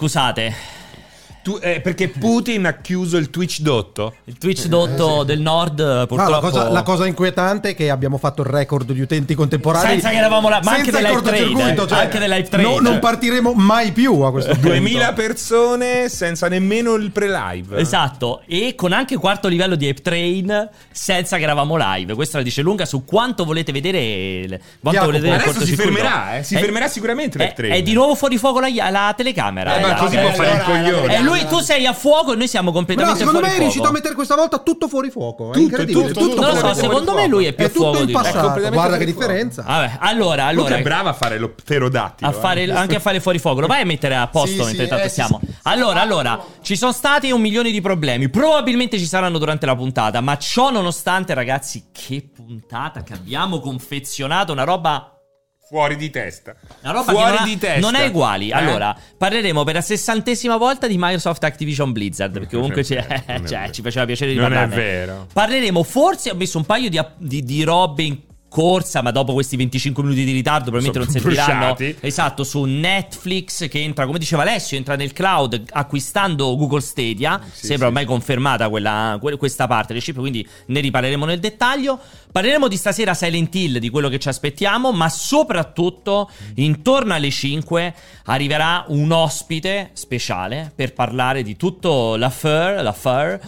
Scusate, Tu- eh, perché Putin ha chiuso il Twitch dotto. il Twitch dotto del nord purtroppo... la, cosa, la cosa inquietante è che abbiamo fatto il record di utenti contemporanei Senza che eravamo là, ma anche senza del live cortocircuito, trade, eh. Anche del live trade. no- non partiremo mai più a questo punto 2000 persone senza nemmeno il pre-live. Esatto, e con anche quarto livello di Ape Train senza che eravamo live. Questo la dice lunga su quanto volete vedere quanto volete vedere adesso si fermerà, eh, si fermerà sicuramente è, l'Ape Train. è di nuovo fuori fuoco la, la telecamera. Eh, eh, ma così eh, può fare il coglione. Lui, tu sei a fuoco e noi siamo completamente secondo me fuori è riuscito a fuoco. mettere questa volta tutto fuori fuoco. È Tutto, incredibile. tutto, tutto tutto Non lo fuori so, fuoco. secondo me lui è più È tutto fuoco di me. passato. completamente Guarda che fuori fuoco. differenza. Vabbè, allora, allora è bravo a fare lo pterodattilo. a fare, eh. anche a fare fuori fuoco. Lo vai a mettere a posto Sì, mentre eh, stiamo. sì. Allora, allora, ci sono stati un milione di problemi. Probabilmente ci saranno durante la puntata. Ma ciò nonostante, ragazzi, che puntata che abbiamo confezionato. Una roba. Fuori di testa. Una roba Fuori non di testa. non è uguali. Eh? Allora, parleremo per la sessantesima volta di Microsoft Activision Blizzard. Perché comunque ci, Non è vero, non è cioè, ci faceva piacere di Non è parlarne. vero. Parleremo, forse ho messo un paio di, di, di robe in corsa, ma dopo questi 25 minuti di ritardo probabilmente non Sono serviranno. bruciati. Esatto, su Netflix che entra, come diceva Alessio, entra nel cloud acquistando Google Stadia. Sembra ormai confermata quella, que- questa chip, quindi ne riparleremo nel dettaglio. Parleremo di stasera Silent Hill, di quello che ci aspettiamo, ma soprattutto intorno alle 5 arriverà un ospite speciale per parlare di tutto l'affair, l'affair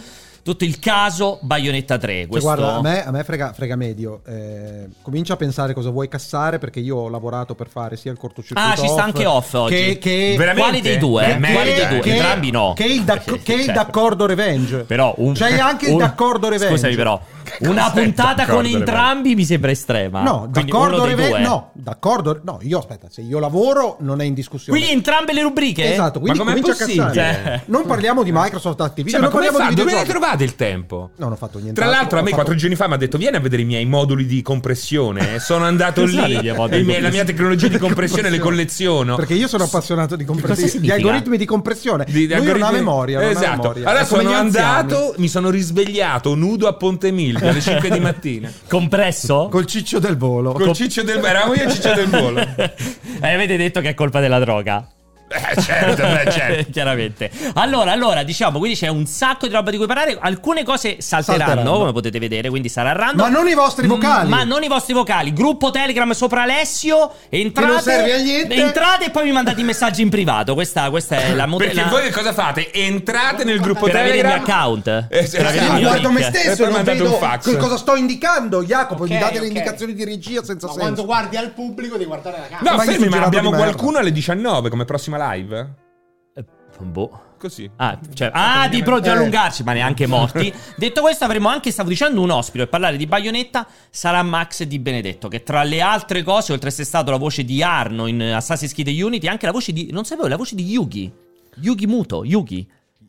tutto il caso Bayonetta 3. Cioè, Questo... guarda, a me, a me frega, frega medio. Eh, comincia a pensare cosa vuoi cassare perché io ho lavorato per fare sia il cortocircuito Ah, ci sta anche off oggi. Che, che, Veramente? Quale dei due? Che- Quale dei due? che- Entrambi no. Che il, d'ac- che il Certo. d'accordo revenge. Però un, C'hai anche il un- d'accordo revenge. Scusami, però. Una il puntata con entrambi mi sembra estrema. No, Quindi d'accordo revenge. No, d'accordo. No, io aspetta, se io lavoro non è in discussione. Quindi entrambe le rubriche? Esatto, quindi Ma comincia a possibile? cazzare. Non parliamo di Microsoft Cioè, Activision, ma non come parliamo fa? di Dove il tempo? No, non ho fatto niente. Tra l'altro, a me quattro fatto- giorni fa mi ha detto: Vieni a vedere i miei moduli di compressione. Sono andato lì, miei e la mia tecnologia di compressione le colleziono. Perché io sono appassionato di, compressione, di algoritmi di compressione. Di- di Lui non ha algoritmi- memoria. non ha esatto. memoria. Allora sono anziani. andato, mi sono risvegliato nudo a Ponte Milvio alle 5 di mattina. Compresso? Col ciccio del volo. Col ciccio del eravamo io e il ciccio del volo. e avete detto che è colpa della droga. Eh, certo, beh, certo. Chiaramente. Allora, allora, diciamo, quindi c'è un sacco di roba di cui parlare. Alcune cose salteranno, Salteranno. come potete vedere, quindi sarà random. Ma non i vostri vocali. Mm, Ma non i vostri vocali. Gruppo Telegram sopra Alessio. Entrate. Che non serve a niente. Entrate e poi mi mandate i messaggi in privato. Questa, questa è la Perché modella. voi che cosa fate? Entrate nel gruppo per avere il Telegram. mio account. Eh, Per avere sì, il Io mio guardo link. me E stesso, poi non mandate vedo un fax. cosa sto indicando. Jacopo, mi Ok, date le ok. indicazioni di regia senza Ma senso. quando guardi al pubblico devi guardare la camera. No, Ma fermi, ma abbiamo qualcuno alle 19 come prossima live? Eh, Boh. Così. Ah, cioè, ah, di pro di allungarci, ma neanche morti. Detto questo, avremo anche, stavo dicendo, un ospite per parlare di Bayonetta. Sarà Max Di Benedetto, che tra le altre cose, oltre a essere stato la voce di Arno in Assassin's Creed Unity, anche la voce di. Non sapevo, la voce di Yugi. Yugi Muto, Yugi.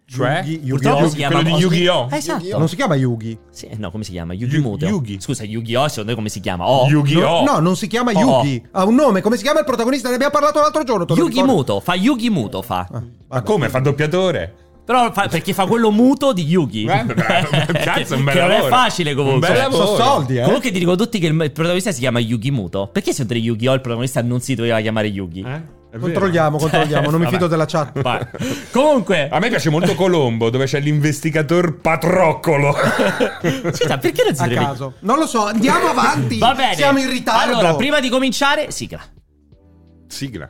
Cioè? Yugi- Purtroppo Yu-Gi-Oh! si chiama quello di Yu-Gi-Oh! Eh, esatto. Non si chiama Yugi. Sì, no, come si chiama? Yugi Yu- Muto. Yugi. Scusa, Yu-Gi-Oh! Secondo te come si chiama? Oh. Yu-Gi-Oh! No, no, non si chiama Oh. Yugi. Ha un nome. Come si chiama il protagonista? Ne abbiamo parlato l'altro giorno. te lo Yugi ricordi? Muto, fa Yugi Muto, fa. Ma come? Fa doppiatore? Però fa- perché fa quello muto di Yugi. Eh, bravo, cazzo, un bel che non è lavoro. facile comunque. Un bel lavoro. Sono soldi, eh. Comunque ti dico tutti che il il protagonista si chiama Yugi Muto. Perché secondo te Yu-Gi-Oh! il protagonista non si doveva chiamare Yugi? Eh? È vero. Controlliamo, controlliamo. Non mi fido della chat. Vai. Comunque, A me piace molto Colombo, dove c'è l'investigator patroccolo. scusa, perché non si A deve- caso. Non lo so. Andiamo avanti. Va bene. Siamo in ritardo. Allora, prima di cominciare, sigla. Sigla.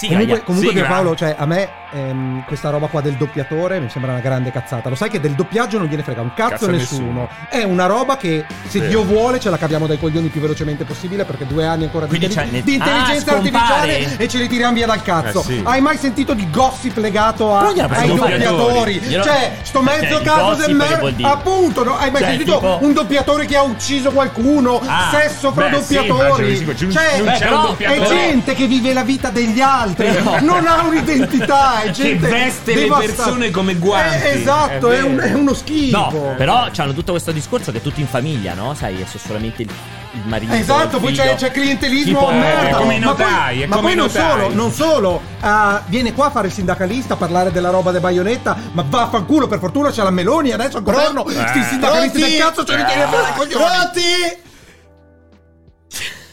Sigla. Comunque, comunque Sigla. Pierpaolo, cioè a me ehm, questa roba qua del doppiatore mi sembra una grande cazzata. Lo sai che del doppiaggio non gliene frega un cazzo, Cazzo nessuno. nessuno. È una roba che se Vero. Dio vuole ce la caviamo dai coglioni più velocemente possibile perché due anni ancora di, ne- di intelligenza Ah, artificiale e ce li tiriamo via dal cazzo. Eh, sì. Hai mai sentito di gossip legato a- ai doppiatori? Glielo- Cioè, sto Perché mezzo il caso del che vuol me- dire? Appunto, no? hai mai Cioè, sentito tipo- un doppiatore che ha ucciso qualcuno? Ah, Sesso fra beh, sì, doppiatori? sì, cioè, un è gente che vive la vita degli altri, non ha un'identità, è gente veste le devastata. persone come guanti. Eh, esatto, È è, un- è uno schifo. No, però c'hanno tutto questo discorso che è tutto in famiglia, no? Sai, è solamente il, il marito. Esatto, il poi c'è, c'è clientelismo Tipo- a merda. è come i ma poi, notai, ma poi non notai. solo, non solo, ah, viene qua a fare il sindacalista a parlare della roba de Baionetta, ma vaffanculo, per fortuna c'è la Meloni, adesso al governo, sti Eh. sindacalisti Pronti? del cazzo ce li tiene per i coglioni. Pronti?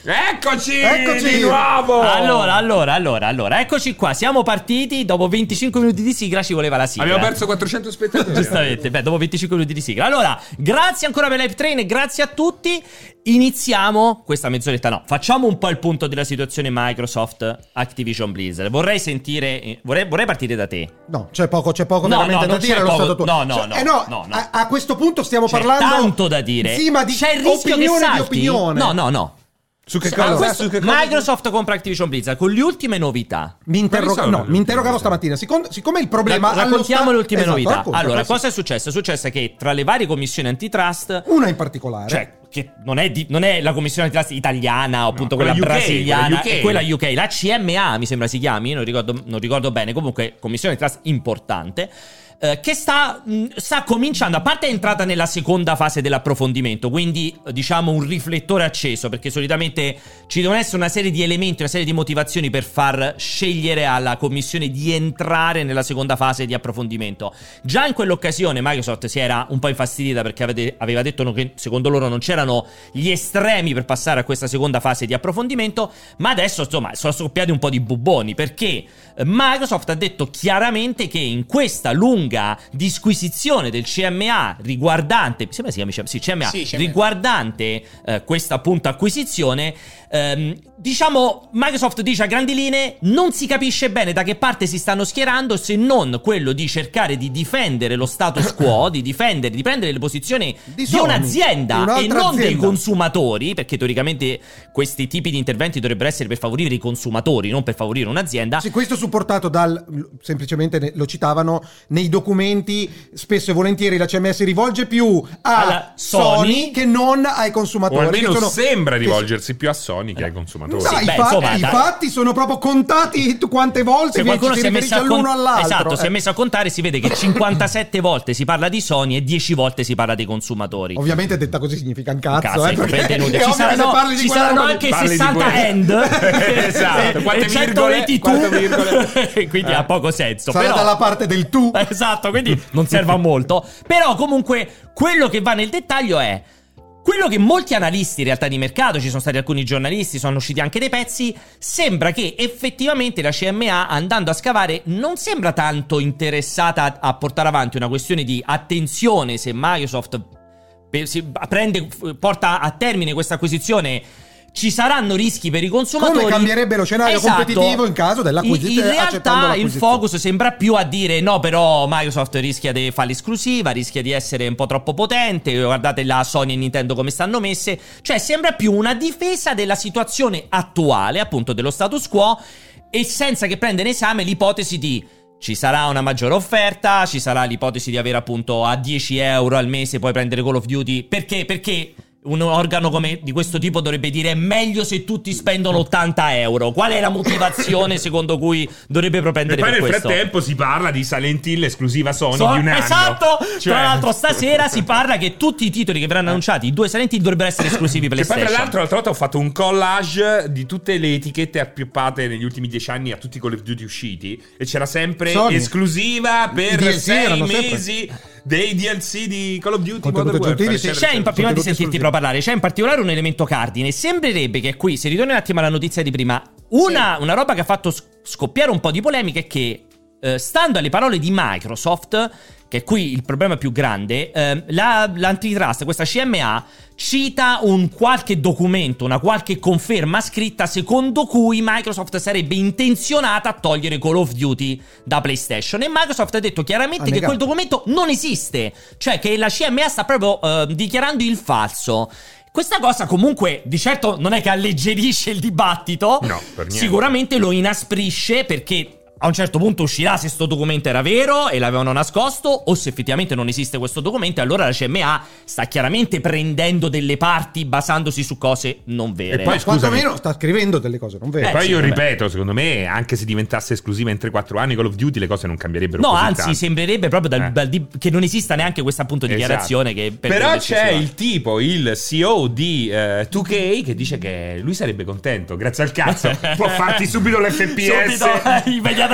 Eccoci! Eccoci! Di nuovo! Allora, allora, allora, allora, eccoci qua. Siamo partiti. Dopo 25 minuti di sigla ci voleva la sigla. Abbiamo perso 400 spettatori. Giustamente, beh, dopo 25 minuti di sigla. Allora, grazie ancora per Live Train e grazie a tutti. Iniziamo questa mezz'oretta. No, facciamo un po' il punto della situazione Microsoft Activision Blizzard. Vorrei sentire. Vorrei, vorrei partire da te. No, c'è poco, c'è poco No, veramente no, da non dire. allo stato tuo. no, no, Cioè, no, eh no, no, no. A, a questo punto stiamo C'è parlando. tanto da dire. Sì, ma di C'è il rischio che opinione salti. di opinione. No, no, no. Su che cosa? ah, questo- Su che cosa? Microsoft compra Activision Blizzard con le ultime novità. Mi, interroga- no, mi interrogavo stamattina. Siccome, siccome il problema. Ra- raccontiamo sta- le ultime Esatto, novità. racconta, allora, cosa è successo? È successo che tra le varie commissioni antitrust Una in particolare. Cioè, che non è, di- non è la commissione antitrust italiana o appunto quella quella, UK, brasiliana, quella UK. quella UK, la CMA mi sembra si chiami, non ricordo, non ricordo bene, comunque commissione antitrust importante. Eh, che sta, mh, sta cominciando, a parte è entrata nella seconda fase dell'approfondimento, quindi eh, diciamo un riflettore acceso, perché solitamente ci devono essere una serie di elementi, una serie di motivazioni per far scegliere alla commissione di entrare nella seconda fase di approfondimento. Già in quell'occasione Microsoft si era un po' infastidita perché avete- aveva detto che secondo loro non c'erano gli estremi per passare a questa seconda fase di approfondimento, ma adesso insomma sono scoppiati un po' di bubboni perché Microsoft ha detto chiaramente che in questa lunga disquisizione del CMA riguardante, mi sembra si chiami CMA, Sì, CMA. riguardante eh, questa appunto acquisizione, ehm, diciamo Microsoft dice a grandi linee non si capisce bene da che parte si stanno schierando se non quello di cercare di difendere lo status quo, di difendere, di prendere le posizioni Di di, un'azienda e non dei azienda. consumatori, perché teoricamente questi tipi di interventi dovrebbero essere per favorire i consumatori, non per favorire un'azienda. Sì, questo supportato dal semplicemente lo citavano nei documenti spesso e volentieri la CMS si rivolge più a Sony, Sony che non ai consumatori O almeno che sono- sembra che- rivolgersi più a Sony che ai consumatori. No, Sì, i, beh, fa- insomma, i fatti sono proprio contati tu- quante volte Se qualcuno si è riferisce messo a all'uno con- all'altro. Esatto, si è eh. messo a contare, si vede che 57 volte si parla di Sony e 10 volte si parla dei consumatori. Ovviamente detta così significa un cazzo, Cazzo, eh, è perché è Ci saranno, ci saranno roba anche parli di 60 quelle- end Esatto, e- quante e virgole, 122 quante virgole. quindi Eh. ha poco senso sarà però dalla parte del tu. Esatto, quindi non serve a molto. Però comunque quello che va nel dettaglio è quello che molti analisti in realtà di mercato, ci sono stati alcuni giornalisti, sono usciti anche dei pezzi, sembra che effettivamente la CMA andando a scavare non sembra tanto interessata a, portare avanti una questione di attenzione se Microsoft prende, porta a termine questa acquisizione. Ci saranno rischi per i consumatori. Come cambierebbe lo scenario Esatto. competitivo in caso dell'acquisizione, In, realtà il focus sembra più a dire no, però Microsoft rischia di fare l'esclusiva, rischia di essere un po' troppo potente. Guardate la Sony e Nintendo come stanno messe. Cioè, sembra più una difesa della situazione attuale, appunto, dello status quo, e senza che prenda in esame l'ipotesi di. Ci sarà una maggiore offerta, ci sarà l'ipotesi di avere appunto a 10 euro al mese puoi prendere Call of Duty. Perché? Perché un organo come di questo tipo dovrebbe dire è meglio se tutti spendono 80 euro. Qual è la motivazione secondo cui dovrebbe E propendere poi per nel questo? frattempo si parla di Silent Hill esclusiva Sony So- di un anno. esatto! Cioè- Tra l'altro stasera si parla che tutti i titoli che verranno annunciati, i due Silent Hill dovrebbero essere esclusivi Che poi PlayStation. tra l'altro l'altra volta ho fatto un collage di tutte le etichette appioppate negli ultimi dieci anni a tutti i Call of Duty usciti e c'era sempre Sony. esclusiva per sei erano sempre. Dei DLC di Call of Duty Modern Warfare, sì. eccetera, C'è in, prima di sentirti però parlare, c'è in particolare un elemento cardine. Sembrerebbe che qui, se ritorni un attimo alla notizia di prima, una, una roba che ha fatto scoppiare un po' di polemica è che, eh, stando alle parole di Microsoft, che è qui il problema più grande, eh, la- l'antitrust, questa CMA, cita un qualche documento, una qualche conferma scritta secondo cui Microsoft sarebbe intenzionata a togliere Call of Duty da PlayStation. E Microsoft ha detto chiaramente Ha che quel documento non esiste, cioè che la CMA sta proprio eh, dichiarando il falso. Questa cosa comunque di certo non è che alleggerisce il dibattito, No, sicuramente lo inasprisce perché a un certo punto uscirà se sto documento era vero e l'avevano nascosto o se effettivamente non esiste questo documento e allora la CMA sta chiaramente prendendo delle parti basandosi su cose non vere. E poi, quantomeno sta scrivendo delle cose non vere. Eh, Poi sì, io vabbè. ripeto, secondo me, anche se diventasse esclusiva in 3-4 anni Call of Duty, le cose non cambierebbero No, così anzi, tanto. sembrerebbe proprio dal- Eh. dal di- che non esista neanche questa appunto dichiarazione Esatto. che per Però per c'è esclusiva. il tipo, il CEO di eh, 2K che dice che lui sarebbe contento, grazie al cazzo, può farti subito l'FPS Subito,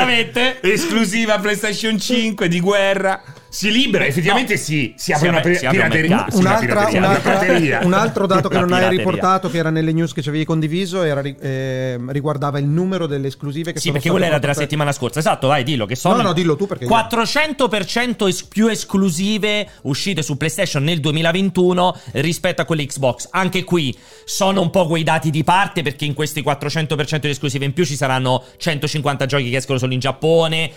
immediatamente. esclusiva PlayStation 5 di guerra. Si libera, effettivamente si, si apre Si una apre- si apre un pirateria. una Un'altra- pirateria, una un'altra- pirateria. un altro dato che La non hai riportato, che era nelle news che ci avevi condiviso, era, ehm, riguardava il numero delle esclusive che Sì, sono perché quella era della portate- settimana scorsa. Esatto, vai, dillo che sono No, no, dillo tu, perché io- 400% es- più esclusive uscite su PlayStation nel 2021 rispetto a quelle Xbox. Anche qui sono un po' quei dati di parte perché in questi 400% di esclusive in più ci saranno 150 giochi che escono solo in Giappone,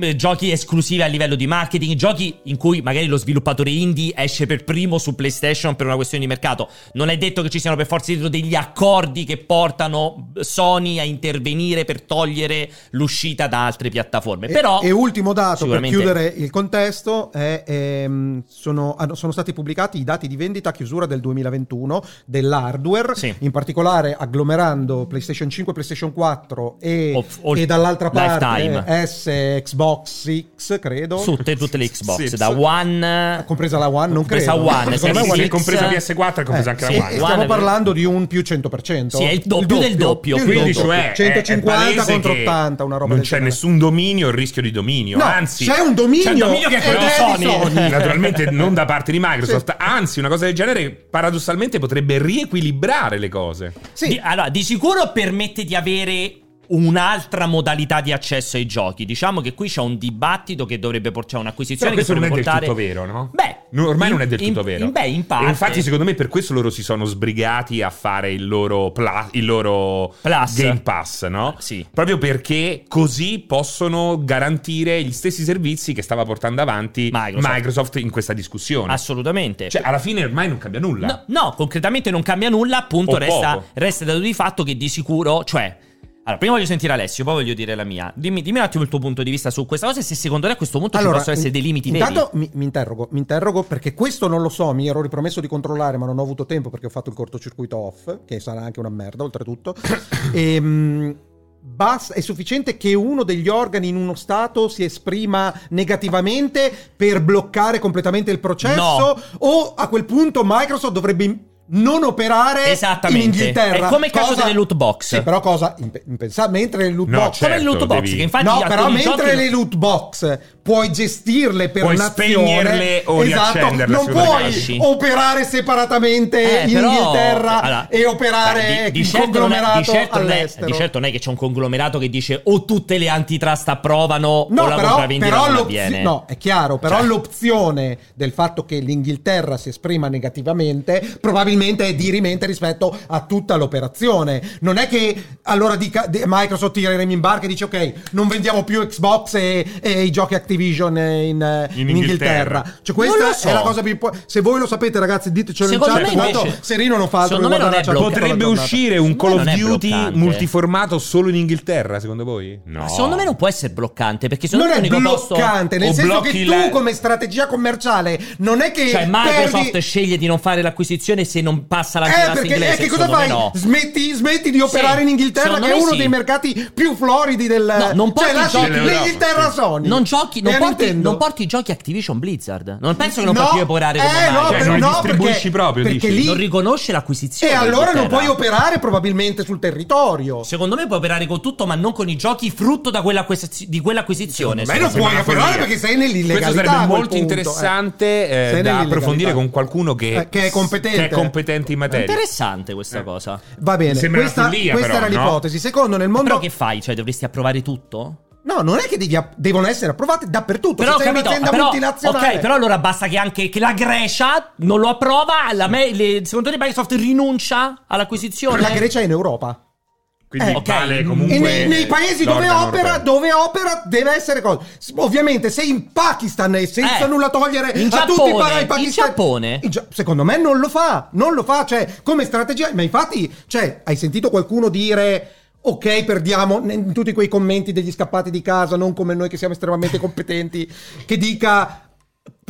eh, giochi esclusivi a livello di marketing, giochi in cui magari lo sviluppatore indie esce per primo su PlayStation per una questione di mercato. Non è detto che ci siano per forza dietro degli accordi che portano Sony a intervenire per togliere l'uscita da altre piattaforme. E, Però e ultimo dato per chiudere il contesto, è, ehm, sono, hanno- sono stati pubblicati i dati di vendita a chiusura del 2021 dell'hardware, Sì. in particolare agglomerando PlayStation 5, PlayStation 4 e, Of- all- e dall'altra parte lifetime. S, Xbox X, credo. su tutte le Xbox, Sì, da. One Compresa la One, non Compresa credo. One, Secondo me One X- compresa PS4 e compresa Eh, anche sì, la One. stiamo One- parlando di un più 100%. Sì, è il doppio del doppio, più Quindi, del doppio. cioè, è- è 150 palese contro che 80, una roba Non c'è nessun dominio o rischio di dominio. No, anzi, c'è un dominio, c'è un dominio che è quello è di di Sony. Naturalmente non da parte di Microsoft, anzi una cosa del genere paradossalmente potrebbe riequilibrare le cose. Sì. Di, allora, di sicuro permette di avere un'altra modalità di accesso ai giochi. Diciamo che qui c'è un dibattito che dovrebbe portare Però un'acquisizione questo che non è del dovrebbe tutto portare... vero, no? Beh, No, ormai in- non è del tutto in- vero. in- beh, in parte. E infatti, secondo me, per questo loro si sono sbrigati a fare il loro, pla- il loro Plus. Game Pass, no? Sì. Proprio perché così possono garantire gli stessi servizi che stava portando avanti Microsoft. Microsoft, in questa discussione. Assolutamente. Cioè, alla fine ormai non cambia nulla. No, no, concretamente non cambia nulla, appunto O resta, poco. resta dato di fatto che di sicuro, cioè... Allora, prima voglio sentire Alessio, poi voglio dire la mia. Dimmi, dimmi un attimo il tuo punto di vista su questa cosa e se secondo te a questo punto ci possono essere dei limiti intanto mi, mi interrogo, mi interrogo perché questo non lo so, mi ero ripromesso di controllare, ma non ho avuto tempo perché ho fatto il cortocircuito off, che sarà anche una merda oltretutto. Ehm, basta- è sufficiente che uno degli organi in uno stato si esprima negativamente per bloccare completamente il processo No. o a quel punto Microsoft dovrebbe non operare in Inghilterra. È come il caso delle loot box. Sì, però cosa imp- impensabile mentre le loot No, box Come certo, il loot box, devi- che infatti no, però mentre giochi- le loot box puoi gestirle per Puoi nazione, spegnerle o esatto, riaccenderle non puoi operare separatamente Eh, in però- Inghilterra allora, e operare beh, di, di in certo è, conglomerato di, certo non è, all'estero. di certo non è che c'è un conglomerato che dice o tutte le antitrust approvano No, o la però, compravendita però non avviene. no, è chiaro, però Cioè. l'opzione del fatto che l'Inghilterra si esprima negativamente probabilmente è dirimente rispetto a tutta l'operazione. Non è che allora dica, di- Microsoft tireremo in barca e dice ok, non vendiamo più Xbox e, e i giochi Activision in, eh, In in Inghilterra. Inghilterra. Cioè Non questa so. è la cosa più impo- Se voi lo sapete ragazzi ditecelo Secondo in chat. me Tanto invece- Serino non fa altro secondo che me non la Potrebbe uscire un Call non of Duty bloccante. multiformato solo in Inghilterra, secondo voi? No. Secondo me non può essere bloccante perché secondo non me è l'unico posto bloccante, nel o senso che tu la- come strategia commerciale non è che cioè Microsoft perdi- sceglie di non fare l'acquisizione se non passa la Eh, perché inglese eh, che cosa fai? no. Smetti, smetti di operare Sì, in Inghilterra, che è uno sì. dei mercati più floridi del. No, non cioè, porti lasci l'Inghilterra Sì. Sony. Non giochi, non porti, non porti i giochi Activision Blizzard. Non penso che non No, puoi operare come eh, Microsoft. no, Cioè, per- non li no, distribuisci perché- proprio, perché dici? lì- Non riconosce l'acquisizione. E allora non puoi operare probabilmente sul territorio. Secondo me puoi operare con tutto, ma non con i giochi frutto da quell'acquisiz- di quell'acquisizione. Ma non puoi operare follia. perché sei nell'illegalità. Questo sarebbe molto punto, eh. interessante eh, Sei da approfondire con qualcuno che, Eh, che è competente. che è competente in È materia. interessante questa Eh. cosa. Va bene, Sembra questa, follia, questa però, era l'ipotesi. Secondo, nel mondo. Però che fai? Cioè, dovresti approvare tutto? No, non è che devi devono essere approvate dappertutto. Però se sei capito, un'azienda però, multinazionale. ok, però allora basta che anche che la Grecia non lo approva. La me- le- secondo te Microsoft rinuncia all'acquisizione? La Grecia è in Europa. Quindi Eh, ok. vale comunque E nei, nei paesi dove opera, dove opera deve essere cosa. Ovviamente, se in Pakistan e senza Eh, nulla togliere in a tutti Giappone, i pa- i in. Giappone. in Gia- secondo me non lo fa. Non lo fa. Cioè, come strategia. Ma infatti, cioè, hai sentito qualcuno dire. Ok, perdiamo in tutti quei commenti degli scappati di casa, non come noi che siamo estremamente competenti, che dica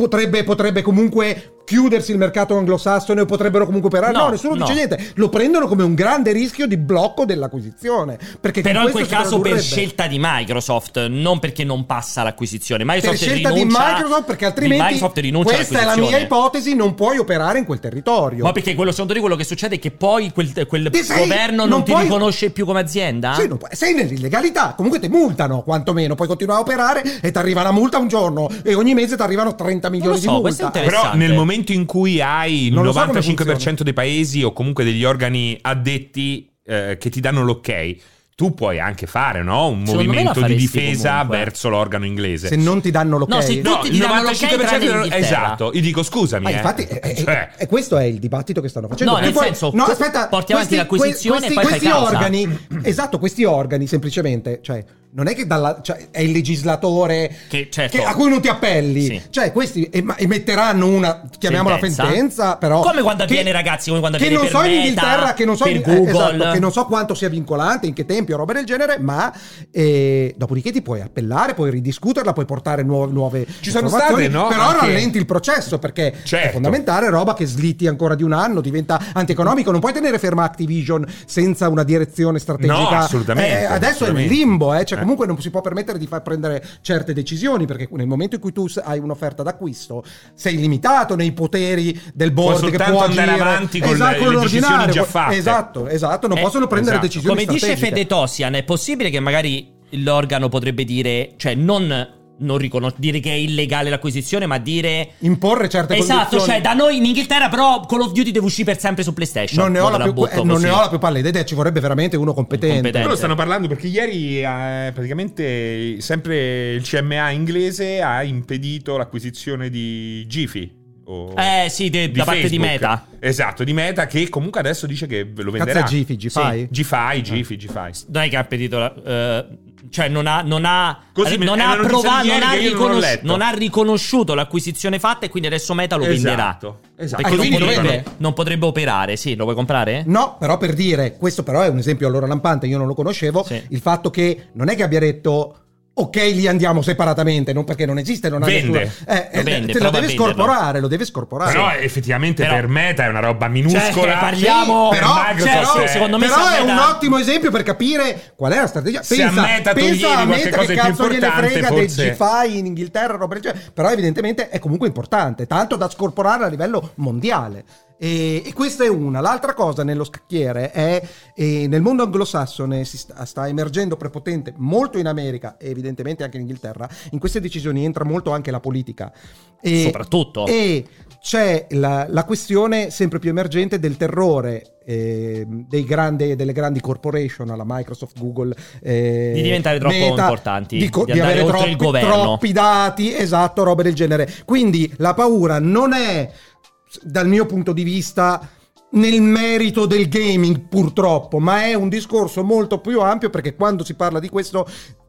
potrebbe, potrebbe comunque chiudersi il mercato anglosassone o potrebbero comunque operare. No, No, nessuno no. dice niente. Lo prendono come un grande rischio di blocco dell'acquisizione. Perché Però in quel caso per scelta di Microsoft, non perché non passa l'acquisizione. per Microsoft scelta rinuncia, di Microsoft perché altrimenti Microsoft rinuncia questa è la mia ipotesi non puoi operare in quel territorio Ma perché quello, secondo te quello che succede è che poi quel, quel sei- governo non, non ti puoi- riconosce più come azienda? Sì, puoi- sei nell'illegalità, comunque ti multano quantomeno, puoi continuare a operare e ti arriva una multa un giorno e ogni mese ti arrivano 30 milioni so, di multa. Però nel momento in cui hai il Non lo so come 95% dei paesi o comunque degli organi addetti eh, che ti danno l'ok, tu puoi anche fare no? un Secondo movimento di difesa comunque. verso l'organo inglese. Se non ti danno l'ok. No, se No, Tutti il ti danno l'ok 95% tranne non- l'Inghilterra. esatto. Io dico scusami, Ah, eh. infatti, è- è- Cioè, è- questo è il dibattito che stanno facendo. No, nel senso, no, aspetta, porti avanti l'acquisizione questi, e poi fai questi causa. organi, esatto, questi organi semplicemente, cioè, non è che dalla, cioè, è il legislatore Che, certo. che- a cui non ti appelli, Sì. cioè, questi em- emetteranno una, chiamiamola Sentenza. sentenza, però. Come quando che- avviene, ragazzi, come quando che avviene non so in Inghilterra, che non so in- Google. esatto, che non so quanto sia vincolante, in che tempi o roba del genere, ma eh, dopodiché ti puoi appellare, puoi ridiscuterla, puoi portare nuove, nuove Ci sono state, no? Però Anche- rallenti il processo perché è Certo. fondamentale roba che slitti ancora di un anno, diventa antieconomico. Non puoi tenere ferma Activision senza una direzione strategica. No, assolutamente, Eh, adesso assolutamente. è in limbo, eh, cioè Eh. Comunque non si può permettere di far prendere certe decisioni perché nel momento in cui tu hai un'offerta d'acquisto sei limitato nei poteri del board che soltanto può andare agire. avanti con Esatto, le- le decisioni già fatte. Esatto, esatto, non Eh, possono prendere esatto. decisioni Come dice. Fede Tossian, è possibile che magari l'organo potrebbe dire, cioè non, non riconos- dire che è illegale l'acquisizione, ma dire... Imporre certe Esatto, condizioni. cioè da noi in Inghilterra però Call of Duty deve uscire per sempre su PlayStation. non ne, ho la la più, eh, non ne ho la più pallida idea, ci vorrebbe veramente uno competente. Competente. Loro stanno parlando perché ieri eh, praticamente sempre il CMA inglese ha impedito l'acquisizione di Gifi. o- Eh sì, de- da parte di Facebook. Meta. Esatto, di Meta che comunque adesso dice che lo Cazzo venderà. è Gifi, Gifai? Gifai, Gifi, Gifai. Non è che ha impedito la- eh, cioè non ha, non ha, Così non è ha di non ha, riconos- non ha riconosciuto l'acquisizione fatta e quindi adesso Meta lo venderà. Esatto, esatto. Perché Ah, non potrebbe, non potrebbe operare, sì, lo vuoi comprare? No, però per dire, questo però è un esempio allora lampante, io non lo conoscevo, Sì. il fatto che non è che abbia detto ok li andiamo separatamente, non perché non esiste, non ha Vende. nessuna... Eh, Lo eh, vende, te lo deve scorporare, lo deve scorporare. Però effettivamente Però- per Meta è una roba minuscola. Cioè, parliamo- Per però, Microsoft cioè, è- sì, secondo me però se è un ottimo esempio per capire qual è la strategia. Se pensa, a Meta pensa a Meta che cazzo gliene frega forse- del GFI in Inghilterra, roba del genere. però evidentemente è comunque importante, tanto da scorporare a livello mondiale. E, e questa è una. L'altra cosa nello scacchiere è eh, nel mondo anglosassone si sta, sta emergendo prepotente molto in America e evidentemente anche in Inghilterra. In queste decisioni entra molto anche la politica. E, Soprattutto. E c'è la, la questione sempre più emergente del terrore eh, dei grandi- delle grandi corporation alla Microsoft, Google eh, Di diventare troppo Meta, importanti, di, co- di di avere troppi, troppi dati, esatto, robe del genere. Quindi la paura non è, dal mio punto di vista, nel merito del gaming purtroppo, ma è un discorso molto più ampio perché quando si parla di questo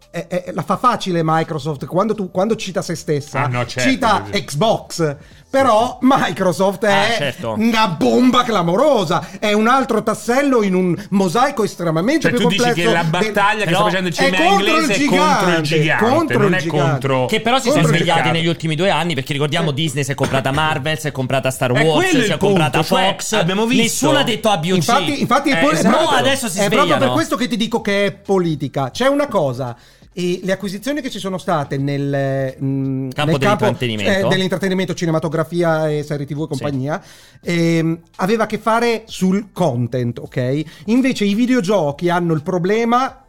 è- è- la fa facile Microsoft quando, tu, quando cita se stessa Ah, no, certo, cita. Xbox però Microsoft è Ah, certo. una bomba clamorosa è un altro tassello in un mosaico estremamente Cioè, più tu dici complesso che la del- battaglia che Però sta facendo il è CMA contro il inglese è contro il gigante, gigante, contro non il è gigante. contro. Che però si sono svegliati negli ultimi due anni perché ricordiamo Disney si è comprata Marvel, si è comprata Star È Wars, si è il comprata punto, cioè, Fox. abbiamo visto- Nessuno ha detto ABUG. Infatti, infatti Eh, è, poi- è esatto. proprio- adesso si è proprio per svegliano. questo che ti dico che è politica. C'è una cosa. E le acquisizioni che ci sono state nel, mh, Campo nel campo dell'intrattenimento. eh, dell'intrattenimento, cinematografia e serie tv e compagnia, ehm, aveva a che fare sul content, ok? Invece i videogiochi hanno il problema,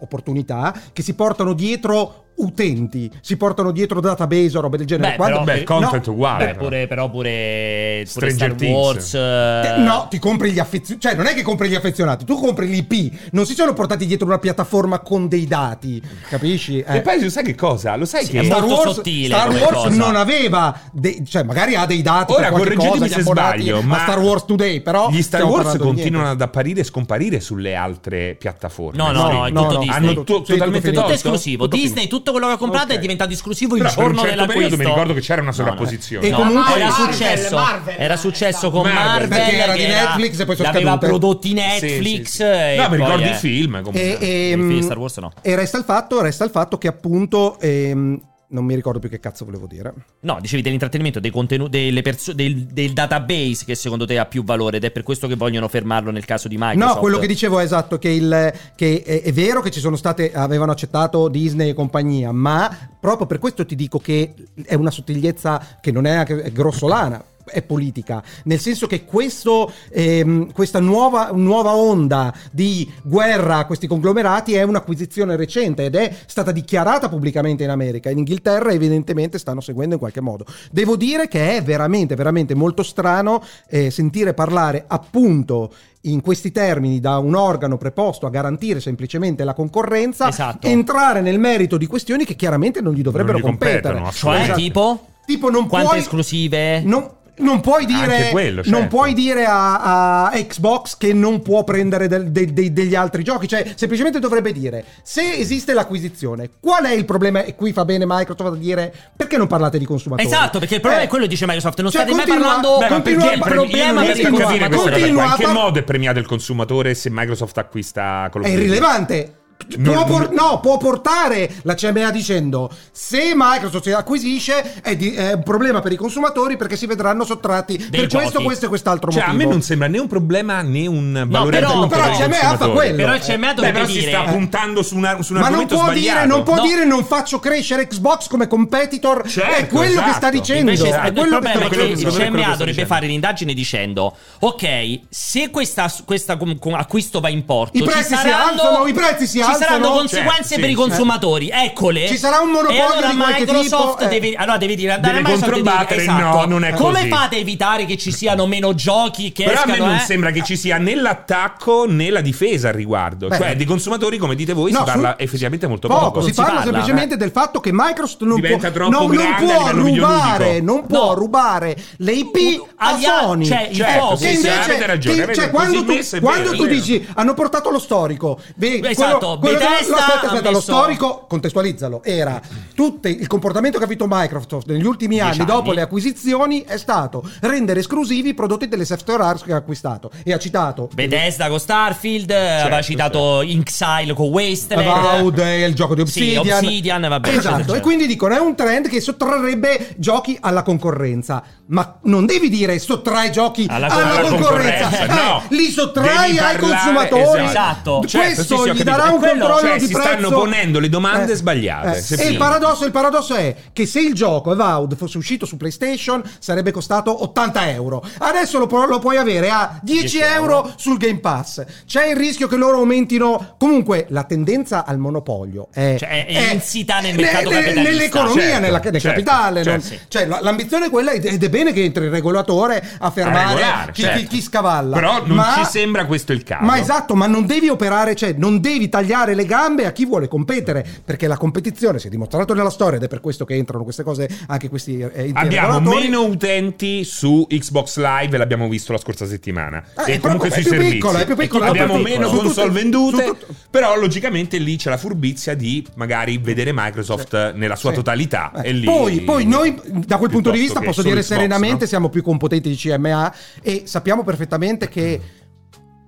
opportunità, che si portano dietro utenti, si portano dietro database o robe del genere. Beh, Quando- però- Beh, il content No, uguale. Beh, pure, però pure, pure Stranger Star Things. Wars. Eh, eh, No, ti compri gli affezionati. Cioè, non è che compri gli affezionati, tu compri l'IP. Non si sono portati dietro una piattaforma con dei dati. Capisci? Eh. E poi lo sai che cosa? Lo sai Sì, che è Star molto Wars, sottile Star Wars cosa. non aveva, dei- cioè magari ha dei dati. Ora correggetemi se sbaglio, ma Star Wars Today, però gli Star Wars continuano niente. ad apparire e scomparire sulle altre piattaforme. No, no, no, è no, tutto no. Disney. Hanno Tutto- to- sì, totalmente tutto tutto esclusivo. Tutto Disney, finito. Tutto quello che ha comprato Ok. è diventato esclusivo il Però per un giorno certo dell'acquisto. mi ricordo che c'era una No, no. sovrapposizione. E No, comunque- era successo, Marvel, era successo con Marvel. Marvel, era di Netflix e poi sono scadute. prodotti Sì, Netflix. sì, sì. e No, mi ricordo i film E, comunque. e, I film Star Wars no. e resta il fatto, resta il fatto che appunto ehm, Non mi ricordo più che cazzo volevo dire. No, dicevi dell'intrattenimento, dei contenuti, delle perso- del, del database che secondo te ha più valore ed è per questo che vogliono fermarlo nel caso di Microsoft. No, quello che dicevo è esatto, che, il, che è, è vero che ci sono state, avevano accettato Disney e compagnia, ma proprio per questo ti dico che è una sottigliezza che non è anche è grossolana. È politica, nel senso che questo, ehm, questa nuova, nuova onda di guerra a questi conglomerati è un'acquisizione recente ed è stata dichiarata pubblicamente in America. In Inghilterra, evidentemente, stanno seguendo in qualche modo. Devo dire che è veramente, veramente molto strano eh, sentire parlare appunto in questi termini da un organo preposto a garantire semplicemente la concorrenza, Esatto. entrare nel merito di questioni che chiaramente non gli dovrebbero Non gli competere. Cioè, Esatto. tipo? Tipo non Quante puoi esclusive? non, non puoi dire, Anche quello, non certo. puoi dire a, a Xbox che non può prendere del- dei- dei- degli altri giochi. Cioè, semplicemente dovrebbe dire: se esiste l'acquisizione, qual è il problema? E qui fa bene Microsoft a dire perché non parlate di consumatori? Esatto, perché il problema Eh, è quello dice Microsoft. Non Cioè, state mai continua- parlando Beh, perché continua- è ma premi- problema io non per riesco il a capire questa cosa. continua qua. In che modo è premiato il consumatore se Microsoft acquista of È irrilevante. Non- Può, por- no, può portare la CMA dicendo se Microsoft si acquisisce è, di- è un problema per i consumatori perché si vedranno sottratti per giochi. questo, questo e quest'altro Cioè, a motivo. me non sembra né un problema né un valore però- aggiunto però per CMA fa quello. Però il CMA Beh, dovrebbe però si dire sta puntando su, una, su un Ma non può, sbagliato. dire, non può No. dire non faccio crescere Xbox come competitor. Certo, è quello che sta esatto. dicendo. Invece è il quello che problema sta è che che- il che CMA dovrebbe fare un'indagine dicendo ok se questa, questa com- com- acquisto va in porto I prezzi si alzano, i prezzi si ci saranno conseguenze sì. per i consumatori eccole Ci sarà un monopolio e allora di qualche Microsoft tipo, eh. deve, allora deve dire andare Deve a Microsoft dire, controbattere, esatto, no, non è come così. fate a evitare che ci siano meno giochi che Però a me escano non eh? sembra che ci sia né l'attacco né la difesa al riguardo. Beh. cioè, dei consumatori, come dite voi, No, si parla su- effettivamente molto Poco, poco. si, si parla, parla, semplicemente del fatto che Microsoft non può, Diventa troppo non, non può rubare, non può rubare le IP a Sony. cioè, il Certo, sì, sì, invece cioè, quando tu, dici hanno portato lo storico Esatto, quello, quello Bethesda dello- aspetta, aspetta, lo messo- storico contestualizzalo era tutto il comportamento che ha avuto Microsoft negli ultimi anni Dieci dopo anni. le acquisizioni è stato rendere esclusivi i prodotti delle software house che ha acquistato e ha citato Bethesda con Starfield aveva citato Inxile con Wasteland Avowed il gioco di Sì, Obsidian. Obsidian, vabbè, esatto. E quindi dicono: è un trend che sottrarrebbe giochi alla concorrenza. Ma non devi dire sottrai giochi Alla alla, concorrenza, concorrenza. no. Eh, li sottrai ai parlare- consumatori. esatto. Certo, Questo sì, sì, ho gli darà un controllo cioè, di si prezzo. stanno ponendo le domande sbagliate, Eh, E il paradosso, il paradosso è che se il gioco Avowed fosse uscito su PlayStation sarebbe costato 80 euro. Adesso lo, lo puoi avere a 10, 10 euro euro. sul Game Pass. C'è il rischio che loro aumentino. Comunque, la tendenza al monopolio è, Cioè, è insita nel mercato ne- ne-. Nell'economia, Certo, nella- nel certo, capitale. certo, non- sì. Cioè, la- l'ambizione è quella ed è bene che entri il regolatore a fermare regolare, chi, certo. chi- chi scavalla. Però non Ma- ci sembra questo il caso. Ma esatto, ma non devi operare, cioè non devi tagliare le gambe a chi vuole competere, perché la competizione si è dimostrato nella storia ed è per questo che entrano queste cose, anche questi eh, Abbiamo meno utenti su Xbox Live, l'abbiamo visto la scorsa settimana. Eh, e comunque sui più servizi. piccola, è più piccola, abbiamo più meno piccola. Su console tutte- vendute. su tut- Però logicamente lì c'è la furbizia di magari vedere Microsoft nella sua Sì. totalità. Eh, e lì, poi, poi noi, da quel punto di vista, posso dire Xbox, serenamente, no? siamo più competenti di CMA e sappiamo perfettamente che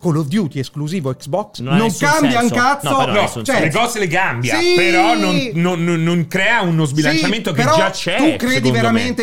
Call of Duty esclusivo Xbox Non non, cambia un senso. cazzo. No, No, cioè, le cose le cambia, Sì! però non, non- non- non crea uno sbilanciamento Sì, che però già c'è. Tu credi,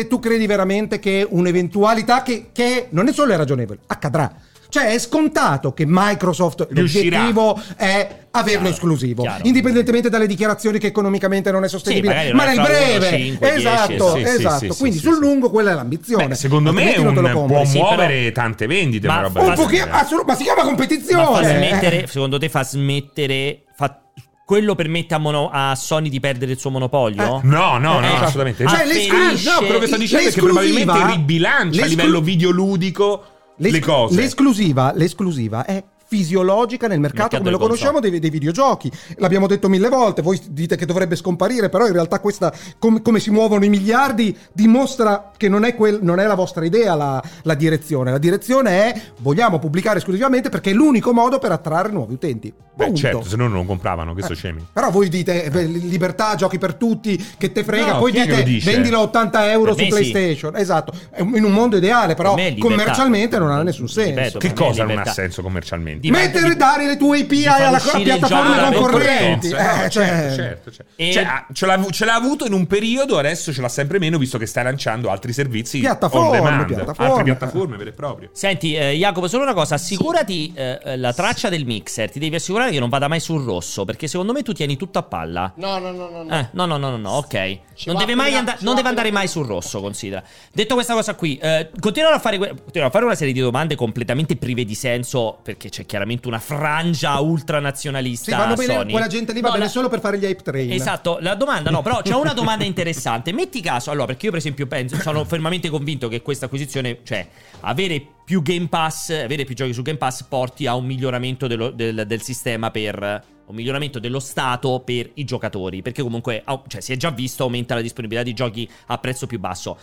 tu credi veramente che un'eventualità che, che non è solo ragionevole, accadrà. Cioè è scontato che Microsoft Riuscirà. l'obiettivo è averlo Chiaro, esclusivo, chiaro. indipendentemente dalle dichiarazioni che economicamente non è sostenibile, magari ma non è nel breve, cinque, dieci, esatto, sì, sì, esatto. sì, sì, Quindi sì, sul sì. lungo quella è l'ambizione. Beh, secondo me lo un- può sì, muovere tante vendite. Ma roba Un pochino- assolut- ma si chiama Ma fa competizione. smettere, eh. secondo te fa smettere fa- quello permette a, mono- a Sony di perdere il suo monopolio? No, no, no, Eh, assolutamente. Cioè, Ah, l'esclu- no, quello che sto dicendo è che l'esclusiva- probabilmente ribilancia a livello videoludico le L'es- cose. L'esclusiva, l'esclusiva è fisiologica nel mercato, Mercato come lo conosciamo dei, dei videogiochi. L'abbiamo detto mille volte, voi dite che dovrebbe scomparire, però in realtà questa, com- come si muovono i miliardi, dimostra che non è, quel- non è la vostra idea la, la direzione. La direzione è vogliamo pubblicare esclusivamente perché è l'unico modo per attrarre nuovi utenti. Beh, Punto. certo, se no non compravano, che sto scemi. Però voi dite eh, libertà, giochi per tutti, che te frega, No, poi dite vendilo a 80 euro Per su me sì. PlayStation. Esatto, in un mondo ideale, però commercialmente non ha nessun senso. Ripeto, Che cosa non ha senso commercialmente? Di- Mettere di- e dare le tue API far alla concorrenti. concorrenza. Eh, cioè- certo, certo, certo. E- Cioè, ah, ce, l'ha, ce l'ha avuto in un periodo, adesso ce l'ha sempre meno, visto che stai lanciando altri servizi Piattaforme, demand, piattaforme. altre piattaforme vere e proprie. Senti, eh, Jacopo, solo una cosa, assicurati eh, eh, la traccia del mixer, ti devi assicurare che non vada mai sul rosso, perché secondo me tu tieni tutto a palla. No, no, no, no. no. Eh, no, no, no, no, no, ok. Ci Non deve, mai andare, non deve andare mai sul rosso, considera. Detto questa cosa qui, eh, continuano, a fare continuano a fare una serie di domande completamente prive di senso, perché c'è chiaramente una frangia ultranazionalista Sì, vanno bene, Sony. quella gente lì va No, bene la- solo per fare gli hype train. Esatto, la domanda no, però c'è una domanda interessante. Metti caso, allora, perché io per esempio penso, sono fermamente convinto che questa acquisizione, cioè avere più Game Pass, avere più giochi su Game Pass porti a un miglioramento dello- del, del sistema per un miglioramento dello stato per i giocatori, perché comunque cioè, si è già visto aumenta la disponibilità di giochi a prezzo più basso.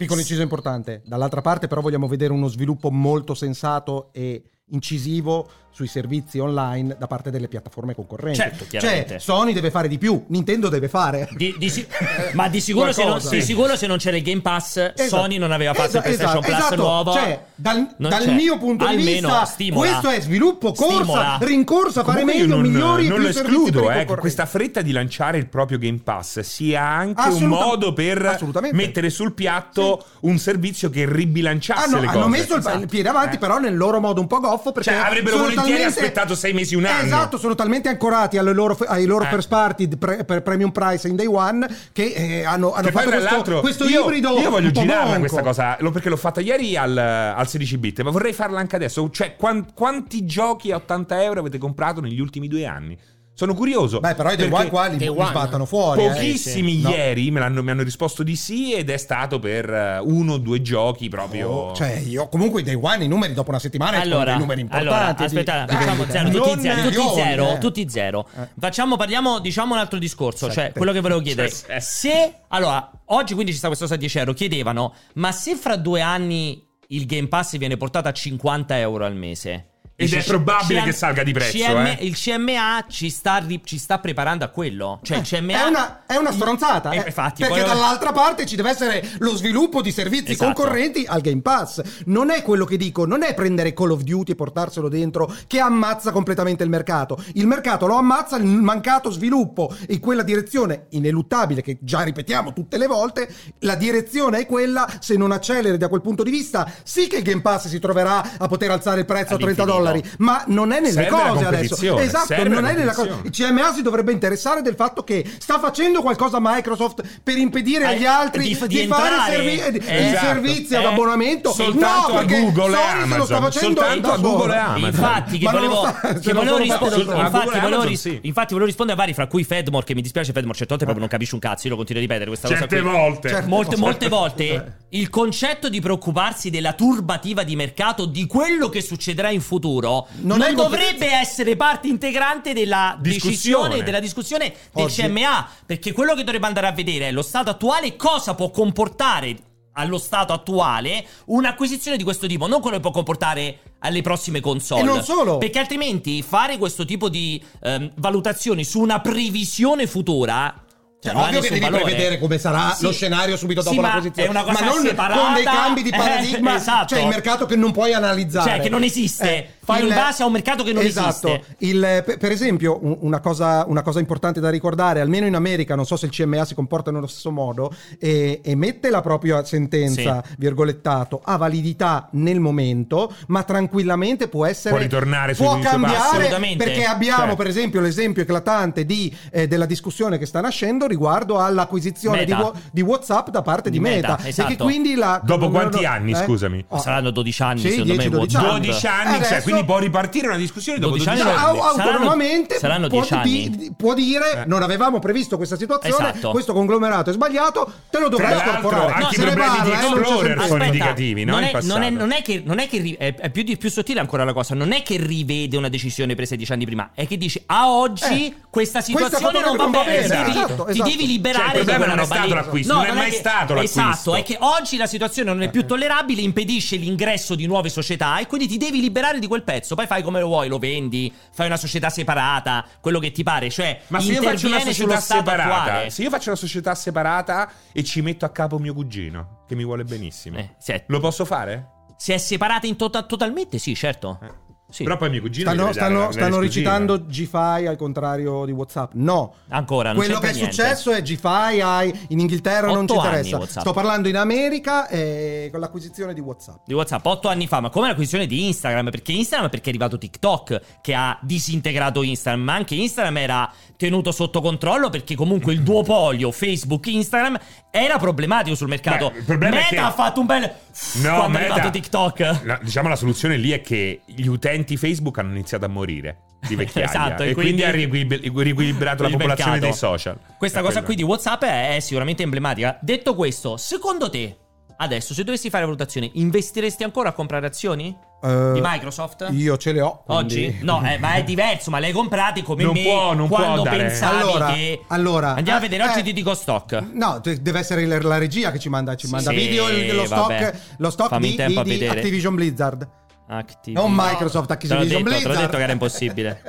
Piccolo inciso importante. Dall'altra parte, però, vogliamo vedere uno sviluppo molto sensato e incisivo sui servizi online da parte delle piattaforme concorrenti. Certo, chiaramente. Cioè, Sony deve fare di più, Nintendo deve fare. Di- di si- ma di sicuro, se non, di sicuro se non c'era il Game Pass, Esatto. Sony non aveva fatto il Esatto, PlayStation esatto, Plus esatto. nuovo. Cioè, dal, dal mio punto di Almeno vista, stimola. questo è sviluppo, corsa, Stimola. rincorsa, fare Comunque io meglio, non, migliori e non più lo escludo, eh, che questa fretta di lanciare il proprio Game Pass sia anche un modo per mettere sul piatto un servizio che ribilanciasse Hanno, le cose. hanno messo il, Esatto. il piede avanti, Eh. però nel loro modo un po' goffo. Perché Cioè, avrebbero sono volentieri talmente- aspettato sei mesi, un anno. Esatto, sono talmente ancorati loro, ai loro Eh. first party pre- per premium price in day one che eh, hanno, hanno Che fatto questo, questo io, ibrido. Io voglio girarla questa cosa, perché l'ho fatta ieri al, al 16 bit, ma vorrei farla anche adesso. Cioè, quan- quanti giochi a 80 euro avete comprato negli ultimi due anni? Sono curioso. Beh, però i day one qua li, Day li one. sbattano fuori. eh. Pochissimi Sì, sì. No. ieri me l'hanno- mi hanno risposto di sì ed è stato per eh, uno o due giochi proprio... Oh, cioè, io comunque i day one, i numeri dopo una settimana sono Allora, dei numeri importanti. allora di- aspetta, eh, facciamo eh, zero, tutti zero, tutti zero, eh. tutti zero. Eh. Facciamo, parliamo, diciamo un altro discorso, cioè Sette. quello che volevo chiedere. Cioè, Se, allora, oggi quindi ci sta questo 10 euro, chiedevano, ma se fra due anni il Game Pass viene portato a 50 euro al mese? Ed è probabile CM che salga di prezzo, CM eh. Il CMA ci sta, ri- ci sta preparando a quello. Cioè il CMA... È una, è una stronzata. Eh, eh, infatti, perché poi- dall'altra parte ci deve essere lo sviluppo di servizi Esatto. concorrenti al Game Pass. Non è quello che dico, non è prendere Call of Duty e portarselo dentro che ammazza completamente il mercato. Il mercato lo ammazza il mancato sviluppo e quella direzione ineluttabile che già ripetiamo tutte le volte. La direzione è quella, se non acceleri da quel punto di vista, sì che il Game Pass si troverà a poter alzare il prezzo a 30 All'infinito. Dollari, ma non è nelle Serve cose adesso. Esatto, serve non è nella cosa. Il CMA si dovrebbe interessare del fatto che sta facendo qualcosa Microsoft per impedire agli Eh, altri di- di, di fare servi- eh, Eh, i esatto. servizi ad Eh, abbonamento. soltanto no, a Google e Sony se lo Amazon, sta facendo soltanto a Google e Amazon. Infatti, che lo volevo, che lo volevo rispondere, infatti, e volevo ris- sì. infatti volevo rispondere a vari, fra cui Fedmore, che mi dispiace Fedmore, certe volte proprio non capisci un cazzo, io lo continuo a ripetere questa Certe cosa qui. volte. Certe Molte, volte. molte volte il concetto di preoccuparsi della turbativa di mercato, di quello che succederà in futuro, Non non, è competenza. dovrebbe essere parte integrante della Discussione. decisione, della discussione del Oggi. CMA. Perché quello che dovrebbe andare a vedere è lo stato attuale cosa può comportare allo stato attuale un'acquisizione di questo tipo, non quello che può comportare alle prossime console. E non solo. Perché altrimenti fare questo tipo di ehm, valutazioni su una previsione futura. Cioè, ha Ovvio che devi valore. prevedere come sarà Sì. lo scenario subito dopo Sì, la ma posizione. cosa ma non separata. con dei cambi di Eh, paradigma. esatto. Cioè il mercato che non puoi analizzare. Cioè, che non esiste. Fai in base a un mercato che non esatto. esiste. Il- per esempio, un- una cosa, una cosa importante da ricordare, almeno in America, non so se il CMA si comporta nello stesso modo, e- emette la propria sentenza, virgolettato, ha validità nel momento, ma tranquillamente può essere... Può ritornare sui Può cambiare, perché abbiamo Certo. per esempio l'esempio eclatante di, eh, della discussione che sta nascendo riguardo all'acquisizione di, di WhatsApp da parte di, Di Meta. Meta, esatto. E che quindi la... Dopo quanti anni, eh? scusami? Oh, Saranno 12 anni, Sì, secondo 10, me. 12 WhatsApp. anni. 12 anni, cioè, Adesso- quindi può ripartire una discussione dopo 12 12 anni anni. Saranno- autonomamente saranno può, 10 anni. di- può dire Eh. non avevamo previsto questa situazione Esatto. questo conglomerato è sbagliato te lo dovrai l'altro, scorporare anche No, i problemi parla, di eh, Explorer sempre- sono indicativi, no? Non In è, non è- non è che, non è, che ri- è, è più, di- più sottile ancora la cosa. Non è che rivede una decisione presa dieci anni prima, è che dice a oggi Eh, questa questa situazione cosa non va non va bene. bene, Ti devi, esatto, ti esatto. devi liberare Cioè, il da problema quella non è roba stato lì. l'acquisto, non è mai che- stato l'acquisto. Esatto, è che oggi la situazione non è più tollerabile, impedisce l'ingresso di nuove società e quindi ti devi liberare di quel pezzo. Poi fai come lo vuoi, lo vendi, fai una società separata, quello che ti pare. Cioè, Ma se io faccio una società separata, attuale. se io faccio una società separata e ci metto a capo mio cugino, che mi vuole benissimo, Eh, lo posso fare? Se è separata in tota- totalmente, sì, certo. Eh. Sì. Però poi mio cugino Stanno, stanno- stanno esclusiva. recitando G-Fi al contrario di WhatsApp. No. Ancora, non Quello che è niente. successo è G-Fi, hai- in Inghilterra non ci interessa. WhatsApp. Sto parlando in America eh, con l'acquisizione di WhatsApp. di WhatsApp otto anni fa, ma come l'acquisizione di Instagram? Perché Instagram perché è arrivato TikTok che ha disintegrato Instagram, ma anche Instagram era tenuto sotto controllo perché comunque il duopolio Facebook-Instagram era problematico sul mercato. Beh, il problema è Meta che- ha fatto un bel No, quando è Meta- arrivato TikTok. La- diciamo la soluzione lì è che gli utenti Facebook hanno iniziato a morire di vecchiaia Esatto, e quindi, ha riequilib- riequilibrato la popolazione mercato. dei social. Questa È cosa quello. qui di WhatsApp è, è sicuramente emblematica. Detto questo, secondo te, adesso se dovessi fare valutazione, investiresti ancora a comprare azioni? Eh, Di Microsoft? Io ce le ho. quindi- Oggi? No, eh, ma è diverso, ma le hai comprate come Non me può- non può quando dare- pensavi Allora, che... allora, Andiamo a eh, vedere, oggi eh, ti dico stock. No, de- deve essere la regia che ci manda, ci manda Sì, video lo stock, lo stock Fammi di, tempo a di- di vedere. Activision Blizzard. Active. Non Microsoft, Te l'ho Activision detto, te l'ho Blizzard. detto che era impossibile.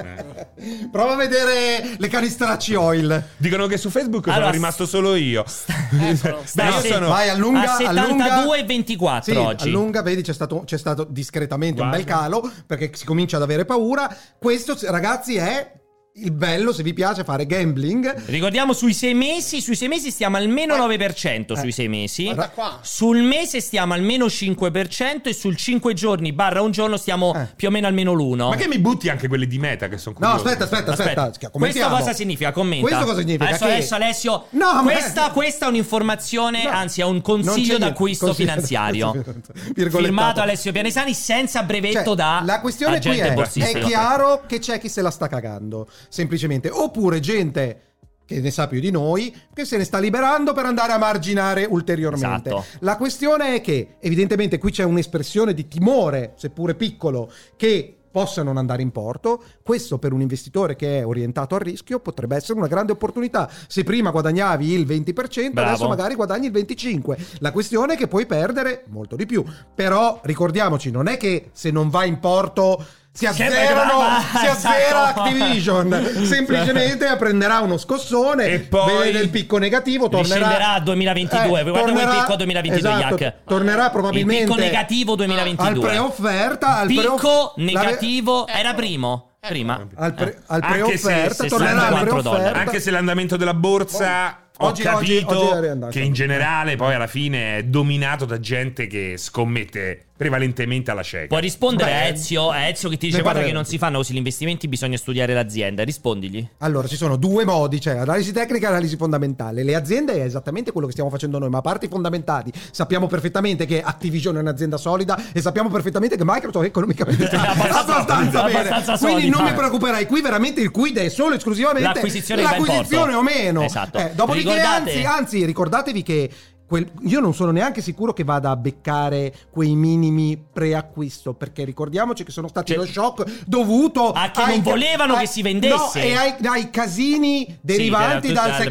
Prova a vedere le canistracci oil. Dicono che su Facebook Allora, sono rimasto solo io. Eccolo. Beh, io sono... Vai, allunga, a allunga. 72,24 Sì, oggi. allunga, vedi, c'è stato, c'è stato discretamente un bel Guarda. calo perché si comincia ad avere paura. Questo, ragazzi, è il bello se vi piace fare gambling. Ricordiamo sui sei mesi, sui sei mesi stiamo almeno 9% sui Eh. sei mesi. Guarda qua. Sul mese stiamo almeno 5% e sul 5 giorni barra un giorno stiamo Eh. più o meno almeno l'1. Ma che mi butti anche quelle di meta che sono No, curioso. aspetta, aspetta, aspetta. Questo cosa significa? Commenta. Questo cosa significa? Adesso, Che- adesso Alessio, No, ma- questa, questa è un'informazione, No, anzi è un consiglio d'acquisto Consiglio- finanziario. Firmato Alessio Pianesani senza brevetto Cioè, da la questione qui è, è chiaro che c'è chi se la sta cagando, semplicemente. Oppure gente che ne sa più di noi, che se ne sta liberando per andare a marginare ulteriormente. Esatto. La questione è che, evidentemente, qui c'è un'espressione di timore, seppure piccolo, che possa non andare in porto, questo per un investitore che è orientato al rischio potrebbe essere una grande opportunità. Se prima guadagnavi il 20%, Bravo. adesso magari guadagni il 25%. La questione è che puoi perdere molto di più. Però ricordiamoci, non è che se non va in porto si azzerano, si azzera esatto. Activision. Semplicemente prenderà uno scossone, E poi vede il picco negativo, tornerà a 2022. Guarda quel tornerà- picco 2022, esatto, Jack. Tornerà probabilmente Il picco negativo 2022. al preofferta, al Picco preoff- negativo la- era primo. Eh, Prima. al, pre- Eh. al Anche se- preofferta, tornerà al 64 dollari. preofferta. Anche se l'andamento della borsa ho Oggi- oggi- capito oggi riandato. che in generale poi alla fine è dominato da gente che scommette prevalentemente alla cieca. Puoi rispondere Beh, a Ezio, a Ezio che ti dice guarda che non si fanno così gli investimenti, bisogna studiare l'azienda. Rispondigli. Allora, ci sono due modi, cioè analisi tecnica e analisi fondamentale. Le aziende è esattamente quello che stiamo facendo noi, ma a parte i fondamentali, sappiamo perfettamente che Activision è un'azienda solida e sappiamo perfettamente che Microsoft economicamente sta Abbastanza- abbastanza bene. abbastanza Quindi solida. non mi preoccuperai, qui veramente il quid è solo esclusivamente L'acquisizione l'acquisizione o meno. Esatto. Eh, dopodiché, Ricordate- anzi, anzi, ricordatevi che quel- io non sono neanche sicuro che vada a beccare quei minimi preacquisto perché ricordiamoci che sono stati Cioè- lo shock dovuto Ah, che ai non volevano che si vendesse. no, e ai, ai casini derivanti dal tutto- sex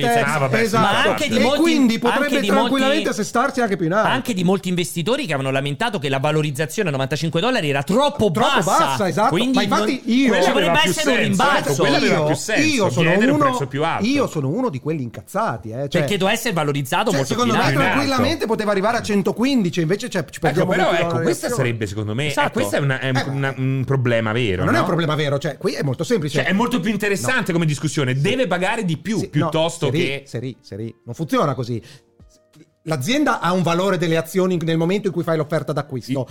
dal sex- Ah, vabbè, sì, esatto. ma anche di e molti- quindi potrebbe tranquillamente molti- assestarsi anche più in alto Anche di molti investitori che avevano lamentato che la valorizzazione a 95 dollari era troppo, Troppo bassa, esatto. Quindi Ma infatti io- ci più essere un rimbalzo. aveva io, io sono uno, prezzo più alto. io sono uno di quelli incazzati eh. cioè, Perché doveva essere valorizzato cioè, molto secondo me tranquillamente poteva arrivare a 115 invece cioè, ci Ecco, perdiamo però 20 ecco, questa d'azione. sarebbe secondo me, Esatto. eh, questo è, una- è un, Eh, una- un problema vero. non è no? un problema vero cioè qui è molto semplice Cioè, è molto più interessante come discussione. Deve pagare di più Sì, piuttosto no, seri, che. seri, seri. Non funziona così. L'azienda ha un valore delle azioni nel momento in cui fai l'offerta d'acquisto.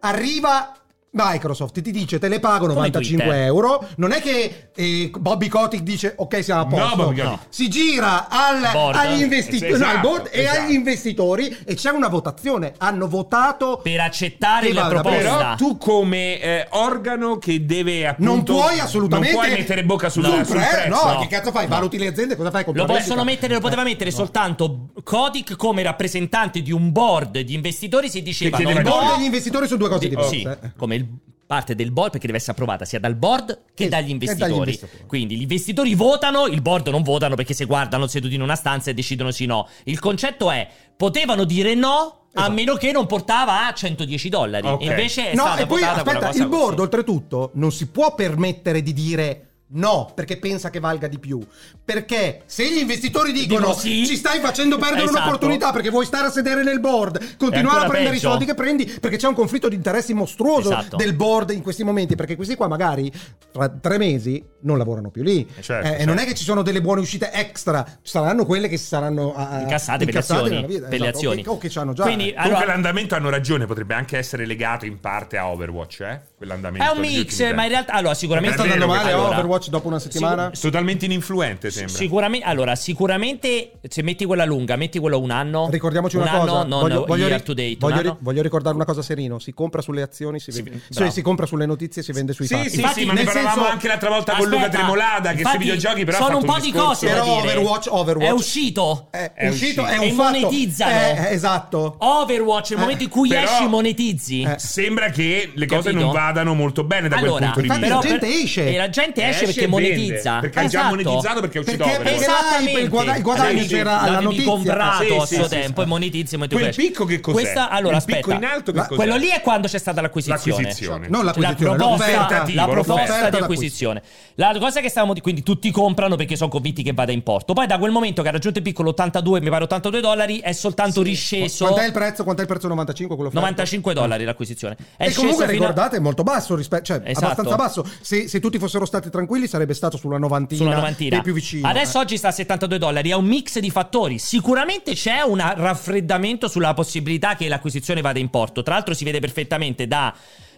Arriva Microsoft ti dice te le pago Come 95 Twitter. euro. Non è che eh, Bobby Kotick dice ok siamo a No, posto. Bobby Kotick. Si gira al- agli investitori Esatto, no, al board e esatto. agli investitori e c'è una votazione. Hanno votato Per accettare la proposta. Però tu come eh, organo che deve appunto non puoi assolutamente non puoi mettere bocca sul, sul sul pre- prezzo. No, che cazzo fai? Valuti le aziende, cosa fai? Lo Compra possono mettere, lo poteva Eh, mettere no. soltanto Kotick come rappresentante di un board di investitori si diceva Che no, Il No. board e gli investitori sono due cose diverse. sì, eh. come parte del board perché deve essere approvata sia dal board che Che- dagli che dagli investitori. investitori. Quindi gli investitori votano, il board non votano perché se guardano seduti in una stanza e decidono sì no. Il concetto è potevano dire no a Esatto. meno che non portava a 110 dollari. Ok. Invece è No, stata e poi aspetta, il board così. oltretutto non si può permettere di dire No, perché pensa che valga di più. Perché se gli investitori dicono Dicono sì. ci stai facendo perdere Esatto. un'opportunità perché vuoi stare a sedere nel board, continuare a prendere peggio. i soldi che prendi perché c'è un conflitto di interessi mostruoso Esatto. del board in questi momenti, perché questi qua magari tra tre mesi non lavorano più lì. certo, Eh, E certo. non è che ci sono delle buone uscite extra, saranno quelle che si saranno ah, Incassate per le incassate azioni, nella vita, per le esatto, azioni. O che, o che c'hanno già. Quindi, eh. Comunque allora, l'andamento hanno ragione, potrebbe anche essere legato in parte a Overwatch, eh? Quell'andamento. è un mix, ma in realtà, allora, sicuramente sta andando male allora, Overwatch dopo una settimana? Totalmente ininfluente, sembra. Sicuramente, allora, sicuramente se metti quella lunga, metti quello un anno. Ricordiamoci un una anno, cosa, non voglio, voglio year ri- to date. un voglio ri- anno. voglio ricordare una cosa serino, si compra sulle azioni, si, Sì, vende- bravo. cioè, si compra sulle notizie e si vende sui Sì, fatti. sì, Infatti, sì, ma ne parlavamo senso- anche l'altra volta con Luca Aspetta, Tremolada, che sui videogiochi però sono un po' di cose Però. Overwatch, Overwatch È uscito. è, uscito, è un E fatto. monetizzano. Eh, esatto. Overwatch, nel Eh, momento in cui però- esci, monetizzi. Eh. Sembra che le cose non vadano molto bene da quel allora, punto di vista. la però gente per- esce. E la gente esce, Esce perché vende, monetizza. Perché ha già Esatto. monetizzato perché è uscito Perché- perché- Esattamente. il guada- il guadagno c'era alla notizia. comprato Sì, a suo sì, tempo sì. e monetizzi Quel picco che cos'è? Questa, allora, Il picco aspetta. in alto che cos'è? Quello lì è quando c'è stata l'acquisizione. L'acquisizione. Non La l'acquisizione, proposta, la proposta di acquisizione. La cosa che stavamo di quindi tutti comprano perché sono convinti che vada in porto. Poi da quel momento che ha raggiunto il piccolo 82, mi pare 82 dollari, è soltanto risceso Quant'è il prezzo? Quant'è il prezzo 95 quello offerto? 95 dollari l'acquisizione. È E comunque ricordate è molto basso rispetto, cioè Esatto. abbastanza basso. Se, se tutti fossero stati tranquilli sarebbe stato sulla novantina, sulla novantina. più vicini. Adesso oggi sta a 72 dollari. È un mix di fattori. Sicuramente c'è un raffreddamento sulla possibilità che l'acquisizione vada in porto. Tra l'altro, si vede perfettamente da.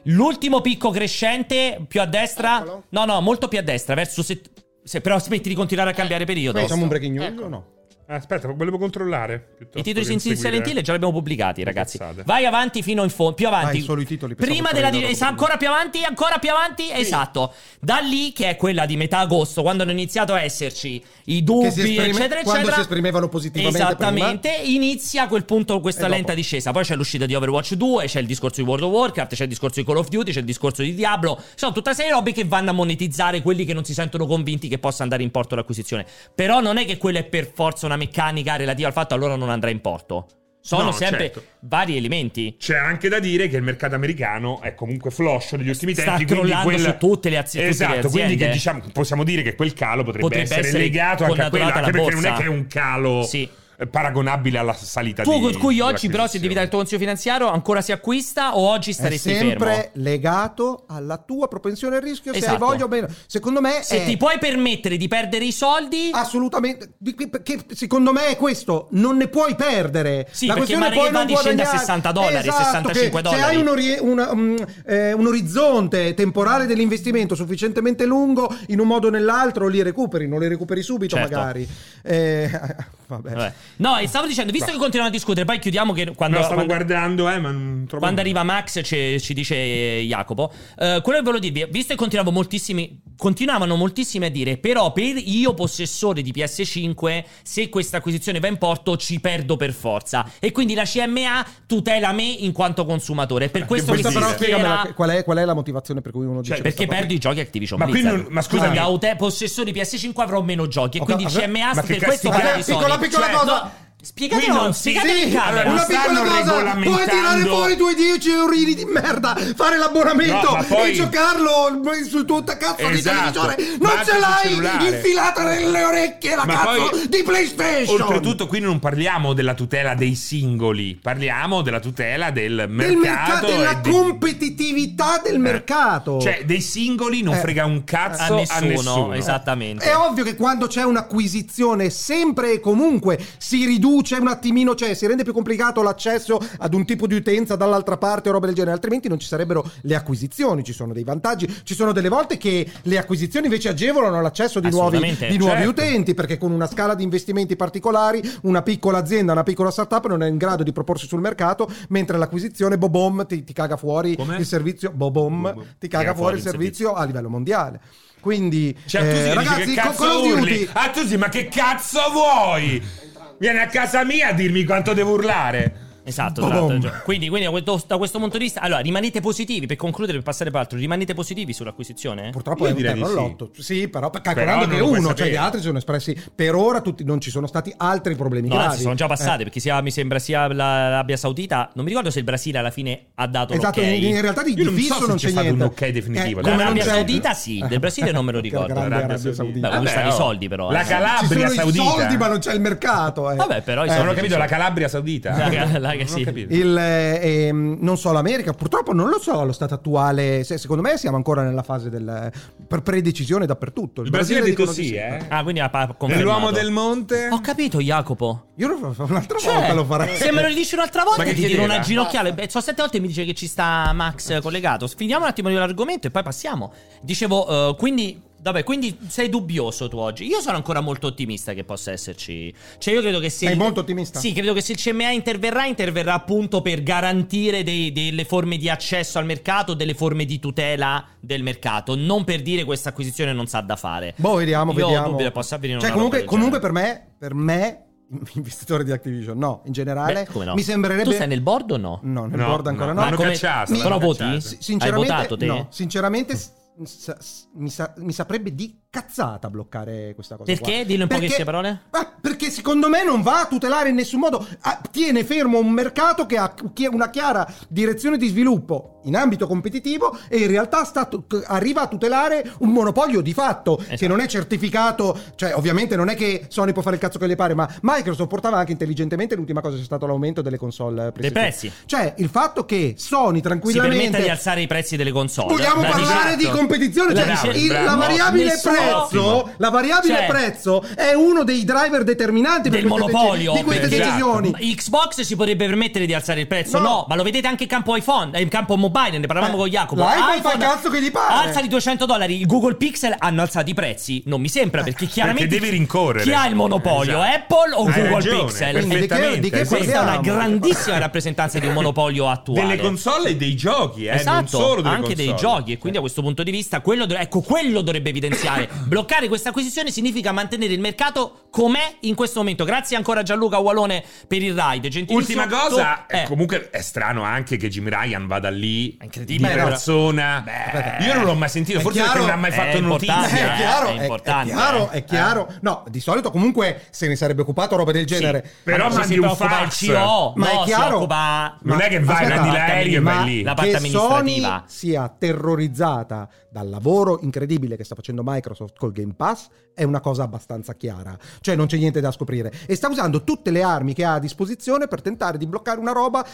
L'ultimo picco crescente più a destra, Eccolo. no, no, molto più a destra, verso se, se però smetti di continuare a cambiare periodo. Facciamo un breaking news Ecco. o no? Aspetta, volevo controllare. I titoli senza inseguire. lentile già li abbiamo pubblicati, ragazzi. cazzate. Vai avanti fino in fondo, più avanti. Ah, solo i titoli, Prima della fossero di- i loro ancora più avanti, ancora più avanti, esatto. Da lì che è quella di metà agosto, quando hanno iniziato a esserci i dubbi, esprime- eccetera, quando eccetera. si esprimevano positivamente Esattamente, inizia a quel punto questa dopo? lenta discesa. Poi c'è l'uscita di Overwatch 2, c'è il discorso di World of Warcraft, c'è il discorso di Call of Duty, c'è il discorso di Diablo. Sono tutta serie di robe che vanno a monetizzare quelli che non si sentono convinti che possa andare in porto l'acquisizione. Però non è che quella è per forza una meccanica relativa al fatto allora non andrà in porto. Sono No, sempre certo. vari elementi. C'è anche da dire che il mercato americano è comunque floscio negli ultimi Sta tempi. quindi crollando quel- su tutte le azi- tutte le Esatto, quindi aziende. che, diciamo, possiamo dire che quel calo potrebbe, Potrebbe essere, essere legato anche a quello, connaturata anche perché non è borsa. che è un calo Sì. Eh, paragonabile alla salita Tu di con cui oggi però se devi dare il tuo consiglio finanziario ancora si acquista o oggi È staresti sempre fermo? legato alla tua propensione al rischio, se hai Esatto. voglia o meno. Secondo me Se è ti puoi permettere di perdere i soldi, assolutamente perché secondo me è questo, non ne puoi perdere. Sì, La perché questione magari poi non va di scende a guadagnare. 60 dollari, Esatto, 65 che Se dollari. hai un, ori- una- um, eh, un orizzonte temporale dell'investimento sufficientemente lungo, in un modo o nell'altro li recuperi, non li recuperi subito Certo. magari. Eh, vabbè. Vabbè. No, e stavo dicendo, visto che continuiamo a discutere, poi chiudiamo che quando, No, stavo quando- guardando, eh, ma non trovo quando arriva Max ci, ci dice eh, Jacopo. Eh, quello che volevo dirvi, visto che continuavo moltissimi, continuavano moltissimi a dire, però per io possessore di PS5, se questa acquisizione va in porto ci perdo per forza. E quindi la CMA tutela me in quanto consumatore. Per questo mi però schiera... qual è, qual è la motivazione per cui uno dice Cioè, questa Perché perdo i giochi Activision Ma qui Blizzard. non- ma scusami. Quindi da possessore di PS5 avrò meno giochi. E quindi CMA per questo Vabbè, i soldi. Piccola, piccola Cioè, cosa. no, Spiegatelo, non si- spiegatelo sì, in camera. allora, Una piccola cosa, puoi tirare fuori i tuoi 10 eurini di merda, fare l'abbonamento No, ma poi- e giocarlo sul tuo cazzo di Esatto, televisore. ma Non anche ce l'hai infilata nelle orecchie la Ma cazzo poi- di PlayStation. Oltretutto, qui non parliamo della tutela dei singoli, parliamo della tutela del del mercato. mercato, della e di- competitività del Eh. mercato. Cioè, dei singoli non Eh. frega un a cazzo nessuno, a nessuno. esattamente. È ovvio che quando c'è un'acquisizione, sempre e comunque si riduce un attimino, cioè si rende più complicato l'accesso ad un tipo di utenza dall'altra parte o roba del genere, altrimenti non ci sarebbero le acquisizioni, ci sono dei vantaggi, ci sono delle volte che le acquisizioni invece agevolano l'accesso di nuovi, di nuovi certo. utenti, perché con una scala di investimenti particolari una piccola azienda, una piccola startup non è in grado di proporsi sul mercato, mentre l'acquisizione bobom ti, ti caga fuori Come? il servizio, bobom ti caga fuori il servizio a livello mondiale. Quindi, Cioè, eh, ragazzi, che Call of? Duty, Ah, tu sì, ma che cazzo vuoi? Vieni a casa mia a dirmi quanto devo urlare. Esatto, esatto. Quindi, quindi da, questo, da questo punto di vista, allora rimanete positivi per concludere, per passare per altro. Rimanete positivi sull'acquisizione? Purtroppo Io è un di sì. all'otto. Sì, però calcolando Però che uno, cioè sapere. gli altri si sono espressi per ora tutti, non ci sono stati altri problemi No, gravi. sono già passate Eh. perché sia, mi sembra sia la- l'Arabia Saudita. Non mi ricordo se il Brasile alla fine ha dato Esatto, l'ok. in, in realtà di, Io non so fisso se non c'è c'è stato niente. un ok definitivo. come non L'Arabia Saudita sì, del Brasile non me lo ricordo. L'Arabia Arabia Saudita. Vabbè, questi i oh, soldi però. La eh. Calabria Saudita. i soldi, ma non c'è il mercato. eh. Vabbè, però Eh, Non ho capito, la. Calabria Saudita. La- Non ho sì. capito. Il, eh, ehm, non so l'America, purtroppo non lo so allo stato attuale. se- secondo me siamo ancora nella fase del per predecisione dappertutto. Il Brasile è dicono così, sì. eh. Ah, quindi ha confermato. Nell'uomo del monte. Ho capito, Jacopo. Io lo fa- un'altra Cioè, volta lo farei. Se me lo dici un'altra volta Ma che ti tiro chiedeva? una ginocchiale. Beh, sono sette volte che mi dice che ci sta Max collegato. Finiamo un attimo l'argomento e poi passiamo. Dicevo, eh, quindi. Vabbè, quindi sei dubbioso tu oggi. Io sono ancora molto ottimista che possa esserci. Cioè, io credo che se. Sei molto ottimista? Sì, credo che se il CMA interverrà, interverrà appunto per garantire dei- delle forme di accesso al mercato, delle forme di tutela del mercato. Non per dire questa acquisizione non sa da fare. Boh, vediamo, Io ho vediamo. dubbi che possa avvenire Cioè, una comunque, comunque per me, per me, investitore di Activision, no, in generale, Beh, come no? mi sembrerebbe... Tu stai nel board o no? No, nel No, board ancora no, no. ma hanno come- cacciato. Mi- Però voti? S- Sinceramente, Hai votato te? no, sinceramente mi, sa- mi saprebbe di cazzata bloccare questa cosa. Perché? qua. Dillo in Perché- pochissime parole. Ah, perché secondo me non va a tutelare in nessun modo. Ah, tiene fermo un mercato che ha una chiara direzione di sviluppo in ambito competitivo e in realtà sta arriva a tutelare un monopolio di fatto che Esatto. non è certificato. Cioè, ovviamente non è che Sony può fare il cazzo che le pare, ma Microsoft portava anche intelligentemente. L'ultima cosa c'è stato l'aumento delle console Dei prezzi. Cioè, il fatto che Sony Si tranquillamente permette di alzare i prezzi delle console. Vogliamo La parlare di competizione? La Cioè, dice- il- bravo. la variabile Nessuno- prezzo, la variabile Cioè- prezzo è uno dei driver determinanti per del monopolio di queste perché decisioni. Xbox si potrebbe permettere di alzare il prezzo no, No. ma lo vedete anche in campo iPhone eh, in campo mobile ne parlavamo Eh, con Jacopo l'iPhone fa il cazzo che gli pare. alza di 200 dollari il Google Pixel hanno alzato i prezzi non mi sembra perché chiaramente devi rincorrere. chi ha il monopolio Esatto. Apple o Hai Google ragione, Pixel Quindi di che- di che esatto. questa è una grandissima rappresentanza di un monopolio attuale Delle console e dei giochi, eh, non Esatto, solo delle anche dei console. giochi. E quindi a questo punto di vista, quello, ecco, quello dovrebbe evidenziare. Bloccare questa acquisizione significa mantenere il mercato com'è in questo momento. Grazie ancora a Gianluca Ualone per il ride. Gentilissimo. Ultima cosa, Tu- eh, eh, comunque è strano anche che Jim Ryan vada lì È incredibile, di persona. Beh, Io non l'ho mai sentito, è forse chiaro, perché non ha mai è fatto importante, notizia. è eh, chiaro, è è, è importante, chiaro, eh. è chiaro. No, di solito comunque se ne sarebbe occupato roba del genere. però ma si preoccupa il. CEO, Ma è no, si chiaro. occupa Non è che vai, Aspetta, la l'aereo e vai lì. la parte che amministrativa. Sony sia terrorizzata dal lavoro incredibile che sta facendo Microsoft col Game Pass è una cosa abbastanza chiara. Cioè non c'è niente da scoprire. E sta usando tutte le armi che ha a disposizione per tentare di bloccare una roba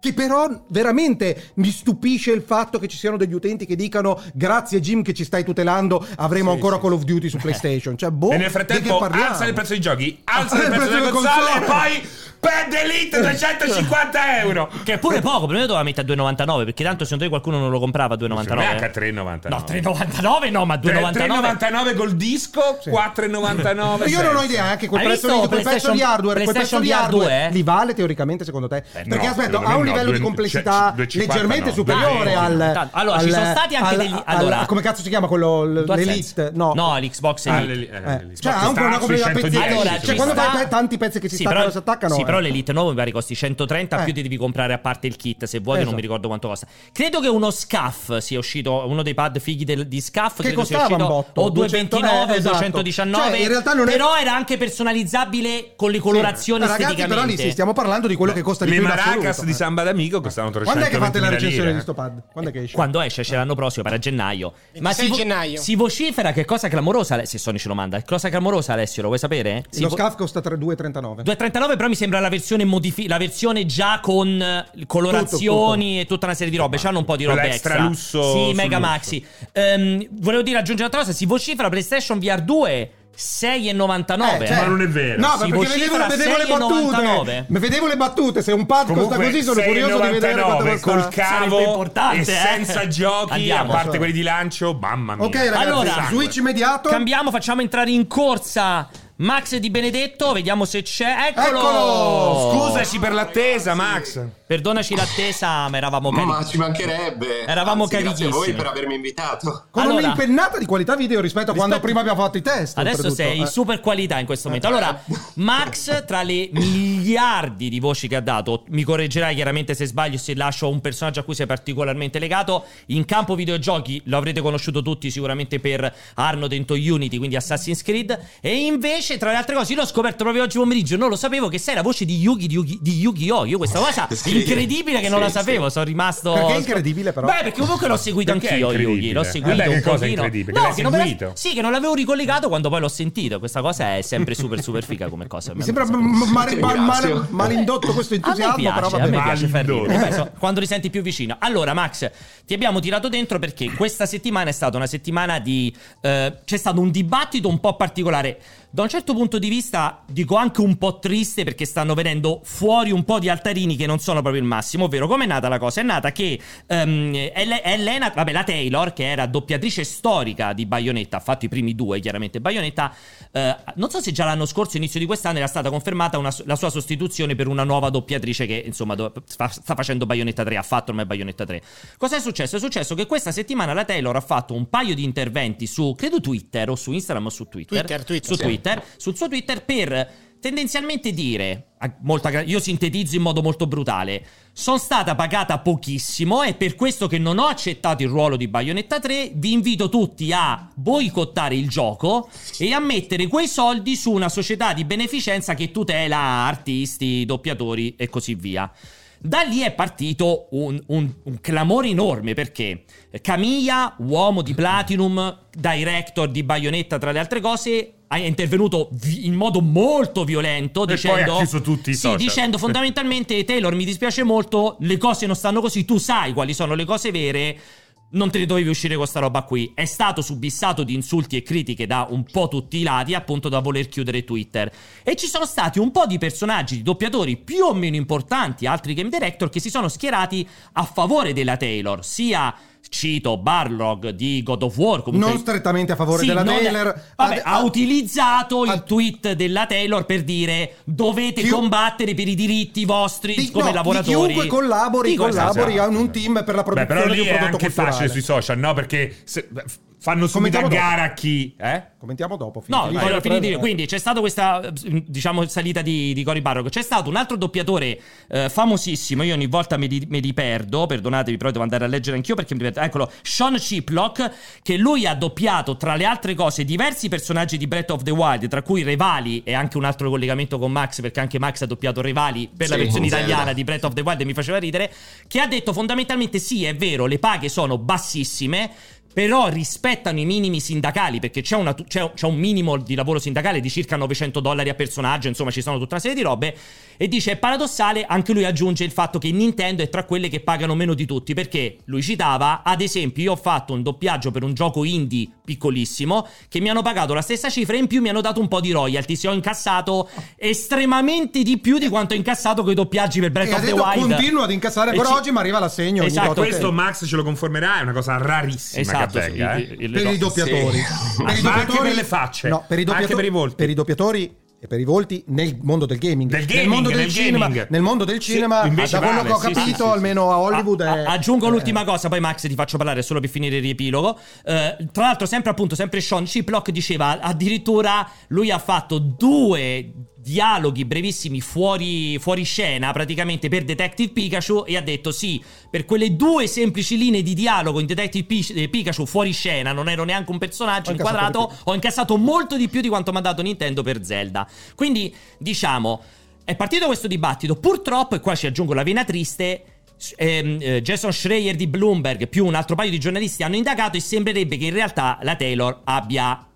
che però veramente mi stupisce il fatto che ci siano degli utenti che dicano grazie Jim che ci stai tutelando, avremo Sì, ancora sì, Call of Duty su PlayStation. Cioè, boh, E nel frattempo che parliamo? alza il prezzo dei giochi, alza il prezzo delle console, console. e poi Pad Elite 250 euro. Che è pure poco, prima doveva mettere a 2,99 perché tanto secondo te qualcuno non lo comprava a 2,99. Non è H3,99. No, 3,99 no, ma 2,99. 3,99 col disco, 4,99. Io non ho idea anche quel Hai prezzo lì, quel pezzo di hardware, quel pezzo PlayStation di VR 2, hardware eh? li vale teoricamente secondo te? Eh, Perché no, aspetta, ha me un livello di due- complessità cioè, 2,50 leggermente no. superiore Dai, al tanto. Allora, ci al- sono stati anche al- degli- al- allora- come cazzo si chiama quello l'Elite? No. No, l'Xbox Ah, Elite. le- eh, Eh, le- cioè, ha un po' una 110. pezzi- Allora, cioè ci quando sta- fai tanti pezzi che si Sì, staccano però- e si attaccano Sì, eh. però l'Elite nuovo mi pare costi 130 Eh. più ti devi comprare a parte il kit se vuoi, che non Esatto. mi ricordo quanto costa. Credo che uno SCAF sia uscito, uno dei pad fighi del- di SCAF Che credo sia costava un uscito botto, o 200, 229 eh, o esatto. 219. Cioè, in realtà non è- Però era anche personalizzabile con le colorazioni Ragazzi, esteticamente. però lì sì, stiamo parlando di quello che costa di Le più in maracas assoluto. di Samba d'Amico costavano 300 Quando è che fate la recensione di sto pad? Quando è che esce? Quando esce, c'è l'anno prossimo, per a gennaio. Ma 26 si, vo- gennaio. si vocifera che cosa clamorosa, Ale- se Sony ce lo manda, cosa clamorosa Alessio, lo vuoi sapere? Si Lo vo- SCAF costa 3- 2,39. 2,39 però mi sembra la versione modifi- la versione già con eh, colorazioni Tutto, e tutta una serie di robe. C'hanno un po' di robe extra. extra lusso Sì, mega lusso. maxi. Ehm, volevo dire, aggiungere un'altra cosa. Si vocifera PlayStation VR 2 6,99. Eh, cioè- Ma non è vero. No, Si perché vedevo, vedevo le 6,99. battute. Ma Vedevo le battute. Se un pad costa così, sono curioso di vedere quanto 6,99 costa. col cavo importante, e eh. senza giochi, Andiamo. a parte quelli di lancio, mamma mia. Ok, ragazzi, Allora, switch immediato. Cambiamo, facciamo entrare in corsa Max Di Benedetto, vediamo se c'è. Eccolo! Eccolo! Scusaci per l'attesa, Max. Perdonaci l'attesa, ma eravamo cari- Ma ci mancherebbe. Eravamo Anzi, Grazie a voi per avermi invitato. Con Allora- un'impennata di qualità video rispetto a quando Rispetto- prima abbiamo fatto i test. Adesso sei in Eh. super qualità in questo momento. Allora, Max, tra le miliardi di voci che ha dato, mi correggerai chiaramente se sbaglio, se lascio un personaggio a cui sei particolarmente legato. In campo videogiochi lo avrete conosciuto tutti sicuramente per Arno dentro Unity, quindi Assassin's Creed. E invece, tra le altre cose, io l'ho scoperto proprio oggi pomeriggio. Non lo sapevo che sei la voce di Yugi di, Yugi, di Yu-Gi-Oh! Io questa cosa Sì. incredibile che non Sì, la sapevo. Sono rimasto. Perché è incredibile, però. Beh, perché comunque l'ho seguito Perché anch'io, Yugi. L'ho seguito Vabbè, che un cosa pochino. incredibile? No, che non me la-? Sì, che non l'avevo ricollegato quando poi l'ho sentito. Questa cosa è sempre super, super figa come cosa. Mi sembra malindotto questo entusiasmo, piace, però a me piace far ridere. Quando li senti più vicino. Allora, Max, ti abbiamo tirato dentro perché questa settimana è stata una settimana di. eh, c'è stato un dibattito un po' particolare. Da un certo punto di vista, dico anche un po' triste perché stanno venendo fuori un po' di altarini che non sono proprio il massimo. Ovvero, com'è nata la cosa? È nata che ehm, Elle- Elena, vabbè, la Taylor, che era doppiatrice storica di Bayonetta, ha fatto i primi due, chiaramente. Bayonetta, eh, non so se già l'anno scorso, inizio di quest'anno, era stata confermata una- la sua sostituzione per una nuova doppiatrice che, insomma, do- fa- sta facendo Bayonetta 3, ha fatto ormai Bayonetta 3. Cosa è successo? È successo che questa settimana la Taylor ha fatto un paio di interventi su, credo Twitter o su Instagram o su Twitter. Twitter, Twitter, su sì. Twitter, sul suo Twitter per tendenzialmente dire, molta io sintetizzo in modo molto brutale, sono stata pagata pochissimo e per questo che non ho accettato il ruolo di Bayonetta 3 vi invito tutti a boicottare il gioco e a mettere quei soldi su una società di beneficenza che tutela artisti, doppiatori e così via. Da lì è partito un, un- un clamore enorme perché Camilla, uomo di Platinum, director di Bayonetta tra le altre cose, è intervenuto in modo molto violento poi dicendo sì, dicendo fondamentalmente Taylor mi dispiace molto, le cose non stanno così, tu sai quali sono le cose vere. Non te ne dovevi uscire con sta roba qui. È stato subissato di insulti e critiche da un po' tutti i lati, appunto da voler chiudere Twitter. E ci sono stati un po' di personaggi, di doppiatori più o meno importanti, altri game director, che si sono schierati a favore della Taylor. Sia, cito, Barlog di God of War. Comunque, Non strettamente a favore Sì, della Taylor. Vabbè, Ad- ha utilizzato ad- il tweet della Taylor per dire dovete Chiu- combattere per i diritti vostri di, come no, lavoratori. Di chiunque collabori, collabori esatto. a un team per la Beh, produzione però di lì un è prodotto anche culturale. facile sui social, no? Perché se- fanno subito a Commentiamo gara a chi, eh? Commentiamo dopo. No, di dire. eh. Quindi c'è stata questa, diciamo, salita di, di Cory Barrock. C'è stato un altro doppiatore eh, famosissimo. Io ogni volta mi, mi riperdo. Perdonatevi, però devo andare a leggere anch'io perché mi riperdo. Eccolo, Sean Chiplock. Che lui ha doppiato, tra le altre cose, diversi personaggi di Breath of the Wild, tra cui Revali e anche un altro collegamento con Max, perché anche Max ha doppiato Revali per la Sì, versione Zelda. italiana di Breath of the Wild e mi faceva ridere. Che ha detto fondamentalmente: sì, è vero, le paghe sono bassissime. Però rispettano i minimi sindacali perché c'è, una- c'è- c'è un minimo di lavoro sindacale di circa 900 dollari a personaggio, insomma ci sono tutta una serie di robe. E dice è paradossale, anche lui aggiunge il fatto che Nintendo è tra quelle che pagano meno di tutti perché lui citava, ad esempio io ho fatto un doppiaggio per un gioco indie piccolissimo che mi hanno pagato la stessa cifra e in più mi hanno dato un po' di royalties e ho incassato estremamente di più di quanto ho incassato con i doppiaggi per Breath E ha of the Wild. continua ad incassare per ci- oggi, ma arriva l'assegno Esatto, Questo. Max ce lo confermerà, è una cosa rarissima Esatto, che avvenga, sì, eh? il- il- per i doppiatori. Sì. Per i Ma anche doppiatori- per le facce. No, per i Anche doppiatori, per i volti. per i doppiatori e per i volti nel mondo del gaming. Del nel gaming, mondo del nel cinema, gaming. nel mondo del Sì, cinema, invece da quello vale, che ho sì, sì, capito, sì, sì. almeno a Hollywood A- è- aggiungo eh, l'ultima cosa, poi Max ti faccio parlare solo per finire il riepilogo. Eh, tra l'altro, sempre appunto, sempre Sean Chiplock diceva addirittura lui ha fatto due dialoghi brevissimi fuori, fuori scena praticamente per Detective Pikachu e ha detto sì, per quelle due semplici linee di dialogo in Detective Pi- eh, Pikachu fuori scena, non ero neanche un personaggio Ho inquadrato, più. ho incassato molto di più di quanto mi ha dato Nintendo per Zelda. Quindi, diciamo, è partito questo dibattito. Purtroppo, e qua ci aggiungo la vena triste. ehm, eh, Jason Schreier di Bloomberg più un altro paio di giornalisti hanno indagato e sembrerebbe che in realtà la Taylor abbia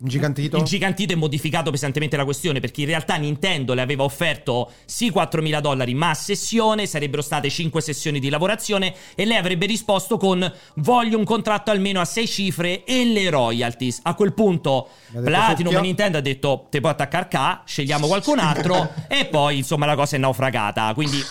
ingigantito. ingigantito e modificato pesantemente la questione perché in realtà Nintendo le aveva offerto sì 4.000 dollari ma a sessione sarebbero state 5 sessioni di lavorazione e lei avrebbe risposto con voglio un contratto almeno a 6 cifre e le royalties. A quel punto Platinum e Nintendo ha detto te puoi attaccare K scegliamo qualcun altro e poi insomma la cosa è naufragata. Quindi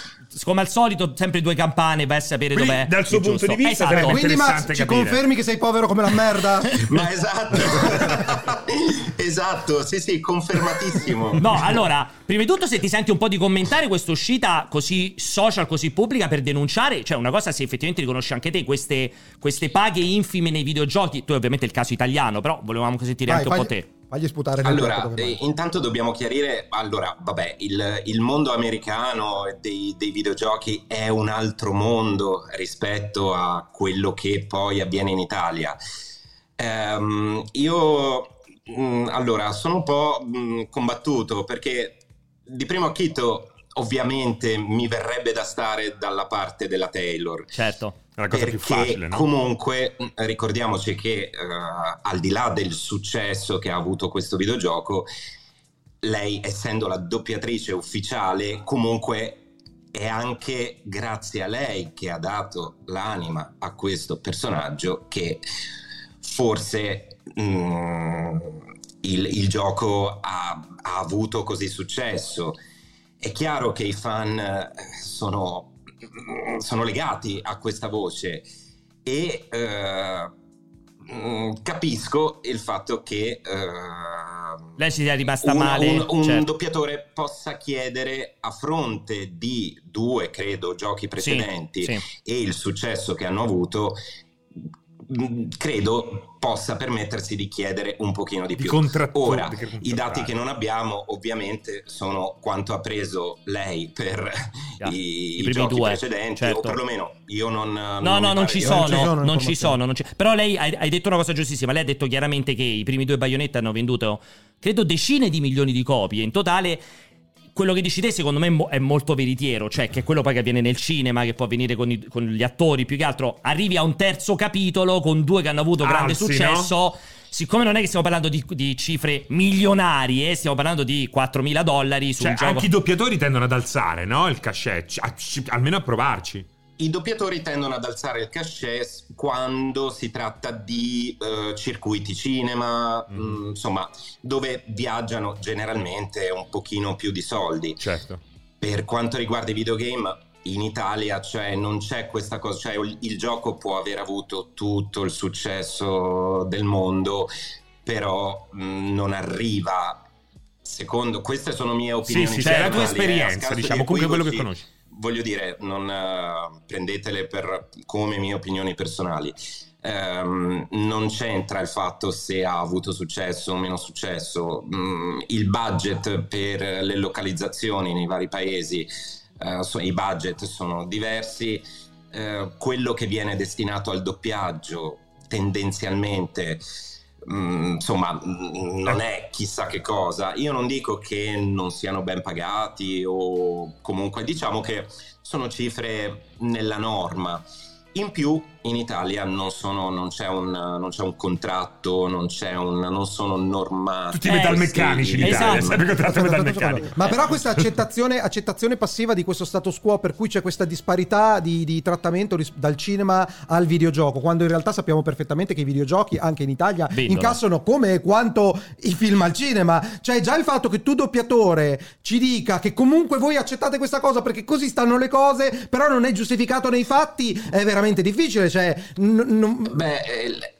come al solito, sempre due campane, vai a sapere Quindi, dov'è. dal suo punto giusto. di vista, Esatto. Quindi Max ci capire. confermi che sei povero come la merda? Ma esatto. esatto, sì, sì, confermatissimo. No, allora, prima di tutto se ti senti un po' di commentare questa uscita così social, così pubblica per denunciare, cioè una cosa se effettivamente riconosci anche te queste, queste paghe infime nei videogiochi, tu ovviamente il caso italiano, però volevamo sentire Vai, anche un po' te. Fagli sputare nel Allora, eh, intanto dobbiamo chiarire, allora, vabbè, il, il mondo americano dei, dei videogiochi è un altro mondo rispetto a quello che poi avviene in Italia. Ehm, io, mh, allora, sono un po' mh, combattuto perché di primo acchito ovviamente mi verrebbe da stare dalla parte della Taylor. Certo. È la cosa più facile, no? comunque ricordiamoci che eh, al di là del successo che ha avuto questo videogioco, lei essendo la doppiatrice ufficiale, comunque è anche grazie a lei che ha dato l'anima a questo personaggio che forse mh, il, il gioco ha, ha avuto così successo. È chiaro che i fan eh, sono, sono legati a questa voce e eh, mm, capisco il fatto che eh, Lei si è rimasta un, male. un- un certo. doppiatore possa chiedere a fronte di due, credo, giochi precedenti sì. e il successo che hanno avuto, credo possa permettersi di chiedere un pochino di Di più. contrattu- Ora, di i dati che non abbiamo ovviamente sono quanto ha preso lei per Yeah. i, I i primi giochi due, precedenti, certo. o perlomeno io non... No, mi no, non ci di- non sono, ci sono non ci sono. non ci- Però lei hai, hai detto una cosa giustissima. Lei ha detto chiaramente che i primi due baionette hanno venduto, credo, decine di milioni di copie. In totale, quello che dici te, secondo me, è mo- è molto veritiero. Cioè, che è quello poi che avviene nel cinema, che può avvenire con, i- con gli attori. Più che altro, arrivi a un terzo capitolo con due che hanno avuto grande Alzi, successo. Siccome non è che stiamo parlando di, di cifre milionarie, stiamo parlando di 4.000 dollari su Cioè, un gioco. anche i doppiatori tendono ad alzare, no? Il cachet, almeno a provarci. I doppiatori tendono ad alzare il cachet quando si tratta di eh, circuiti cinema, Mhm. mh, insomma, dove viaggiano generalmente un pochino più di soldi. Certo. Per quanto riguarda i videogame, in Italia cioè, non c'è questa cosa, cioè il, gioco può aver avuto tutto il successo del mondo, però mh, non arriva. Secondo queste sono mie opinioni. sì, sì, è la tua eh, esperienza, diciamo, comunque quello che conosci. Voglio dire, non eh, prendetele per, come mie opinioni personali. Ehm, non c'entra il fatto se ha avuto successo o meno successo. Mm, il budget per le localizzazioni nei vari paesi, eh, so- i budget sono diversi. Eh, quello che viene destinato al doppiaggio tendenzialmente mm, insomma mm, non è chissà che cosa. Io non dico che non siano ben pagati o comunque diciamo che sono cifre nella norma. In più in Italia non, sono, non, c'è, un, non c'è un contratto, non, c'è un, non sono normati. Tutti i Eh, metalmeccanici in Italia, esatto. sempre contratto metalmeccanici. Ma però questa accettazione, accettazione passiva di questo status quo per cui c'è questa disparità di, di trattamento ris- dal cinema al videogioco, quando in realtà sappiamo perfettamente che i videogiochi anche in Italia Vendono. incassano come e quanto i film al cinema. Cioè già il fatto che tu doppiatore ci dica che comunque voi accettate questa cosa perché così stanno le cose, però non è giustificato nei fatti, è veramente difficile. Cioè, n- non- Beh,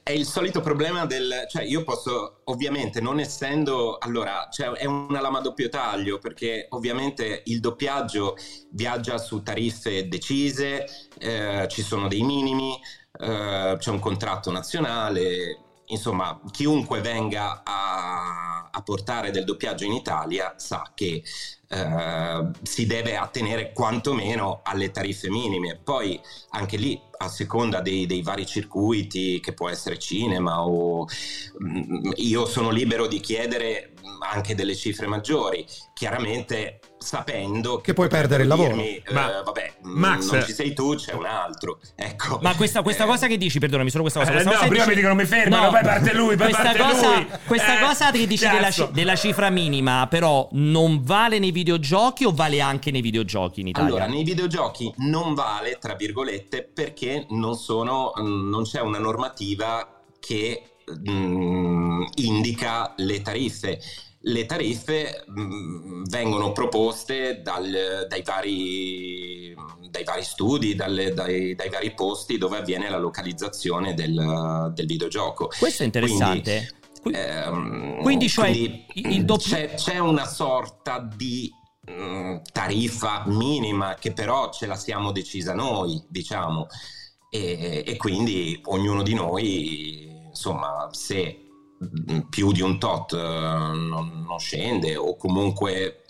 è il- solito problema del... Cioè, io posso, ovviamente, non essendo... Allora, cioè, è una lama a doppio taglio, perché ovviamente il doppiaggio viaggia su tariffe decise, eh, ci sono dei minimi, eh, c'è un contratto nazionale... Insomma, chiunque venga a, a portare del doppiaggio in Italia sa che eh, si deve attenere quantomeno alle tariffe minime. Poi anche lì, a seconda dei, dei vari circuiti, che può essere cinema o mm, io sono libero di chiedere mm, anche delle cifre maggiori, chiaramente sapendo che, Che puoi perdere il lavoro. dirmi, eh, Ma- vabbè, mm, Max- non ci sei tu, c'è un altro. Ecco. Ma questa, questa Eh, cosa che dici, perdonami, solo questa cosa. Eh, questa no, cosa prima dici- mi dicono mi fermano, poi parte lui, poi questa parte cosa, lui. Questa Eh, cosa che dici della, della cifra minima, però, non vale nei videogiochi o vale anche nei videogiochi in Italia? Allora, nei videogiochi non vale, tra virgolette, perché non, sono, mm, non c'è una normativa che mm, indica le tariffe. le tariffe mh, vengono proposte dal, dai, vari, dai, vari, studi, dalle, dai, dai, vari posti dove avviene la localizzazione del, del videogioco. Questo è interessante. Quindi, quindi cioè quindi il doppio... c'è, c'è una sorta di tariffa minima che però ce la siamo decisa noi, diciamo, e, e quindi ognuno di noi, insomma, se più di un tot non, non scende o comunque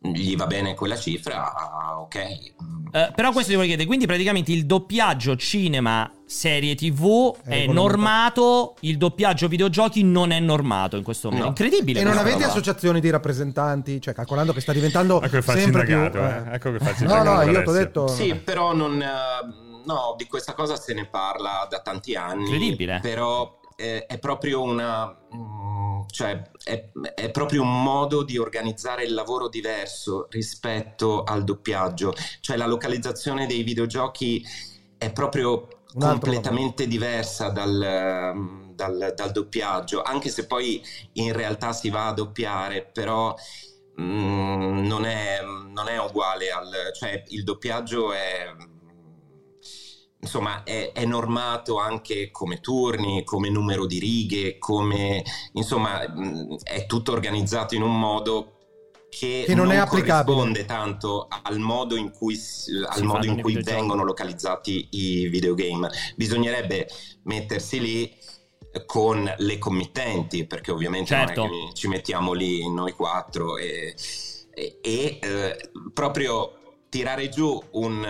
gli va bene quella cifra, ok. Uh, però questo ti voglio chiedere, quindi praticamente il doppiaggio cinema serie TV è, è normato, il doppiaggio videogiochi non è normato in questo momento. No. Incredibile. E non avete roba. associazioni di rappresentanti, cioè calcolando che sta diventando ecco sempre più eh. Eh. Ecco che faccio No, no, io ti ho detto Sì, però non no, di questa cosa se ne parla da tanti anni. Incredibile. Però è, è proprio una cioè è, è, proprio un modo di organizzare il lavoro diverso rispetto al doppiaggio, cioè la localizzazione dei videogiochi è proprio completamente lavoro. diversa dal, dal, dal, doppiaggio, anche se poi in realtà si va a doppiare, però mh, mm, non, è, non è uguale al... cioè il doppiaggio è insomma è, è, normato anche come turni, come numero di righe, come insomma è tutto organizzato in un modo che, che non, non, è applicabile corrisponde tanto al modo in cui, al modo in cui vengono localizzati i videogame. Bisognerebbe mettersi lì con le committenti, perché ovviamente certo. non è che ci mettiamo lì noi quattro e, e, e eh, proprio tirare giù un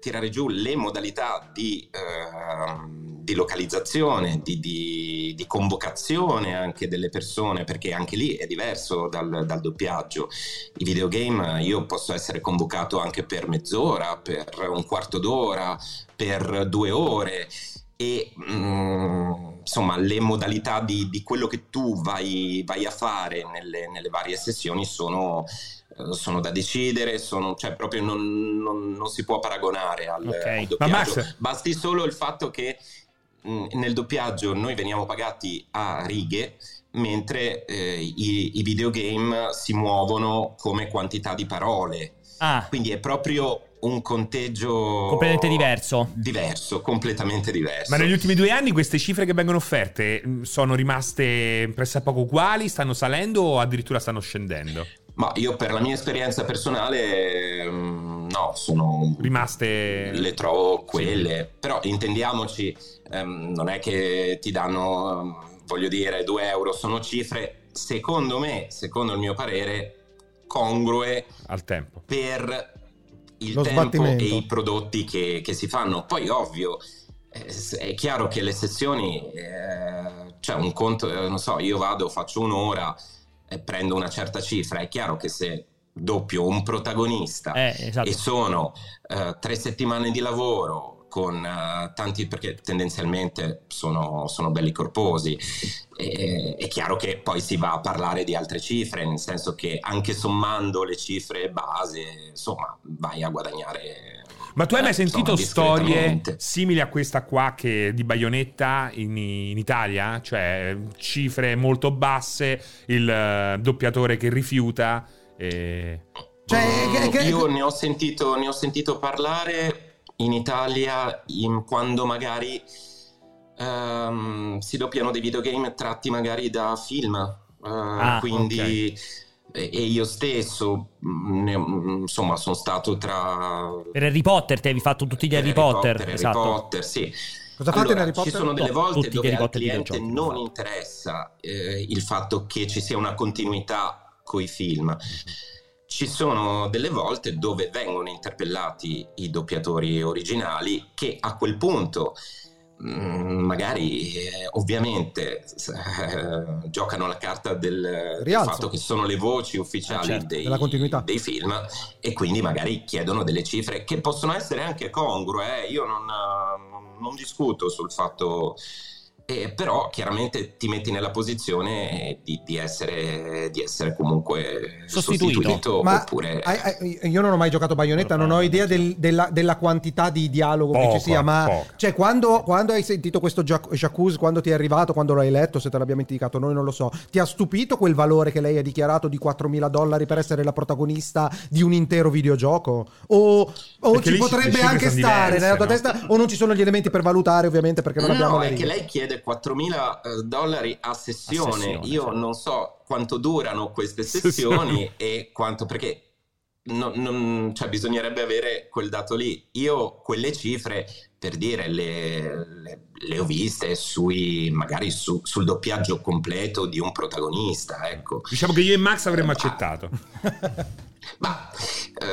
tirare giù le modalità di, eh, di localizzazione, di, di, di, convocazione anche delle persone, perché anche lì è diverso dal, dal, doppiaggio. I videogame io posso essere convocato anche per mezz'ora, per un quarto d'ora, per due ore e mm, insomma le modalità di, quello che tu vai, vai a fare nelle, nelle varie sessioni sono sono da decidere, sono, cioè proprio non, non, non, si può paragonare al, okay. al doppiaggio. Basti solo il fatto che mh, nel doppiaggio noi veniamo pagati a righe, mentre eh, i, i, videogame si muovono come quantità di parole. Ah. Quindi è proprio un conteggio completamente diverso. Diverso, completamente diverso. Ma negli ultimi due anni queste cifre che vengono offerte sono rimaste pressappoco uguali, stanno salendo o addirittura stanno scendendo? Ma io per la mia esperienza personale, mm, no, sono rimaste. Le trovo quelle. Sì. Però intendiamoci, um, non è che ti danno, voglio dire, 2 euro, sono cifre, secondo me, secondo il mio parere, congrue al tempo per il Lo tempo e i prodotti che, che, si fanno. Poi, ovvio. È chiaro che le sessioni, eh, cioè un conto, eh, non so, io vado, faccio un'ora, prendo una certa cifra. È chiaro che se doppio un protagonista eh, esatto. e sono uh, tre settimane di lavoro con uh, tanti perché tendenzialmente sono, sono belli corposi e, è chiaro che poi si va a parlare di altre cifre nel senso che anche sommando le cifre base insomma vai a guadagnare ma tu hai mai eh, sentito storie simili a questa qua che di Bayonetta in, in Italia? Cioè cifre molto basse, il uh, doppiatore che rifiuta. E... Cioè, mm, che, io ne ho, sentito, ne ho, sentito, parlare in Italia in, quando magari um, si doppiano dei videogame tratti magari da film. Uh, ah, quindi... Okay e io stesso mm, mm, insomma sono stato tra per Harry Potter ti avevi fatto tutti gli Harry, Harry Potter, Potter esatto. Harry Potter sì Cosa allora, fate in Harry Potter? Ci sono delle volte no, dove al cliente non interessa eh, il fatto che ci sia una continuità coi film. Ci sono delle volte dove vengono interpellati i doppiatori originali che a quel punto magari eh, ovviamente eh, giocano la carta del Rialzo. fatto che sono le voci ufficiali eh certo, dei, dei, film e quindi magari chiedono delle cifre che possono essere anche congrue. Eh. Io non, non, discuto sul fatto eh, però chiaramente ti metti nella posizione di, di, essere, di essere, comunque sostituito, sostituito Ma oppure... hai, hai, io non ho mai giocato Bayonetta, non ho idea del, della, della, quantità di dialogo poco, che ci sia, ma cioè, quando, quando, hai sentito questo Jacuzzi, quando ti è arrivato, quando l'hai letto, se te l'abbiamo indicato, noi non lo so, ti ha stupito quel valore che lei ha dichiarato di 4.000 dollari per essere la protagonista di un intero videogioco? O, o ci potrebbe anche stare diverse, nella tua no? testa, o non ci sono gli elementi per valutare ovviamente perché non no, abbiamo righe? è che lei chiede 4.000 eh, dollari a sessione. a sessione. Io certo. non so quanto durano queste sessioni e quanto perché non, non, cioè bisognerebbe avere quel dato lì. Io quelle cifre, per dire, le, le, le ho viste sui, magari su, sul doppiaggio completo di un protagonista. Ecco. Diciamo che io e Max avremmo ah. accettato. Ma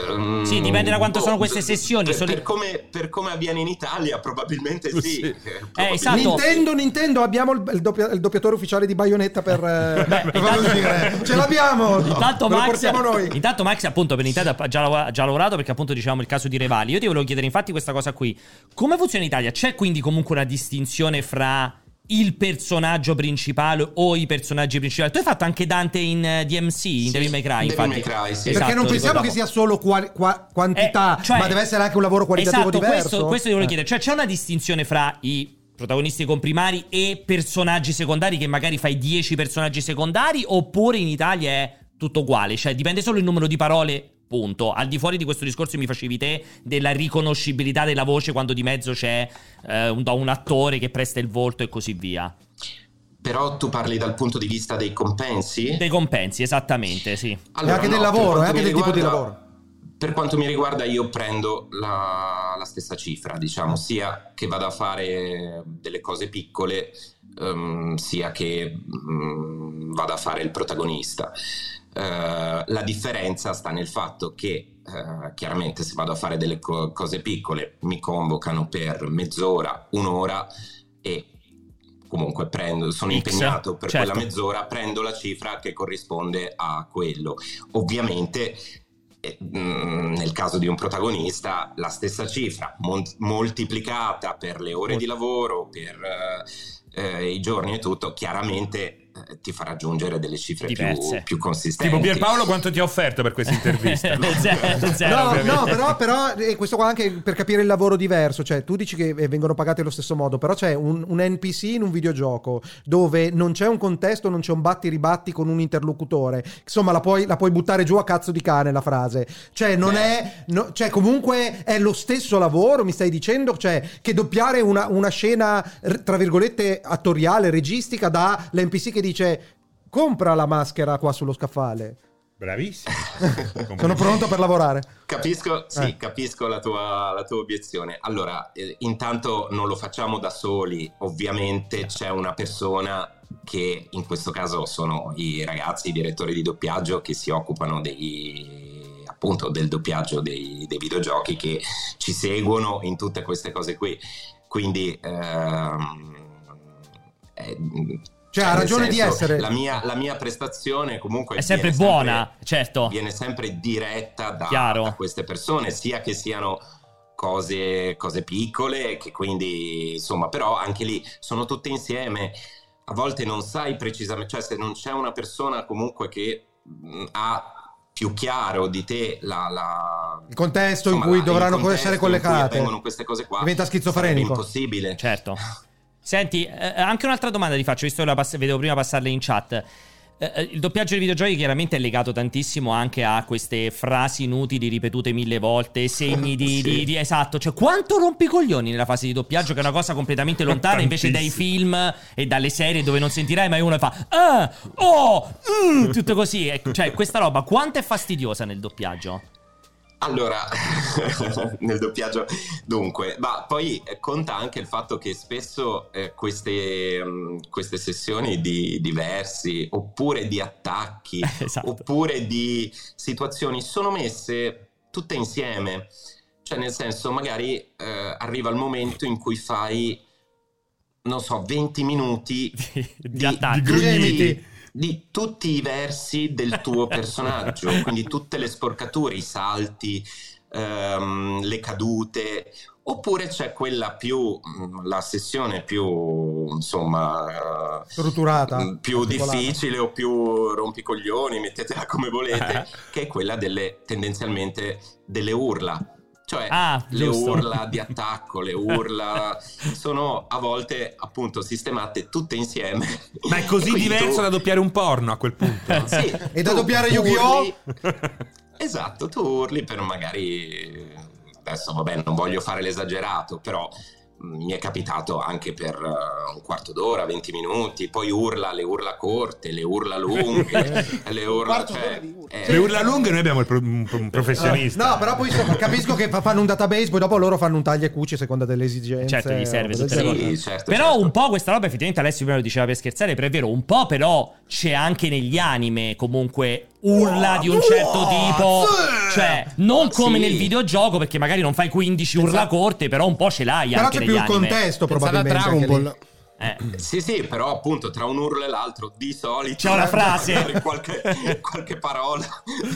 um, sì, dipende da quanto boh, sono queste sessioni. Per, per, come, per, come, avviene in Italia, probabilmente sì. sì. Eh, probabilmente. Eh, esatto. Nintendo, Nintendo, abbiamo il, il, doppia, il, doppiatore ufficiale di Bayonetta per, eh, Beh, per intanto, dire. Ce l'abbiamo! Intanto, no, Max, noi. intanto Max, appunto, per Nintendo ha già, già, lavorato perché appunto diciamo il caso di Revali. Io ti volevo chiedere infatti questa cosa qui. Come funziona in Italia? C'è quindi comunque una distinzione fra il personaggio principale o i personaggi principali. Tu hai fatto anche Dante in uh, eh, DMC, in Devil May Cry, infatti. May Cry, sì. Esatto, Perché non pensiamo che sia solo qual- qua- quantità, eh, cioè, ma deve essere anche un lavoro qualitativo esatto, diverso. Questo, questo ti volevo eh. chiedere, cioè c'è una distinzione fra i protagonisti comprimari e personaggi secondari che magari fai 10 personaggi secondari oppure in Italia è tutto uguale, cioè dipende solo il numero di parole Punto. Al di fuori di questo discorso mi facevi te della riconoscibilità della voce quando di mezzo c'è eh, un, un attore che presta il volto e così via. Però tu parli dal punto di vista dei compensi? Dei compensi, esattamente, sì. Allora, e anche no, del lavoro, anche del riguarda, tipo di lavoro. Per quanto mi riguarda, io prendo la, la, stessa cifra, diciamo, sia che vada a fare delle cose piccole, um, sia che um, vada a fare il protagonista. Uh, la differenza sta nel fatto che uh, chiaramente se vado a fare delle co- cose piccole mi convocano per mezz'ora, un'ora e comunque prendo, sono X, impegnato per certo. quella mezz'ora, prendo la cifra che corrisponde a quello. Ovviamente eh, mm, nel caso di un protagonista la stessa cifra mon- moltiplicata per le ore di lavoro, per eh, i giorni e tutto, chiaramente eh, ti fa raggiungere delle cifre più, più, consistenti. Tipo Pierpaolo quanto ti ha offerto per questa intervista? zero, zero, no, no, però, però e questo qua anche per capire il lavoro diverso, cioè tu dici che eh, vengono pagati allo stesso modo, però c'è un, un NPC in un videogioco dove non c'è un contesto, non c'è un batti ribatti con un interlocutore, insomma la puoi, la puoi buttare giù a cazzo di cane la frase, cioè non Beh. è, no, cioè comunque è lo stesso lavoro, mi stai dicendo, cioè che doppiare una, una scena tra virgolette attoriale, registica da l'NPC che dice compra la maschera qua sullo scaffale. Bravissimo. Sono pronto per lavorare. Capisco, sì, eh. capisco la tua, la tua, obiezione. Allora, eh, intanto non lo facciamo da soli, ovviamente c'è una persona che in questo caso sono i ragazzi, i direttori di doppiaggio che si occupano dei, appunto del doppiaggio dei, dei videogiochi che ci seguono in tutte queste cose qui. Quindi ehm, eh, cioè, ha ragione senso, di essere. La mia, la mia, prestazione comunque è sempre buona, sempre, certo. Viene sempre diretta da, da, queste persone, sia che siano cose, cose piccole, che quindi insomma, però anche lì sono tutte insieme. A volte non sai precisamente, cioè se non c'è una persona comunque che mh, ha più chiaro di te la, la, il contesto insomma, in cui la, dovranno essere collegate. queste cose qua. Diventa schizofrenico. È impossibile. Certo. Senti, eh, eh, anche un'altra domanda ti faccio, visto che la pass- vedevo prima passarle in chat. Eh, eh, il doppiaggio dei videogiochi chiaramente è legato tantissimo anche a queste frasi inutili ripetute mille volte, segni di, sì. di, di, Esatto, cioè quanto rompi coglioni nella fase di doppiaggio che è una cosa completamente lontana invece dai film e dalle serie dove non sentirai mai uno fa Ah, oh, mm, tutto così. Cioè questa roba quanto è fastidiosa nel doppiaggio? Allora, nel doppiaggio, dunque, ma poi conta anche il fatto che spesso eh, queste, mh, mm, queste, sessioni di, di versi, oppure di attacchi, esatto. oppure di situazioni sono messe tutte insieme. Cioè, nel senso, magari eh, arriva il momento in cui fai, non so, 20 minuti di, di, di attacchi. Di, di tutti i versi del tuo personaggio, quindi tutte le sporcature, i salti, ehm, le cadute, oppure c'è quella più, la sessione più, insomma, strutturata, più difficile o più rompicoglioni, mettetela come volete, che è quella delle tendenzialmente delle urla cioè ah, le urla di attacco, le urla sono a volte appunto sistemate tutte insieme. Ma è così diverso tu... da doppiare un porno a quel punto. sì, e da doppiare Yu-Gi-Oh! esatto, tu urli per magari adesso vabbè, non voglio fare l'esagerato, però mi è capitato anche per uh, un quarto d'ora, 20 minuti, poi urla, le urla corte, le urla lunghe, le urla... Cioè, eh, le urla lunghe noi abbiamo il pro- un professionista. No, però poi insomma, capisco che fanno un database, poi dopo loro fanno un taglia e cuci a seconda delle esigenze. Certo, gli serve sì, certo, Però certo. un po' questa roba effettivamente Alessio prima lo diceva per scherzare, però è vero, un po' però c'è anche negli anime comunque urla di un certo tipo, cioè non come sì. nel videogioco perché magari non fai 15 urla corte, però un po' ce l'hai però anche c'è più il contesto probabilmente. Dragon Ball. Eh. Sì, sì, però appunto tra un urlo e l'altro di solito c'è una frase, qualche, qualche, parola.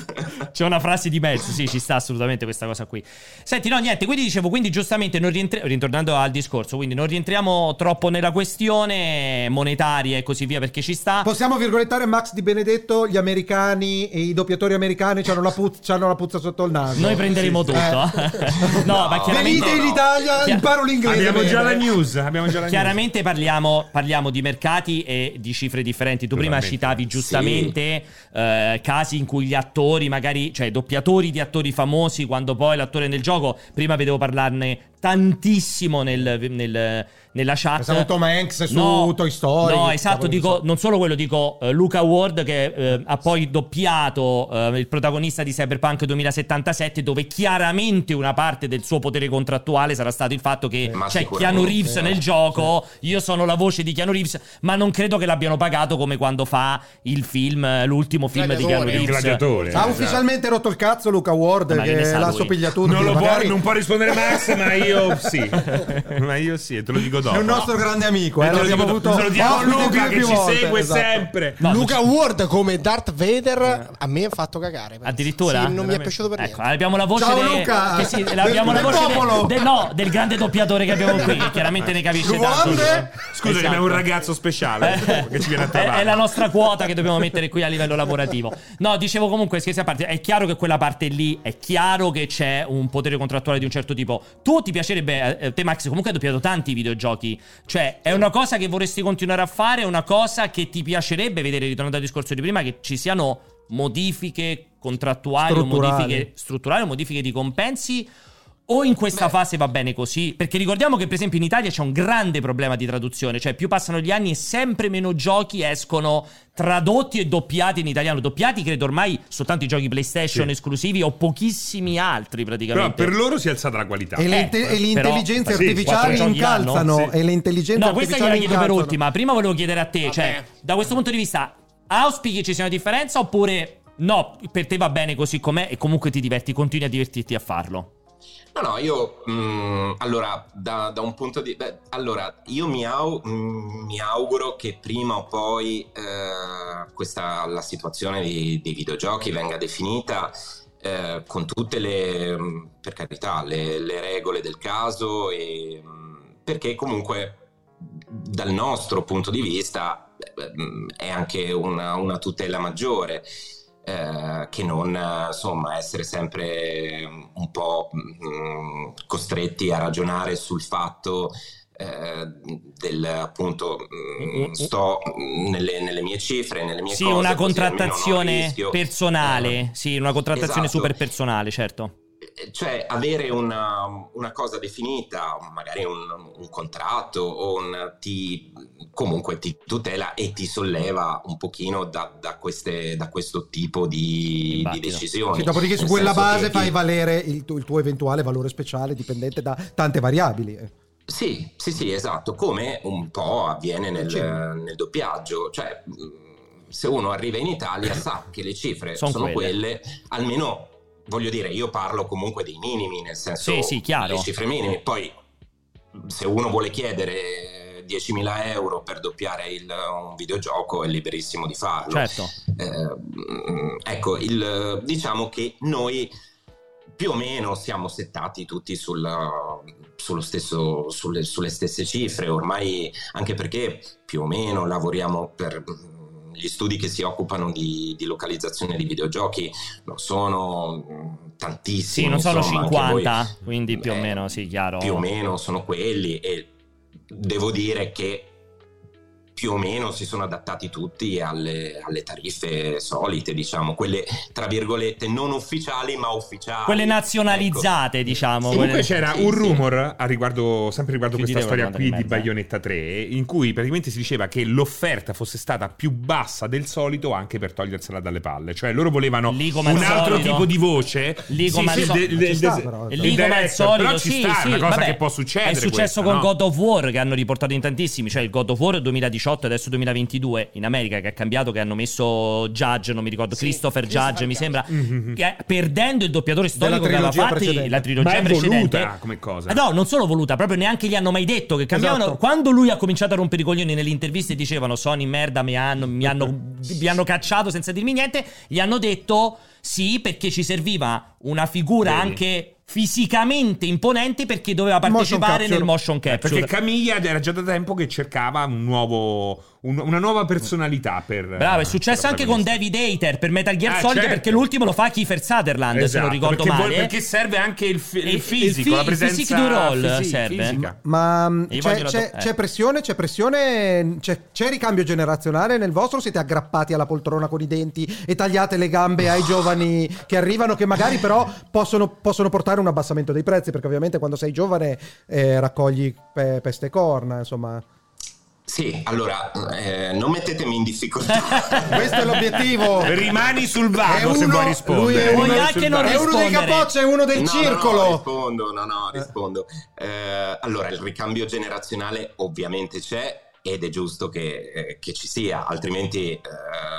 c'è una frase di mezzo, sì, ci sta assolutamente questa cosa qui. Senti, no, niente, quindi dicevo, quindi giustamente non rientri- ritornando al discorso, quindi non rientriamo troppo nella questione monetaria e così via perché ci sta. Possiamo virgolettare Max Di Benedetto, gli americani e i doppiatori americani hanno la, puz- hanno la puzza sotto il naso. Noi prenderemo sì, tutto. Eh. no, ma chiaramente Venite in Italia, imparo l'inglese. Abbiamo già la news, abbiamo già la chiaramente news. parliamo parliamo, parliamo, di mercati e di cifre differenti. Tu prima citavi giustamente sì. eh, casi in cui gli attori, magari, cioè doppiatori di attori famosi, quando poi l'attore nel gioco, prima vedevo parlarne tantissimo nel, nel, nella chat. Pensavo Tom Hanks su no, Toy Story. No, esatto, dico, non solo quello, dico uh, Luca Ward che uh, ha poi doppiato uh, il protagonista di Cyberpunk 2077 dove chiaramente una parte del suo potere contrattuale sarà stato il fatto che ma c'è Keanu Reeves nel gioco, sì. io sono la voce di Keanu Reeves, ma non credo che l'abbiano pagato come quando fa il film, l'ultimo film di Keanu Reeves. Gladiatore. Ha esatto. ufficialmente rotto il cazzo Luca Ward ma che l'ha soppigliato Non, magari... può, non può rispondere Max, ma io io sì. Ma io sì, te lo dico dopo. È un nostro grande amico, eh, l'abbiamo avuto. Se lo dico a Luca che ci volte, segue esatto. sempre. No, Luca Ward come Darth Vader a me ha fatto cagare. Addirittura? Sì, non mi è piaciuto per ecco, niente. Abbiamo la voce Ciao de... Luca! Che sì, abbiamo del, la voce del, del, no, del grande doppiatore che abbiamo qui, che chiaramente ne capisce tanto. Scusa, esatto. abbiamo un ragazzo speciale eh, che ci viene a trovare. È la nostra quota che dobbiamo mettere qui a livello lavorativo. No, dicevo comunque, scherzi a parte, è chiaro che quella parte lì, è chiaro che c'è un potere contrattuale di un certo tipo. Tu ti piacerebbe, eh, te Max, comunque hai doppiato tanti videogiochi. Cioè, è una cosa che vorresti continuare a fare? È una cosa che ti piacerebbe vedere, ritornando al discorso di prima, che ci siano modifiche contrattuali o modifiche strutturali o modifiche di compensi? O in questa Beh. fase va bene così? Perché ricordiamo che per esempio in Italia c'è un grande problema di traduzione, cioè più passano gli anni e sempre meno giochi escono tradotti e doppiati in italiano. Doppiati credo ormai soltanto i giochi PlayStation sì. esclusivi o pochissimi altri praticamente. Però per loro si è alzata la qualità. E le, inte- eh, e le intelligenze però, artificiali sì, incalzano. Sì. E le intelligenze no, questa gliela chiedo per ultima. Prima volevo chiedere a te, Vabbè. cioè da questo punto di vista auspichi ci sia una differenza oppure... No, per te va bene così com'è e comunque ti diverti, continui a divertirti a farlo. No, no, io mh, mm, allora da, da, un punto di beh, allora io mi, au, mh, mm, mi, auguro che prima o poi eh, questa la situazione dei, dei videogiochi venga definita eh, con tutte le mm, per carità le, le regole del caso e perché comunque dal nostro punto di vista è anche una, una tutela maggiore eh, che non insomma essere sempre un po' mh, mm, costretti a ragionare sul fatto eh, del appunto mm, mm, sto nelle, nelle, mie cifre, nelle mie sì, cose. Una contrattazione personale, eh, sì, una contrattazione esatto. super personale, certo cioè avere una, una, cosa definita, magari un, un contratto, o un, ti, comunque ti tutela e ti solleva un pochino da, da, queste, da questo tipo di, di decisioni. Sì, dopodiché su quella base fai ti... valere il, il, tuo eventuale valore speciale dipendente da tante variabili. Sì, sì, sì, esatto, come un po' avviene nel, nel doppiaggio, cioè se uno arriva in Italia sa che le cifre sono, sono quelle. quelle, almeno voglio dire, io parlo comunque dei minimi, nel senso sì, sì, chiaro. le cifre minime. Poi, se uno vuole chiedere 10.000 euro per doppiare il, un videogioco, è liberissimo di farlo. Certo. Eh, ecco, il, diciamo che noi più o meno siamo settati tutti sul, sullo stesso, sulle, sulle stesse cifre, ormai anche perché più o meno lavoriamo per gli studi che si occupano di, di, localizzazione di videogiochi non sono tantissimi. Sì, non sono insomma, 50, voi, quindi più eh, o meno, sì, chiaro. Più o meno sono quelli e devo dire che più o meno si sono adattati tutti alle, alle, tariffe solite, diciamo, quelle tra virgolette non ufficiali ma ufficiali. Quelle nazionalizzate, ecco. diciamo. Comunque c'era sì, un rumor a riguardo, sempre riguardo Chiudite questa storia qui di Bayonetta 3, in cui praticamente si diceva che l'offerta fosse stata più bassa del solito anche per togliersela dalle palle. Cioè loro volevano un altro tipo di voce. Lì come sì, sì, de, sta, però, lì come al solito, però ci sì, sta, sì, una cosa vabbè, che può succedere. È successo questa, con no? God of War che hanno riportato in tantissimi, cioè il God of War 2018 2018 adesso 2022 in America che ha cambiato che hanno messo Judge non mi ricordo sì, Christopher Judge mi sembra mm-hmm. che, perdendo il doppiatore storico che aveva fatto la trilogia Ma è precedente voluta come cosa eh, no non solo voluta proprio neanche gli hanno mai detto che cambiavano esatto. quando lui ha cominciato a rompere i coglioni nelle interviste dicevano Sony merda mi hanno, mi hanno, mi hanno cacciato senza dirmi niente gli hanno detto sì perché ci serviva una figura Vedi. anche fisicamente imponente perché doveva partecipare motion nel motion capture. Perché Camiglia era già da tempo che cercava un nuovo un, una nuova personalità per Bravo, è successo anche con David Hater per Metal Gear ah, Solid certo. perché l'ultimo lo fa Kiefer Sutherland, esatto, se non esatto, ricordo perché male. Vuol, perché serve anche il, fi- il fisico, il fi- la presenza il physique du roll fisi- serve. Fisica. Ma mm, c'è, c'è, c'è, pressione, c'è pressione, c'è, c'è ricambio generazionale nel vostro? Siete aggrappati alla poltrona con i denti e tagliate le gambe ai giovani che arrivano che magari però possono, possono portare un abbassamento dei prezzi perché ovviamente quando sei giovane eh, raccogli pe- peste corna, insomma. Sì, allora, eh, non mettetemi in difficoltà. Questo è l'obiettivo. Rimani sul vago uno, se vuoi rispondere. Lui è uno, anche non è uno dei capoccia, è uno del no, circolo. No, no, rispondo, no, no, rispondo. Eh, allora, il ricambio generazionale ovviamente c'è ed è giusto che, eh, che ci sia, altrimenti, eh,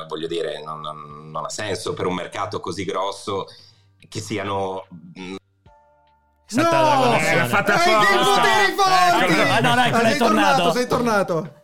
voglio dire, non, non, non, ha senso per un mercato così grosso che siano... Mh, saltata no. È fatta Hai dei poteri forti! Ah, no, no, ecco, sei tornato. tornato. Sei tornato.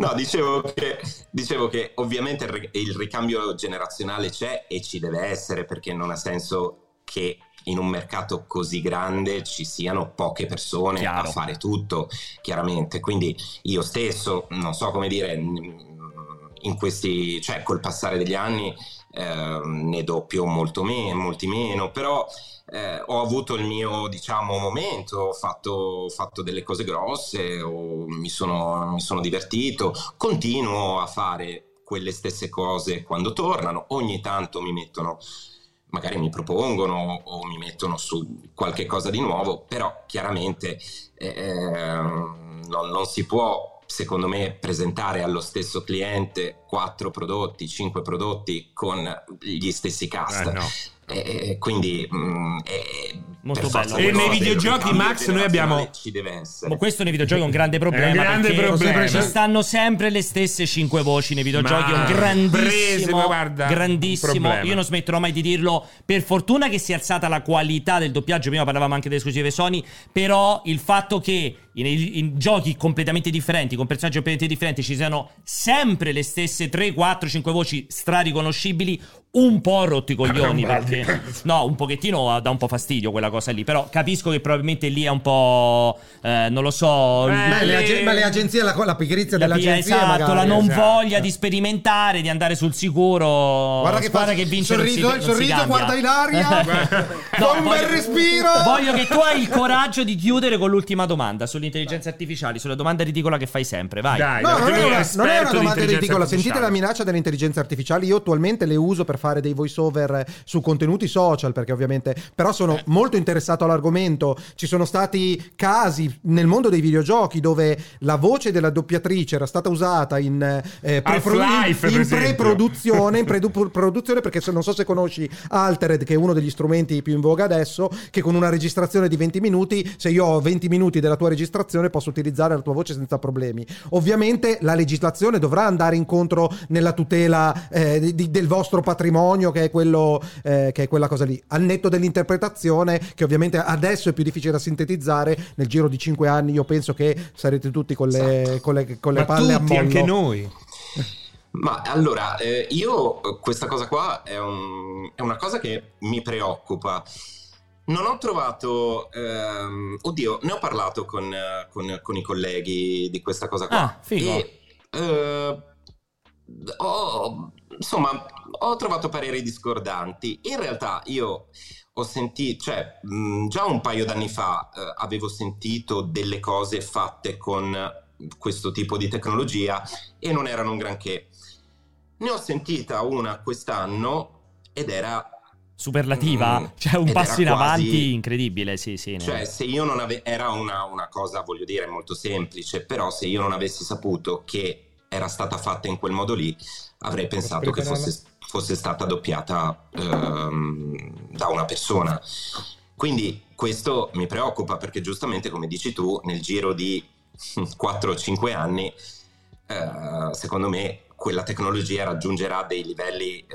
No, dicevo che, dicevo che ovviamente il ricambio generazionale c'è e ci deve essere perché non ha senso che in un mercato così grande ci siano poche persone Chiaro. a fare tutto, chiaramente. Quindi io stesso, non so come dire, in questi, cioè col passare degli anni eh, ne doppio molto meno, molti meno, però eh, ho avuto il mio diciamo momento, ho fatto, fatto delle cose grosse, ho, mi, sono, mi sono divertito, continuo a fare quelle stesse cose quando tornano, ogni tanto mi mettono magari mi propongono o mi mettono su qualche cosa di nuovo, però chiaramente eh, non, non, si può, secondo me, presentare allo stesso cliente quattro prodotti, cinque prodotti con gli stessi cast. Eh no. E, quindi mh, mm, molto bello. E nei videogiochi, Max, noi abbiamo. Ci deve essere. Ma questo nei videogiochi è un grande problema. È un grande problema. Ci stanno sempre le stesse cinque voci nei videogiochi. Ma è un grandissimo. Guarda, grandissimo. Io non smetterò mai di dirlo. Per fortuna che si è alzata la qualità del doppiaggio. Prima parlavamo anche delle esclusive Sony. Però il fatto che in, in, giochi completamente differenti, con personaggi completamente differenti, ci siano sempre le stesse 3, 4, 5 voci strariconoscibili, un po' rotti i coglioni. perché, no, un pochettino dà un po' fastidio quella cosa lì. Però capisco che probabilmente lì è un po'. Eh, non lo so. Eh, ma, le ag- ma, le agenzie, la, la pigrizia la dell'agenzia. Esatto, magari, la non esatto. voglia di sperimentare, di andare sul sicuro. Guarda che, Squadra fa, che vince sorriso, non si, il sorriso, guarda in aria. no, Fai un voglio, bel respiro. Voglio che tu hai il coraggio di chiudere con l'ultima domanda sull'intelligenza artificiale, sulla domanda ridicola che fai sempre. Vai. Dai, no, non è, una, non è una domanda ridicola. Sentite la minaccia dell'intelligenza artificiale. Io attualmente le uso per fare dei voice over su contenuti social, perché ovviamente però sono eh. molto interessato all'argomento. Ci sono stati casi nel mondo dei videogiochi dove la voce della doppiatrice era stata usata in, eh, pre-pro- in, in pre-produzione, in pre-produzione, perché se non so se conosci Altered, che è uno degli strumenti più in voga adesso, che con una registrazione di 20 minuti, se io ho 20 minuti della tua registrazione, posso utilizzare la tua voce senza problemi. Ovviamente la legislazione dovrà andare incontro nella tutela eh, di, del vostro patrimonio, che è quello quello, eh, che è quella cosa lì. Al netto dell'interpretazione, che ovviamente adesso è più difficile da sintetizzare, nel giro di cinque anni io penso che sarete tutti con le, esatto. con le, con le palle tutti, a mollo. anche noi. Ma allora, eh, io questa cosa qua è, un, è una cosa che mi preoccupa Non ho trovato, ehm, oddio, ne ho parlato con, con, con, i colleghi di questa cosa qua. Ah, figo. E, eh, ho, insomma, ho trovato pareri discordanti. In realtà io ho sentito, cioè, mh, già un paio d'anni fa eh, avevo sentito delle cose fatte con questo tipo di tecnologia e non erano un granché. Ne ho sentita una quest'anno ed era superlativa, mm, cioè un passo in quasi, avanti incredibile, sì, sì. Cioè, se io non avevo, era una, una, cosa, voglio dire, molto semplice, però se io non avessi saputo che era stata fatta in quel modo lì, avrei pensato che fosse, fosse, stata doppiata ehm, da una persona. Quindi questo mi preoccupa perché giustamente, come dici tu, nel giro di 4-5 anni, eh, secondo me quella tecnologia raggiungerà dei livelli eh,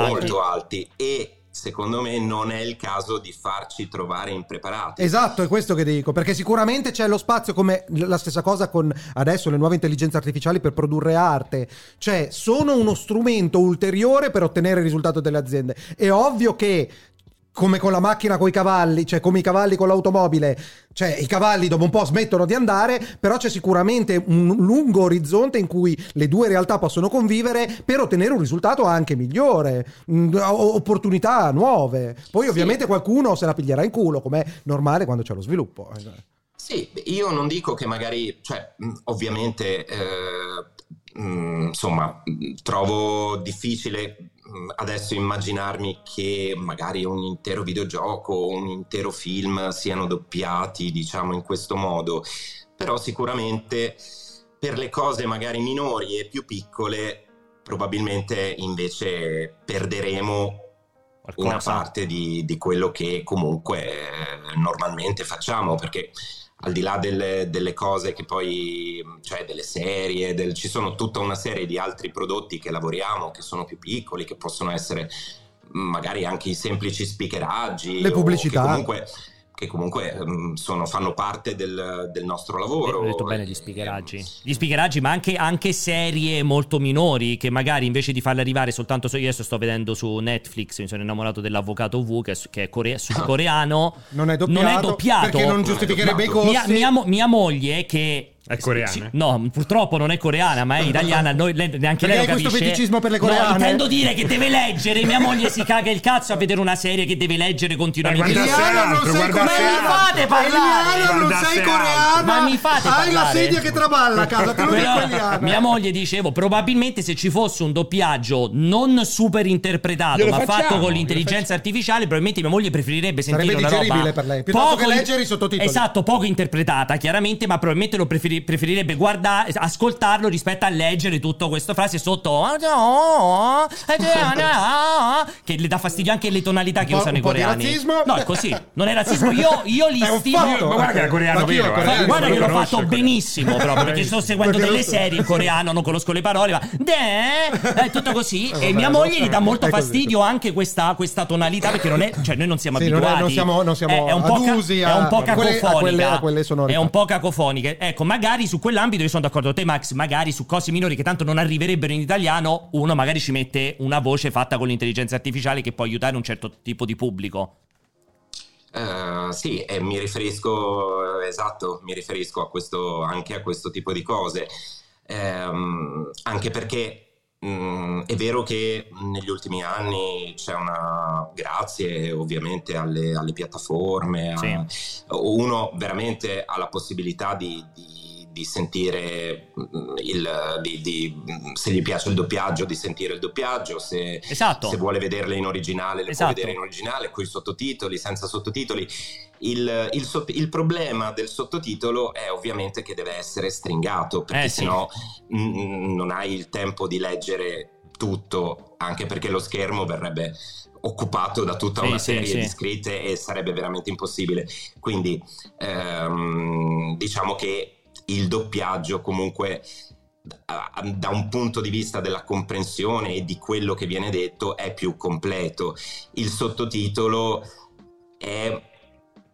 molto alti e secondo me non è il caso di farci trovare impreparati. Esatto, è questo che dico, perché sicuramente c'è lo spazio come la stessa cosa con adesso le nuove intelligenze artificiali per produrre arte, cioè sono uno strumento ulteriore per ottenere il risultato delle aziende. È ovvio che come con la macchina con i cavalli, cioè come i cavalli con l'automobile, cioè i cavalli dopo un po' smettono di andare, però c'è sicuramente un lungo orizzonte in cui le due realtà possono convivere per ottenere un risultato anche migliore, mm, opportunità nuove. Poi ovviamente sì. qualcuno se la piglierà in culo, come è normale quando c'è lo sviluppo. Sì, io non dico che magari, cioè, mm, ovviamente, eh, mh, insomma, trovo difficile adesso immaginarmi che magari un intero videogioco o un intero film siano doppiati, diciamo, in questo modo, però sicuramente per le cose magari minori e più piccole probabilmente invece perderemo Qualcosa. una parte di, di, quello che comunque eh, normalmente facciamo perché al di là delle, delle, cose che poi, cioè delle serie, del, ci sono tutta una serie di altri prodotti che lavoriamo che sono più piccoli, che possono essere magari anche i semplici speakeraggi. Le pubblicità. comunque che comunque um, sono, fanno parte del, del, nostro lavoro. Ho detto bene gli speakeraggi. Gli speakeraggi, ma anche, anche, serie molto minori che magari invece di farle arrivare soltanto su... Io adesso sto vedendo su Netflix, mi sono innamorato dell'avvocato V che, che è core, sudcoreano. Non è doppiato. Non è doppiato. Perché non giustificherebbe i costi. Mia, mia, mia moglie che è coreana? Sì, no, purtroppo non è coreana, ma è italiana. Noi, lei, neanche Perché lei lo capisce. questo feticismo per le coreane? No, intendo dire che deve leggere. Mia moglie si caga il cazzo a vedere una serie che deve leggere continuamente. Ma non sei coreana. Ma mi fate parlare. non sei coreana. Ma mi fate parlare. Hai la sedia che traballa a casa. Te lo Però, mia moglie dicevo, probabilmente se ci fosse un doppiaggio non super interpretato, ma facciamo, fatto con l'intelligenza artificiale, probabilmente mia moglie preferirebbe sentire Sarebbe una roba per lei. Piuttosto poco, che leggere i sottotitoli. Esatto, poco interpretata, chiaramente, ma probabilmente lo preferirebbe guardare guardare, ascoltarlo rispetto a leggere tutto questo frase sotto che le dà fastidio anche le tonalità che usano i coreani. razzismo? No, è così. Non è razzismo. Io, io li stimo. Ma guarda che è coreano vero. Guarda, guarda che l'ho fatto benissimo proprio perché sto seguendo delle serie in coreano, non conosco le parole, ma è tutto così. E mia moglie gli dà molto fastidio anche questa, questa tonalità perché non è, cioè noi non siamo sì, abituati. Non, è, non siamo, non siamo è, un po' adusi a, è un po' cacofonica. A quelle, a quelle è un po' cacofonica. Ecco, magari su quell'ambito sono d'accordo con te, Max. Magari su cose minori che tanto non arriverebbero in italiano, uno magari ci mette una voce fatta con l'intelligenza artificiale che può aiutare un certo tipo di pubblico. Uh, sì, e mi riferisco, esatto, mi riferisco a questo, anche a questo tipo di cose. Um, anche perché Mm, è vero che negli ultimi anni c'è una, grazie ovviamente alle, alle piattaforme, sì. a, uno veramente ha la possibilità di, di di sentire mm, il, di, di, se gli piace il doppiaggio, di sentire il doppiaggio, se, esatto. se vuole vederle in originale, le esatto. può vedere in originale, con i sottotitoli, senza sottotitoli. Il, il, sott- il, problema del sottotitolo è ovviamente che deve essere stringato, perché eh, sennò sì. n- non hai il tempo di leggere tutto, anche perché lo schermo verrebbe occupato da tutta sì, una serie sì, di scritte e sarebbe veramente impossibile. Quindi ehm, diciamo che il doppiaggio comunque da un punto di vista della comprensione e di quello che viene detto è più completo. Il sottotitolo è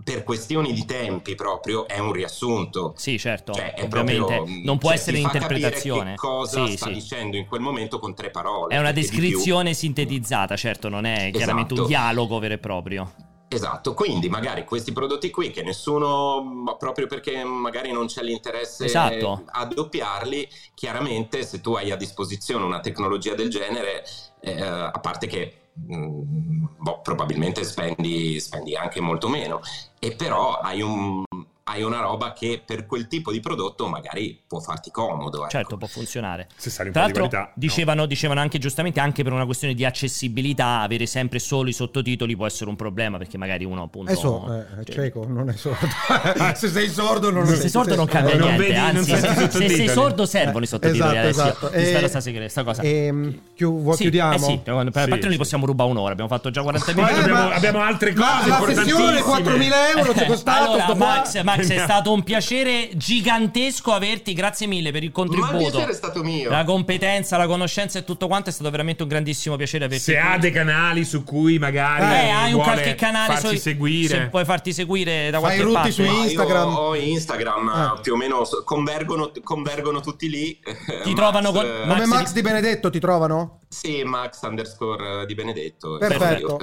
per questioni di tempi proprio è un riassunto. Sì, certo, cioè, ovviamente proprio, non può cioè, essere interpretazione. Che cosa sì, sta sì. dicendo in quel momento con tre parole. È una descrizione sintetizzata, certo, non è chiaramente esatto. un dialogo vero e proprio. Esatto, quindi magari questi prodotti qui che nessuno, proprio perché magari non c'è l'interesse esatto. a doppiarli, chiaramente se tu hai a disposizione una tecnologia del genere, eh, a parte che mh, boh, probabilmente spendi, spendi anche molto meno, e però hai un, hai una roba che per quel tipo di prodotto magari può farti comodo. Ecco. Certo, può funzionare. Se sale un Tra po' di l'altro, qualità, dicevano, no. dicevano anche giustamente, anche per una questione di accessibilità, avere sempre solo i sottotitoli può essere un problema perché magari uno appunto... È, so, eh, è cioè, cieco, non è sordo. se sei sordo non Se sei sordo non cambia non niente, vedi- anzi, se, se sei sordo servono i sottotitoli Esatto, Alessio. esatto. Spero sta segre- sta cosa. Ehm, chiu- vuoi- Sì, chiudiamo? eh sì, per Sì, possiamo rubare un'ora, abbiamo fatto già 40 Poi minuti. Eh, abbiamo, ma- abbiamo altre Ma cose la sessione importantissime. 4.000 euro ci è costato allora, qua. Max, Max, è stato un piacere gigantesco averti. Grazie mille per il Ma il contributo. piacere è stato mio. La competenza, la conoscenza e tutto quanto è stato veramente un grandissimo piacere averti. Se qui. ha dei canali su cui magari eh, hai un qualche canale su- seguire. Se puoi farti seguire da Fai qualche parte. su No, io Instagram. ho Instagram Ah. più o meno convergono, convergono tutti lì. Ti trovano con- eh, Ma- Come Max Max di Benedetto ti trovano? Sì, Max underscore di Benedetto. Perfetto.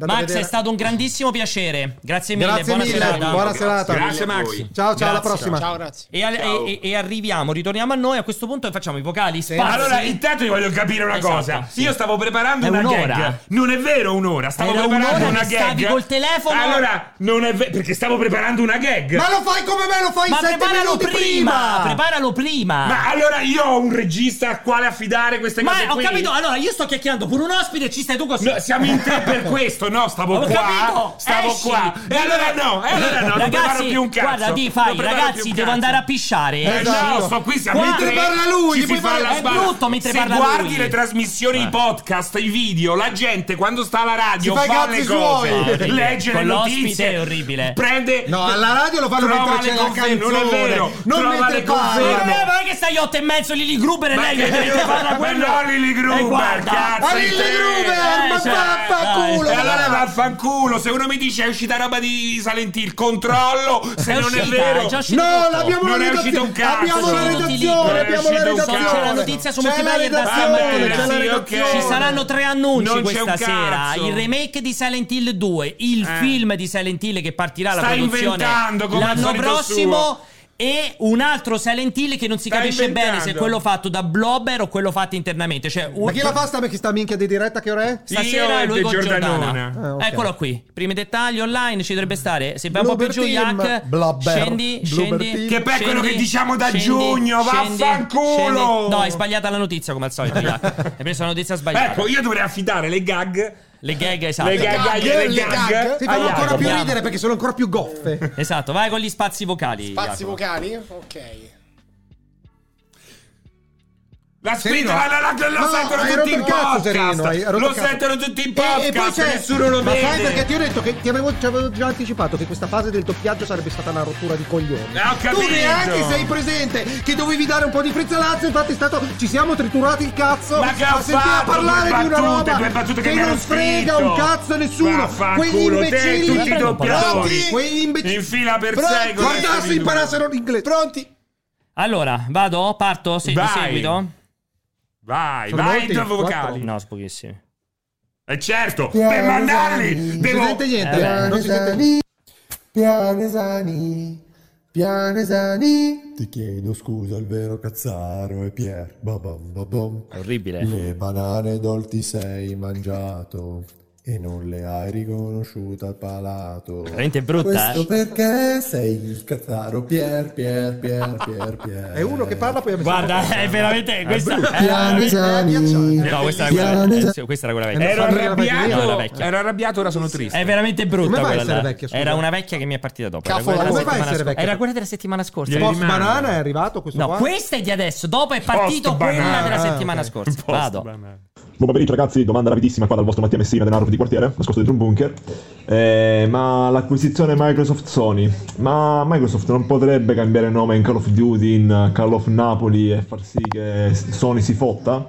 Max, è stato un grandissimo piacere. Grazie mille, Grazie buona mille, serata. buona Grazie serata. mille Grazie, a Max. Ciao, ciao, alla Grazie. prossima. Ciao, grazie. E, Ciao. e- e arriviamo, ritorniamo a noi. A questo punto facciamo i vocali. Spazio. Allora, intanto io voglio capire una Esatto, cosa. sì. Io stavo preparando È una un'ora? gag. Non è vero un'ora, stavo Era preparando un'ora una che gag. stavi col telefono? Allora, non è vero perché stavo preparando una gag. Ma lo fai come me, lo fai Ma sette preparalo minuti prima, prima. preparalo prima. Ma allora io ho un regista al quale affidare queste Ma cose ho qui? capito, allora io sto chiacchierando con un ospite e ci stai tu così. No, siamo in tre per questo, no? Stavo Ho qua. capito, Stavo esci. qua. E allora no, e allora no, non preparo ragazzi, più un cazzo. guarda, di fai, ragazzi, devo andare a pisciare. Eh, Esatto. no, sto qui siamo Qua- in tre. Mentre parla lui, ci si puoi fa fare- la è sballa. brutto mentre Se parla guardi lui. le trasmissioni, Eh. i podcast, i video, la gente quando sta alla radio fa le cose, legge le notizie, è orribile. Prende No, alla radio lo fanno mentre c'è la canzone. Non è vero. Non mentre le parla. Ma conferme. non è che stai otto e mezzo Lili Gruber e Ma lei che- deve fare ma quello. no, Lili Gruber, E guarda, cazzo, Lili. Gruber, Eh, ma cioè, vaffanculo. E allora va. vaffanculo, se uno mi dice è uscita roba di Silent Hill, controllo, se È non è uscita, vero. è già uscito No, l'abbiamo Non la è uscito un cazzo. Abbiamo la redazione, abbiamo la È redazione. C'è la notizia su multiplayer da stamattina. c'è la Sì, redazione. ok. Ci saranno tre annunci questa sera: il remake di Silent Hill 2, il Eh. film di Silent Hill che partirà la produzione inventando, come al l'anno prossimo. E un altro Silent Hill che non si Stai capisce bene se è inventando. quello fatto da Blobber o quello fatto internamente. Cioè, un- Ma chi la fa sta, chi sta minchia di diretta che ora è? Stasera Io e lui con Giordanona. Giordana. Ah, ok. Eccolo qui. Primi dettagli online ci dovrebbe stare. Se vai un po' più giù, Yak. Blobber, Scendi, scendi. team. Che poi è quello che diciamo da scendi, giugno, scendi, vaffanculo! scendi. No, hai sbagliata la notizia come al solito, Yak. Hai preso la notizia sbagliata. Ecco, io dovrei affidare le gag. Le gag, esatto. Le gag, gag, le le gag, gag. Si fanno ancora Jacopo. più ridere perché sono ancora più goffe. Esatto, vai con gli spazi vocali. Spazi Jacopo. vocali? Ok. La Serino, spinta, la, la, la, lo no, sentono tutti in Serino, podcast. rotto Lo sentono tutti in E, e poi podcast. c'è Nessuno lo Ma vede. sai perché ti ho detto che ti avevo, ti avevo già anticipato che questa fase del doppiaggio sarebbe stata una rottura di coglioni. Eh, ho Tu capito. neanche sei presente che dovevi dare un po' di frizzalazzo, infatti è stato ci siamo triturati il cazzo Ma che ho a sentire parlare Due di una battute, roba due battute che che non frega un cazzo a nessuno. Quegli te imbecilli tutti i doppiatori. Pronti? Quegli imbecilli In fila per Pronti? secoli. Guarda se imparassero l'inglese. Pronti? Allora, vado? Parto? Sì, di seguito? Vai, Sono vai, molti? intro Quattro? vocali. No, pochissimi. E certo, per mandarli Non si devo... sente niente. Eh, non si sente Pianesani, Pianesani. Ti chiedo scusa, il vero cazzaro è Pier. Babam, babam. Orribile. Le banane dolti sei mangiato e non le hai riconosciute al palato. Veramente brutta, Questo eh. perché sei il cazzaro Pier, Pier, Pier, Pier, Pier. È uno che parla poi Guarda, è veramente questa. Pianesani. No, questa era quella, eh, questa era quella vecchia. Ero arrabbiato, era ero arrabbiato, ora sono triste. È veramente brutta Come quella. vecchia? Era una vecchia che mi è partita dopo. Era Cavolo, quella della settimana essere scorsa. vecchia? Era quella della settimana scorsa. Glieli Post banana è arrivato questo No, qua? questa è di adesso. Dopo è partito quella della Ah, settimana scorsa. Post Vado. Buon pomeriggio ragazzi, domanda rapidissima qua dal vostro Mattia Messina della Narrow di quartiere, nascosto dentro un bunker. Eh, ma l'acquisizione Microsoft Sony, ma Microsoft non potrebbe cambiare nome in Call of Duty in Call of Napoli e far sì che Sony si fotta?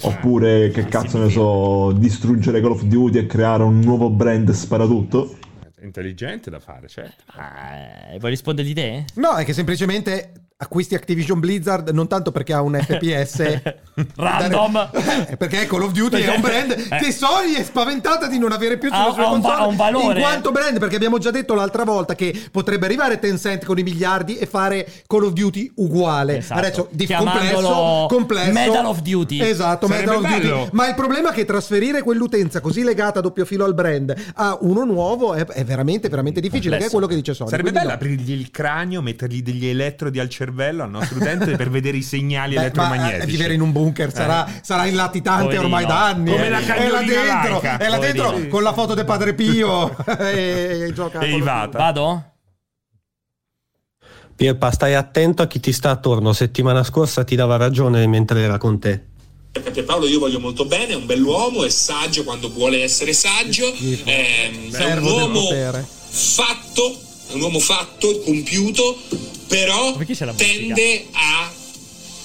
Oppure che cazzo ne so, distruggere Call of Duty e creare un nuovo brand sparatutto? Intelligente da fare, certo. Ah, vuoi rispondere di te? No, è che semplicemente acquisti Activision Blizzard non tanto perché ha un FPS Random. Eh, perché Call of Duty è un brand Eh. che Sony è spaventata di non avere più sulle Ha- sue ha un console ha un valore. in quanto brand perché abbiamo già detto l'altra volta che potrebbe arrivare Tencent con i miliardi e fare Call of Duty uguale Esatto. adesso di Chiamandolo complesso, complesso Medal of Duty. esatto Sarebbe Medal of bello. Duty ma il problema è che trasferire quell'utenza così legata a doppio filo al brand a uno nuovo è, è veramente veramente difficile che è Complesso. quello che dice Sony Sarebbe bello no. aprirgli il cranio, mettergli degli elettrodi al cervello al nostro utente per vedere i segnali Beh, ma, eh, elettromagnetici. vivere in un bunker sarà, sarà in latitante Poverino. ormai da anni. Come eh. la è là dentro, laica. è là dentro Poverino. con la foto di Padre Pio e, e gioca E Ivata. Vado? Pierpa, stai attento a chi ti sta attorno. Settimana scorsa ti dava ragione mentre era con te. Perché Paolo io voglio molto bene, è un bell'uomo, è saggio quando vuole essere saggio, ehm, è un Servo del uomo potere. fatto, è un uomo fatto, compiuto, però tende a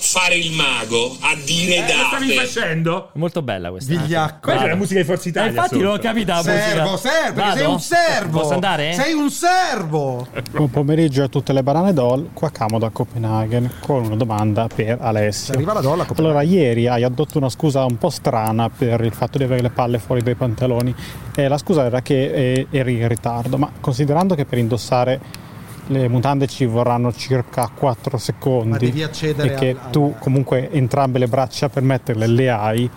fare il mago, a dire Eh, lo stavi date. facendo? Molto bella questa. Vigliacco. Questa è la musica di Forza Eh, Italia. infatti sotto. non ho capito la Servo, musica. servo, perché sei Vado? un servo. Posso andare? Sei un servo. Buon pomeriggio a tutte le banane doll, qua Camo da Copenaghen con una domanda per Alessio. Arriva la dolla. Allora, ieri hai addotto una scusa un po' strana per il fatto di avere le palle fuori dai pantaloni. E la scusa era che eh, eri in ritardo, ma considerando che per indossare le mutande ci vorranno circa 4 Ma secondi devi accedere e che al- al- tu comunque entrambe le braccia per metterle le hai,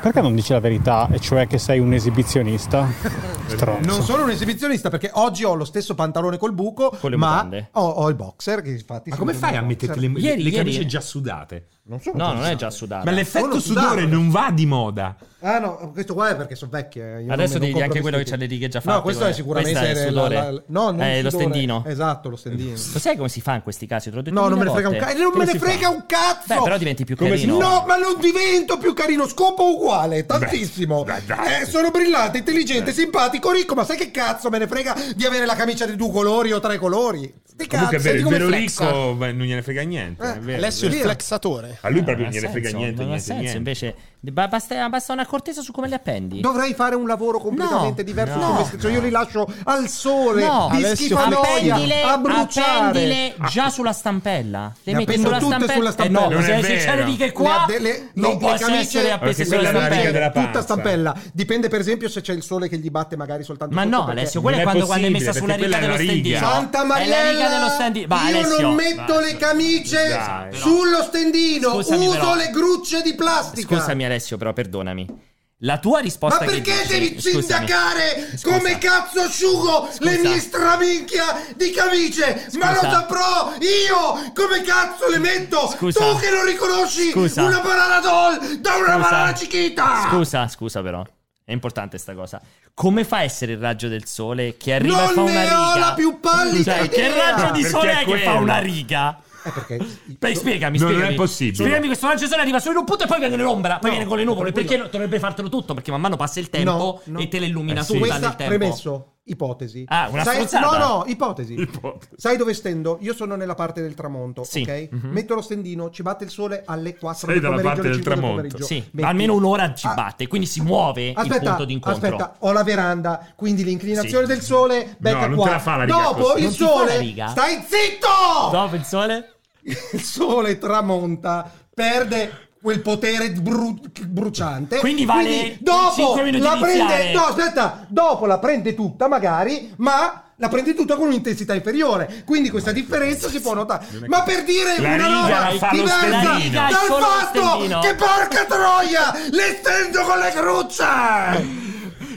perché non dici la verità, e cioè che sei un esibizionista? Stronzo. Non sono un esibizionista perché oggi ho lo stesso pantalone col buco, Con le ma ho, ho il boxer che infatti Ma come fai a metterti le, Ieri- le ieri- camicie già sudate? Non sono No, non è già sudato. Ma l'effetto sudore sudato. non va di moda. Ah no, questo qua è perché sono vecchie. eh, io Adesso devi anche quello che c'ha le righe già fatte. No, questo è sicuramente Questo è il sudore. la- la- no, non è il lo stendino. Esatto, lo stendino. Lo sai come si fa in questi casi? Te l'ho detto No, non me ne frega un cazzo. Non me ne si frega fa? un cazzo. Beh, però diventi più Come si- carino. No, ma non divento più carino, scopo uguale, tantissimo. Beh. Eh, sono brillante, intelligente, simpatico, ricco, ma sai che cazzo me ne frega di avere la camicia di due colori o tre colori? Sti Comunque è cazzo, vero, il vero flexa. ricco beh, non gliene frega niente. è vero, Alessio è il flexatore. A lui proprio Non gliene frega niente, non ha niente, senso, niente. invece ba- basta, basta un'accortezza su come le appendi. Dovrei fare un lavoro completamente No, diverso no. Cioè, io li lascio al sole, No, Alessio, appendile, a bruciare. appendile già sulla stampella. Le Le metti sulla tutte stampella. sulla stampella. Eh no, Non se è se c'è le righe Le qua, le- non le- le camicie- appese sulla stampella. tutta stampella. Dipende, per esempio, se c'è il sole che gli batte magari soltanto Ma no, Alessio, quella è quando, quando è messa sulla riga dello una stendino. Santa È la riga dello Mariella, stendino. Va, io non metto le camicie sullo stendino, uso le grucce di plastica. Scusami Alessio, però perdonami. La tua risposta Ma che perché dici- devi scusami. sindacare Scusa. come cazzo asciugo Scusa. le mie straminchia di camicie? Ma lo Scusa. saprò io come cazzo le metto? Scusa. Tu che non riconosci Scusa. una banana doll da una Scusa. banana chiquita? Scusa, scusa però. È importante sta cosa. Come fa a essere il raggio del sole che arriva Non e fa una ne riga? ho la più pallida Cioè, che idea. raggio di sole è è che fa una riga? Eh, perché Beh, spiegami, Non è spiegami. possibile. Spiegami questo di sole arriva solo in un punto e poi viene nell'ombra, poi No, viene con le nuvole. Perché no- dovrebbe fartelo tutto? Perché man mano passa il tempo No, no. e te le illumina Eh sì. tutta nel tempo. premesso ipotesi. Ah, una Sai-? No, no, ipotesi. Ipotesi. Sai dove stendo? Io sono nella parte del tramonto, Sì. ok? Metto lo stendino, ci batte il sole alle 4 Sei del dalla pomeriggio, parte del 5 del tramonto. Sì, Metti- almeno un'ora ci Ah, batte, quindi si muove il Aspetta, punto d'incontro. aspetta, ho la veranda, quindi l'inclinazione Sì. del sole becca No, non qua. te la fa la riga Dopo così. il Non sole, stai zitto! Dopo il sole? Il sole tramonta, perde quel potere bru- bruciante. Quindi vale dopo 5 minuti la prende, no, aspetta, dopo la prende tutta magari, ma la prende tutta con un'intensità inferiore. Quindi questa differenza si può notare. Ma per dire La una roba diversa dal fatto che porca troia, le stendo con le grucce.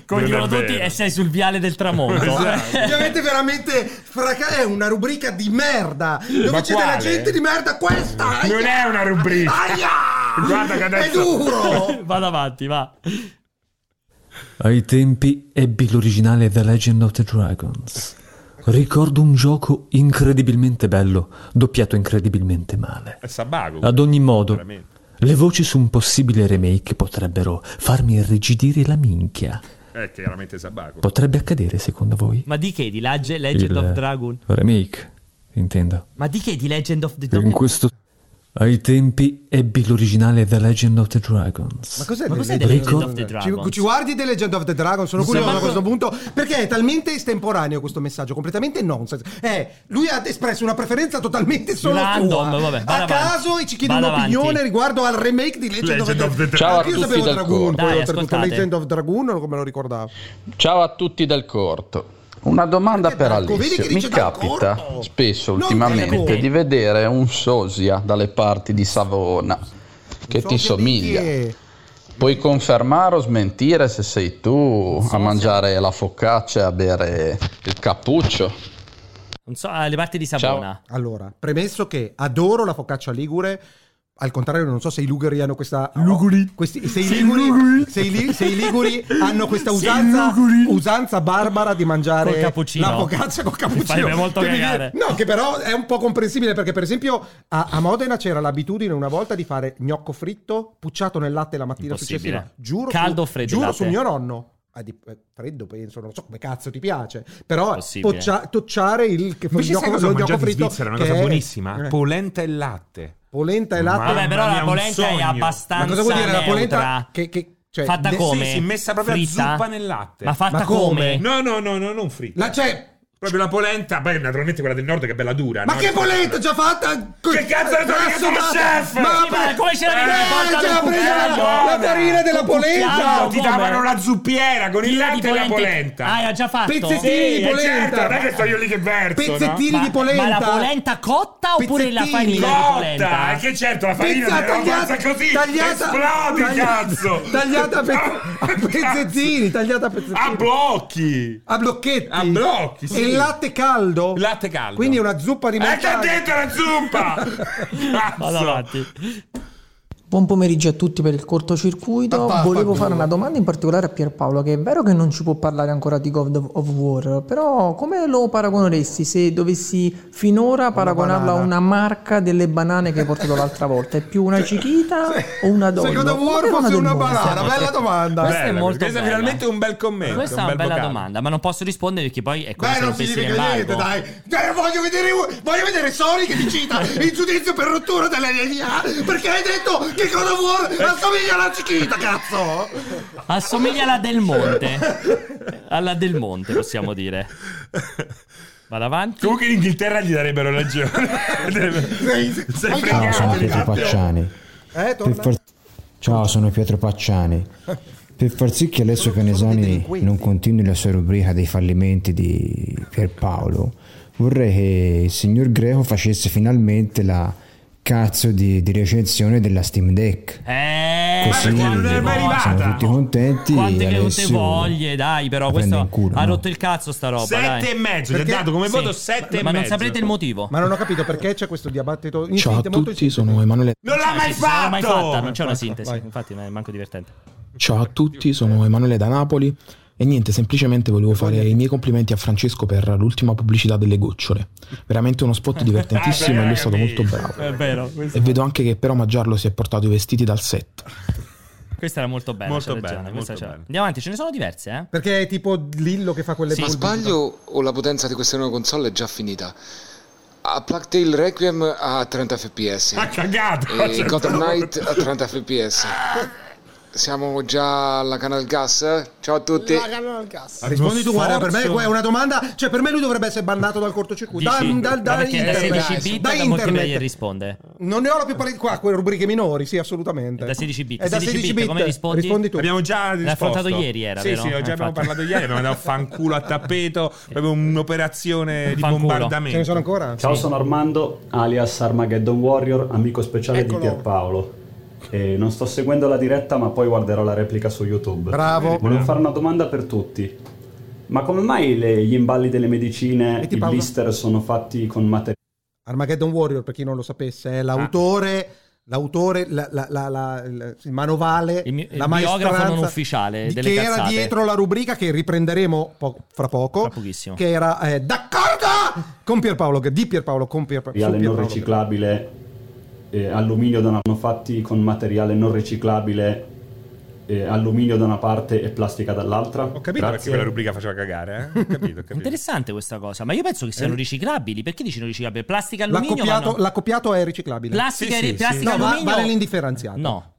Non dicono tutti, e sei sul viale del tramonto. Esatto. Mi avete veramente fraca- è una rubrica di merda dove Ma c'è della quale? gente di merda questa Non aia! è una rubrica. Aia! Guarda che adesso- è duro Vado avanti, va. Ai tempi ebbi l'originale The Legend of the Dragons. Ricordo un gioco incredibilmente bello, doppiato incredibilmente male. È sabago. Ad ogni modo, Veramente. le voci su un possibile remake potrebbero farmi irrigidire la minchia. È chiaramente sabago. Potrebbe accadere secondo voi? Ma di che? Di Legend, Legend Il of Dragon? Remake, intendo. Ma di che? Di Legend of the In Dragon? questo Ai tempi ebbi l'originale The Legend of the Dragons. Ma cos'è, Ma The cos'è Legend The Legend Ricordo- of the Ci, Dragons? ci guardi The Legend of the Dragon? Sono curioso so a questo punto perché è talmente estemporaneo questo messaggio, completamente nonsense. Eh, lui ha espresso una preferenza totalmente solo Random, tua, vabbè, a caso e ci chiede Vada un'opinione avanti. riguardo al remake di Legend, Legend of the, of the Ciao a io tutti sapevo dal Dragoon, Dai, ascoltate. Legend of Dragoon non come lo ricordavo. Ciao a tutti del corto. Una domanda Perché per Alessio. Mi capita corto? spesso Non ultimamente di vedere un sosia dalle parti di Savona che So ti somiglia. Puoi confermare o smentire se sei tu a mangiare la focaccia e a bere il cappuccio? Non so, alle parti di Savona. Allora, premesso che adoro la focaccia ligure, al contrario, non so se i liguri hanno questa. Luguri. Questi, se, i liguri, se, i se i liguri hanno questa usanza, usanza barbara di mangiare Col cappuccino. la focaccia col Mi cappuccino. fai molto Che mi viene- No, che però è un po' comprensibile perché, per esempio, a, a Modena c'era l'abitudine una volta di fare gnocco fritto pucciato nel latte la mattina successiva. Giuro, Caldo freddo il giuro su mio nonno. Ah, di- eh, freddo penso, non so come cazzo ti piace. Però tocciare il che- Invece sai gnocco- lo gnocco mangiato in fritto Svizzera? Una cosa è- buonissima. eh. Polenta e latte. Polenta e latte. Vabbè, però la polenta è abbastanza Ma cosa vuol dire la polenta? neutra. Che, che- cioè, Fatta come? Sì, sì, messa proprio Fritta? a zuppa nel latte. Ma fatta Ma come? come? No, no, no, no, non fritta. La, cioè, Proprio la polenta, poi naturalmente quella del nord che è bella dura. ma no? che polenta già fatta? Che cazzo ne so, che sono chef! Ma, Sì, ma come ce l'avevi Eh, presa la, la farina della Con polenta! No, ti davano la zuppiera con il latte e la polente- polenta. Ah, hai già fatto? Pezzettini Sì, di eh, polenta. certo, non è che sto io lì che verso, Pezzettini no? di polenta. Ma la polenta cotta oppure la farina di polenta? Cotta, che certo la farina Pizza deve tagliata, così, tagliata, esplodi tagliata- cazzo. tagliata a pezzettini, tagliata a pezzettini. A blocchi. A blocchetti. A blocchi, sì. Il latte caldo? Latte caldo. Quindi una zuppa di Eh, ti ho mortale. detto la zuppa! Vado avanti. Buon pomeriggio a tutti per il cortocircuito. Papà, Volevo Fabio. fare una domanda in particolare a Pierpaolo, che è vero che non ci può parlare ancora di God of of War, però come lo paragoneresti se dovessi finora paragonarlo a banana. una marca delle banane che hai portato l'altra volta? È più una Chiquita o una Dollo? Secondo Come War era fosse una banana, bella domanda. Questa è Bella, molto questa è bella. finalmente un bel commento. Questa è un una bel bella vocale. domanda, ma non posso rispondere perché poi è come Beh, se non rompessi significa niente, dai. Dai, voglio vedere, voglio vedere Sony che ti cita il giudizio per rottura della linea. Perché hai detto che God of War assomiglia alla Chiquita, cazzo. Assomiglia alla Del Monte. Alla Del Monte, possiamo dire. Vado avanti. Comunque in Inghilterra gli darebbero ragione. Sei, Sei sei. Ciao, sono. Pietro Pacciani. Eh, far- Ciao, sono Pietro Pacciani. Per far sì che Alessio Canesani non continui la sua rubrica dei fallimenti di Pierpaolo, vorrei che il signor Greco facesse finalmente la cazzo di, di recensione della Steam Deck. Eh, Così perché non è mai siamo arrivata? tutti contenti. quante che non te Alessio voglie, dai, però questo culo, ha no? rotto il cazzo sta roba, Sette dai. e mezzo, gli ha Perché- dato come Sì. voto sette e Ma non mezzo. saprete il motivo. Ma non ho capito perché c'è questo dibattito Ciao a molto tutti, infinito. sono Emanuele. Non l'ha mai sì, non mai fatta, fatto! non c'è una Vai. sintesi, infatti non è manco divertente. Ciao a tutti, sono Emanuele da Napoli e niente, semplicemente volevo fare i miei complimenti a Francesco per l'ultima pubblicità delle gocciole. Veramente uno spot divertentissimo e lui è stato molto bravo. È vero, E vedo anche che per omaggiarlo si è portato i vestiti dal set. questa era molto bella, Molto ragione, bella, questa molto bella. Andiamo avanti, ce ne sono diverse, eh? Perché è tipo Lillo che fa quelle Sì. Ma sbaglio o la potenza di questa nuova console è già finita? A Plague Tale Requiem a 30 fps Ha cagato! e cioè, Gotham Knight a 30 fps. Siamo già alla Canal Gas? eh? Ciao a tutti. La canna al gas. Rispondi tu, guarda, per me è una domanda. Cioè, per me lui dovrebbe essere bannato dal cortocircuito. Da, Dici? da, da, perché da internet. 16 bit Da da internet. risponde. Non ne ho la più pallida qua, quelle rubriche minori, sì, assolutamente. È da 16 bit. È da 16 bit. come rispondi? Rispondi tu. Abbiamo già risposto. affrontato ieri, era, Sì, vero? sì, Eh, già abbiamo infatti. parlato ieri, abbiamo dato fanculo a tappeto, proprio un'operazione di Fanculo. bombardamento. Ce ne sono ancora? Ciao, sono Armando, alias Armageddon Warrior, amico speciale Eccolo. di Pierpaolo. E non sto seguendo la diretta, ma poi guarderò la replica su YouTube. Bravo. Volevo fare una domanda per tutti. Ma come mai le- gli imballi delle medicine, i pausa. blister sono fatti con materiali? Armageddon Warrior, per chi non lo sapesse, è l'autore. L'autore, la- la- la- la- il il manovale, Il mi- il la biografo non ufficiale di- delle che era cazzate. dietro la rubrica che riprenderemo po- fra poco. Fra pochissimo. Che era eh, d'accordo con Pierpaolo, che- di Pierpaolo con Pier- su non Pierpaolo. riciclabile, eh, alluminio da- hanno fatti con materiale non riciclabile eh, alluminio da una parte e plastica dall'altra. Ho capito perché quella rubrica faceva cagare, eh? Ho capito, ho capito. Interessante questa cosa, ma io penso che siano Eh. riciclabili. Perché dicono riciclabili? Plastica e alluminio L'accoppiato, vanno- l'accoppiato è riciclabile. Plastica e ri- plastica No, va- alluminio- vale l'indifferenziato. No.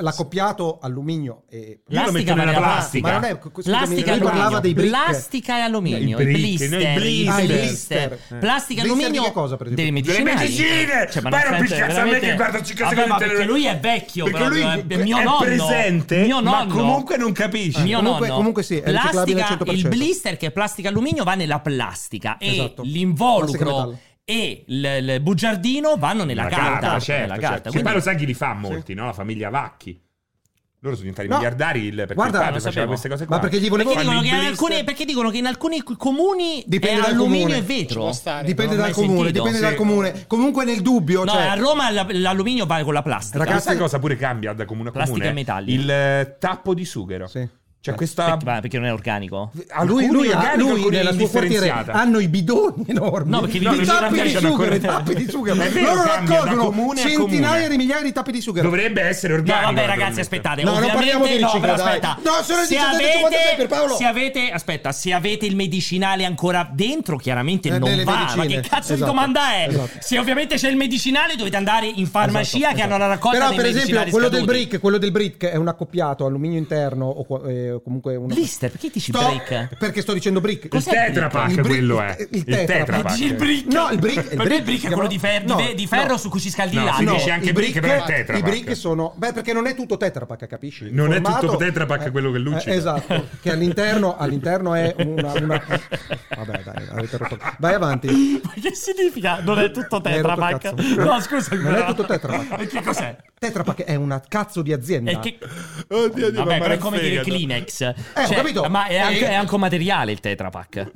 L'accoppiato alluminio e Plastica la plastica. Ma non è, Plastica e lui parlava alluminio. dei brick. Plastica e alluminio. I blister. no, i blister. Ah, i blister. blister. Plastica e alluminio. che cosa, per esempio? Delle medicinali. Delle medicine! Cioè, ma non picchiazza a me che guarda cinque Vabbè, secondi ma in perché lui è vecchio. Perché lui è mio è nonno. presente, mio ma nonno. comunque non capisce. Mio Comunque- nonno. comunque sì, Plastica, 100%. il blister che è plastica alluminio va nella plastica e Esatto. E l'involucro e il, il bugiardino vanno nella La carta. certo, nella certo. carta. Che Quindi- poi lo sai chi li fa molti, no? La famiglia Vacchi. Loro sono diventati No. miliardari il- perché Guarda, il padre faceva sapevo. queste cose qua. Ma perché gli volevo Perché dicono, che alcuni, perché dicono che in alcuni comuni Dipende è dal alluminio comune. e vetro. Dipende dal comune, sentito. dipende dal Sì. comune. Comunque nel dubbio, No, cioè, a Roma l'alluminio va con la plastica. Ragazzi, questa cosa pure cambia da comune a Plastica comune. e metalli. Il eh, tappo di sughero. Cioè questa... Perché, ma perché non è organico? a lui, lui, ha- organico, lui nella sua quartiere hanno i bidoni enormi. No, perché no, perché tappi non di sughero, tappi di sughero. Ma Loro raccolgono centinaia di migliaia di tappi di sughero. Dovrebbe essere No, organico. vabbè, ragazzi, aspettate. No, non parliamo di no, riciclo, però dai. aspetta. No, sono se 17.56 per Paolo. Se avete, aspetta, se avete il medicinale ancora dentro, chiaramente Eh, non va. Ma medicine. che cazzo di Esatto. domanda è? Esatto. Se ovviamente c'è il medicinale, dovete andare in farmacia Esatto, che hanno la esatto. raccolta Però, per esempio, quello del, brick, quello del brick è un accoppiato alluminio interno o qua- eh, comunque una... Blister, perché dici Sto- break? Perché sto dicendo brick. Il Tetra Pak Il brick- quello è. Il, Il Tetra Tetra Pak. Pak. Dici il brick? No, il brick, Per me il brick è quello di, fer- di ve- di ferro su cui si scaldi il No, latte. si dice anche i brick, però è Tetra I brick sono. Beh, perché non è tutto Tetra Pak, capisci? Il Non è tutto Tetra Pak quello che luccica. Eh, esatto, che all'interno, all'interno è una, una- Vabbè, dai, avete rotto. Vai avanti. Ma che significa? Non è tutto Mi hai Tetra rotto Pak? cazzo. No, scusa. Non è tutto Tetra Pak. E che cos'è? Tetra Pak è una cazzo di azienda. Che... Oddio, Dio, Vabbè, ma però è me come dire frega. Kleenex. ho capito. Ma è anche, Eh, è anche un materiale il Tetra Pak.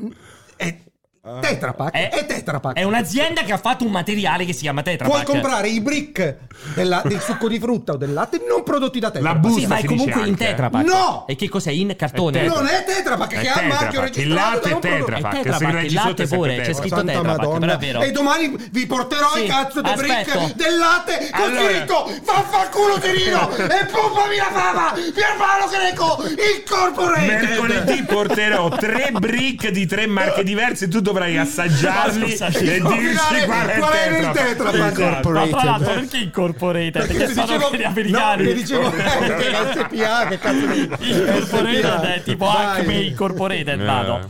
Tetra Pak È- è, Tetra Pak. È un'azienda che ha fatto un materiale che si chiama Tetra Puoi comprare i brick della- del succo di frutta o del latte non prodotti da Tetra La Pak. busta Sì, ma è comunque in anche, eh. Tetra Pak. No! E che cos'è? In cartone? È. Non è Tetra Pak È che ha il marchio Pak. Il registrato latte è. Tetra È Pak. Tetra Pak, il latte pure, c'è Tetra. scritto Santa Tetra Pak, Madonna. però è vero. E domani vi porterò Sì, i cazzo aspetto. brick del latte con Allora. scritto Vaffanculo Tirino e pompami la fava Pierpaolo Greco Incorporated Mercoledì porterò tre brick di tre marche diverse e tu dovrai assaggiarli Ma scusa, e dirci qual è qual è il Tetra Pak. Esatto. Ma tra l'altro perché Incorporated? Perché sono dicevo- quelli No, americani. che dicevo eh, perché la SPA che cazzo Incorporated è tipo. Acme Incorporated, vado.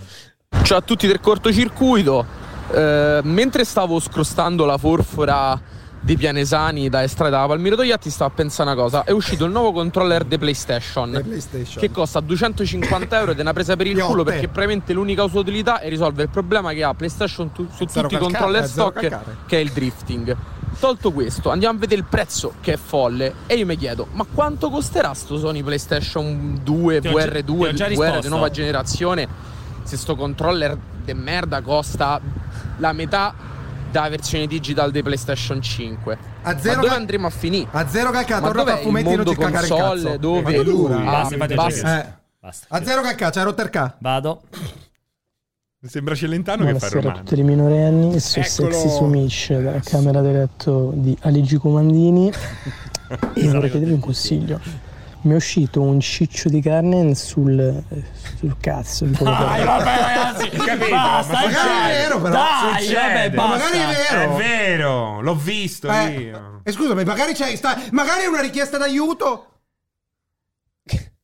Ciao a tutti del cortocircuito. Eh, mentre stavo scrostando la forfora di Pianesani da estrarre dalla Palmiro Togliatti, stavo a pensare una cosa. È uscito il nuovo controller di PlayStation. PlayStation. Che costa 250 euro ed è una presa per il culo perché probabilmente l'unica sua utilità è risolvere il problema che ha PlayStation tu- su Zero tutti i calcare, controller eh, stock che è il drifting. Tolto questo, andiamo a vedere il prezzo che è folle e io mi chiedo, ma quanto costerà sto Sony PlayStation 2, Ti ho già- VR2, ti ho già VR di nuova generazione? Se sto controller de merda costa la metà della versione digital di PlayStation 5. A Ma zero dove cal- andremo a finire? A zero Ma torna a fumetti e non ti cagare il console cazzo. dove Ma Ah, Basta, fate basta. Eh. Basta. A zero calcata, Rotter K Vado. Sembra Celentano che fa Buonasera a romano. tutti i minorenni, sono Eccolo. Sexy Sumish dalla camera da letto di Aligi Comandini e vorrei chiedervi un consiglio. Mi è uscito un ciccio di carne sul, eh, sul cazzo. Dai, vabbè, ragazzi. capito, basta, ma dai. magari è vero, però. Dai, Succede. vabbè, Ma basta. magari è vero. È vero, l'ho visto Eh, io. E scusami, magari c'è sta, magari è una richiesta d'aiuto.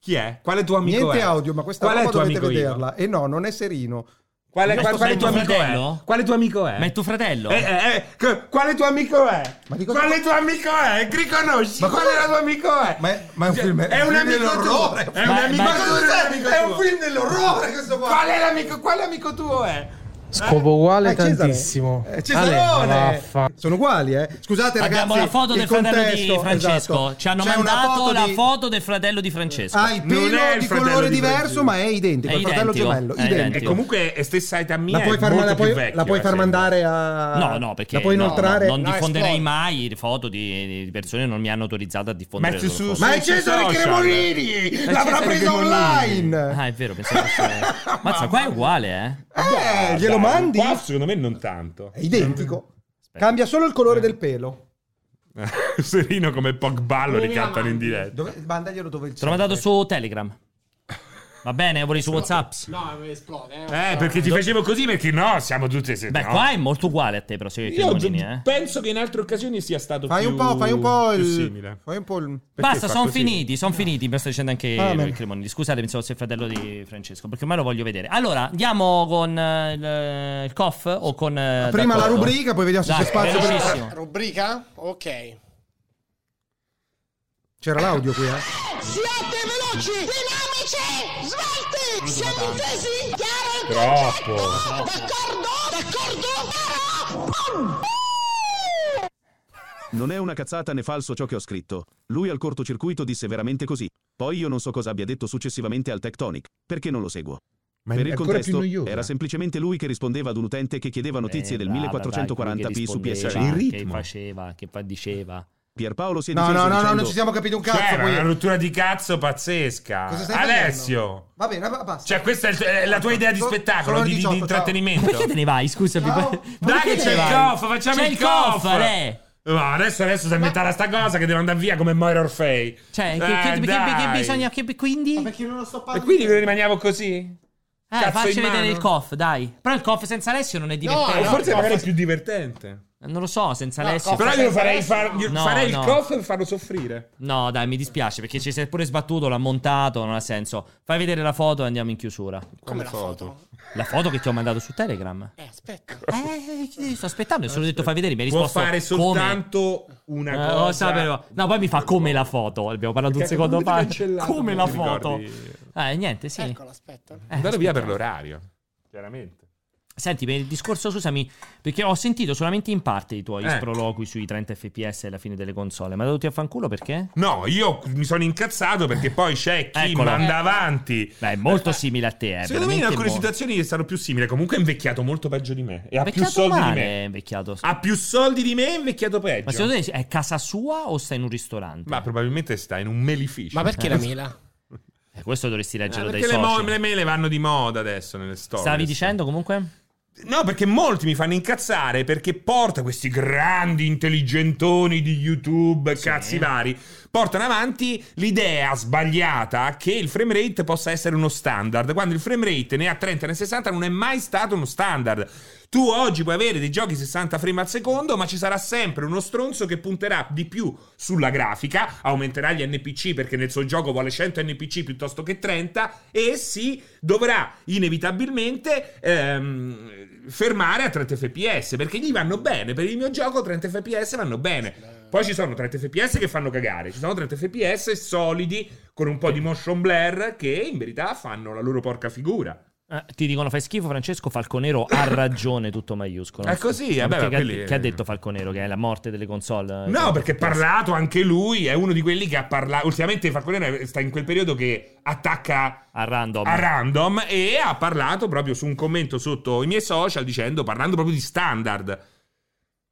Chi è? Quale tuo amico Niente è? audio, ma questa Qual è roba dovete vederla. E no, non è serino. Quale, Ma quale, quale è tuo tuo amico è? Quale tuo amico è? Ma è tuo fratello? Eh, eh, eh, quale tuo amico è? Ma di cosa- Quale tuo amico è? Riconosci? Ma quale tuo amico è? Ma è, ma è un film, È un amico dell'orrore. tuo. È un Ma- amico ma- tuo. cosa è un c'è? amico È un tuo. film dell'orrore questo qua. Qual è l'amico? Quale amico tuo è? Scopo uguale Eh, Cesare. tantissimo. Eh, Cesarone. Ale. Sono uguali, eh. Scusate, ragazzi. Abbiamo la foto il del fratello di contesto, Francesco. esatto. Ci hanno C'è mandato foto la di- foto del fratello di Francesco. Ha il Non pelo è il di colore di diverso, Francesco. ma è identico. È il fratello identico, gemello, è identico. E identico. comunque è stessa età mia. La puoi far, la puoi- vecchio, la puoi eh, far mandare a. No, no, perché La puoi no, inoltrare. no, non No, diffonderei mai foto di, di persone che non mi hanno autorizzato a diffondere. Metti su-. Ma è Cesare. Cremolini! L'avrà Cesare preso online! Ah, è vero, pensavo fosse... Mazza, qua è uguale, eh. Eh, glielo Dai, mandi? Qua secondo me non tanto. È identico. Cambia solo il colore del pelo. Serino come Pogba lo ricattano in diretta. Dove, mandaglielo dove il Te l'ho mandato su Telegram. Va bene, vuoi su WhatsApp? No, esplode. Eh, Eh, perché ti facevo così, perché no, siamo tutti se Beh, no. qua è molto uguale a te, però. Se Io Cremonini, eh. penso che in altre occasioni sia stato Fai più un po', fai un po' il. simile. Fai un po' il. Basta, sono finiti, sono finiti. Mi sta dicendo anche Ah, il. Cremonini. Scusate, pensavo fosse il fratello di Francesco, perché ormai lo voglio vedere. Allora, andiamo con eh, il, il COF o con... eh, Prima la d'accordo? rubrica, poi vediamo se c'è spazio per-. Rubrica? Ok. C'era l'audio qui, eh? Siate veloci, dinamici, svelti! Siamo intesi? Chiaro? Troppo. D'accordo? D'accordo? Chiaro? Non è una cazzata né falso ciò che ho scritto. Lui al cortocircuito disse veramente così. Poi io non so cosa abbia detto successivamente al Tectonic, perché non lo seguo. Ma per il contesto, era semplicemente lui che rispondeva ad un utente che chiedeva notizie Eh, del brava, dai, 1440p quello su che PS5. rispondeva, Che faceva, che diceva. Pierpaolo si è No, no, no, no, dicendo- non ci siamo capiti un Cioè, cazzo. era qui. una rottura di cazzo pazzesca. Cosa stai Alessio. Va bene, va- basta. Cioè, questa è, la tua idea di spettacolo, di, le di 18, intrattenimento. Perché te ne vai? Scusami. Per- Dai che c'è il coff, facciamo C'è il coff. re. No, adesso, adesso si è inventata sta cosa che deve andare via come Moira Orfei. Cioè, che, Eh, che- che- che- bisogna... Che, quindi... Perché non lo sto E parlando. quindi rimaniamo così? Eh, Cazzo facci vedere mano. il coff, dai. Però il coff senza Alessio non è divertente. forse magari è più divertente. Non lo so, senza No, Alessio. Però io farei, far- io no. farei No, il no. coff e farlo soffrire. No, dai, mi dispiace perché ci sei pure sbattuto, l'ha montato, non ha senso. Fai vedere la foto e andiamo in chiusura. Come la foto? La foto che ti ho mandato su Telegram. Eh, aspetta. Eh, sto aspettando, solo detto fai vedere, mi hai Può risposto fare come. soltanto una Eh, cosa. lo sapevo. No, poi mi fa come la foto. Abbiamo parlato un Perché secondo come ti fa. Come la foto. ricordi? Eh, niente, sì. Eccola, aspetta. Eh, Andato via per l'orario. Chiaramente. Senti, per il discorso, scusami, perché ho sentito solamente in parte i tuoi Eh. sproloqui sui 30 fps alla fine delle console. Ma tutti a fanculo perché? No, io mi sono incazzato perché poi c'è chi Eccolo. manda avanti. Beh, è molto simile a te. Eh, Secondo me in alcune molto. situazioni è stato più simile. Comunque è invecchiato molto peggio di me. E ha più soldi male, di è me. invecchiato. Ha più soldi di me e è invecchiato peggio. Ma secondo te è casa sua o sta in un ristorante? Ma probabilmente sta in un melificio. Ma perché Eh. la mela? Eh, questo dovresti Eh, leggerlo dai perché le, mo- social. le mele vanno di moda adesso nelle storie. Stavi dicendo comunque? No, perché molti mi fanno incazzare perché porta questi grandi intelligentoni di YouTube, cazzi vari, portano avanti l'idea sbagliata che il frame rate possa essere uno standard, quando il frame rate ne ha 30 ne 60 non è mai stato uno standard. Tu oggi puoi avere dei giochi 60 frame al secondo, ma ci sarà sempre uno stronzo che punterà di più sulla grafica, aumenterà gli NPC perché nel suo gioco vuole 100 NPC piuttosto che 30 e si dovrà inevitabilmente ehm, fermare a 30 fps perché gli vanno bene. Per il mio gioco 30 fps vanno bene. Poi ci sono 30 fps che fanno cagare, ci sono 30 fps solidi con un po' di motion blur che in verità fanno la loro porca figura. Eh, ti dicono fai schifo Francesco Falconero ha ragione tutto maiuscolo È così, vabbè, ma che, quelli- che ha detto Falconero che è la morte delle console No, perché ha parlato anche lui, è uno di quelli che ha parlato. Ultimamente Falconero sta in quel periodo che attacca a random. a random e ha parlato proprio su un commento sotto i miei social dicendo, parlando proprio di standard.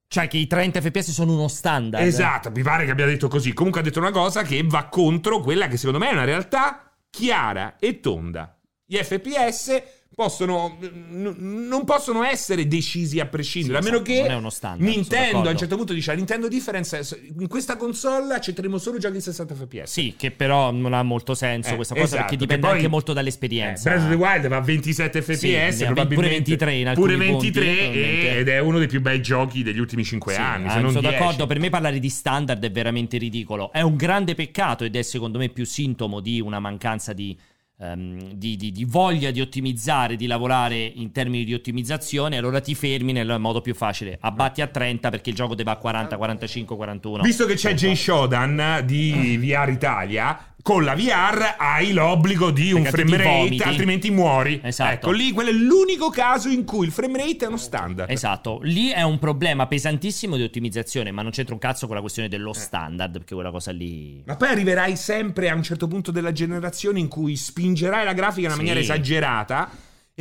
cioè che i 30 fps sono uno standard Esatto, mi pare che abbia detto così. Comunque ha detto una cosa che va contro quella che secondo me è una realtà chiara e tonda. Gli FPS possono n- non possono essere decisi a prescindere, Sì, a meno esatto, che non è uno standard, Nintendo a un certo punto dice la Nintendo Difference in questa console accetteremo solo giochi in 60 fps. sì che però non ha molto senso Eh, questa cosa esatto, perché dipende poi- anche molto Eh, dall'esperienza Breath of the Wild va a 27 fps, Sì, pure 23 in alcuni pure 23 punti, e- ed è uno dei più bei giochi degli ultimi 5 Sì, anni, ah, non sono 10. d'accordo, per me parlare di standard è veramente ridicolo. È un grande peccato ed è secondo me più sintomo di una mancanza di, ehm, di- di- di voglia di ottimizzare, di lavorare in termini di ottimizzazione. Allora ti fermi nel modo più facile. Abbatti a 30 perché il gioco te va a 40, 45, 41. Visto che c'è Jay Shodan di VR Italia, con la VR hai l'obbligo di un frame rate, altrimenti muori. Esatto. Ecco, lì quello è l'unico caso in cui il frame rate è uno standard. Esatto, lì è un problema pesantissimo di ottimizzazione, ma non c'entra un cazzo con la questione Eh. dello standard, perché quella cosa lì... Ma poi arriverai sempre a un certo punto della generazione in cui spingerai la grafica in una Sì. maniera esagerata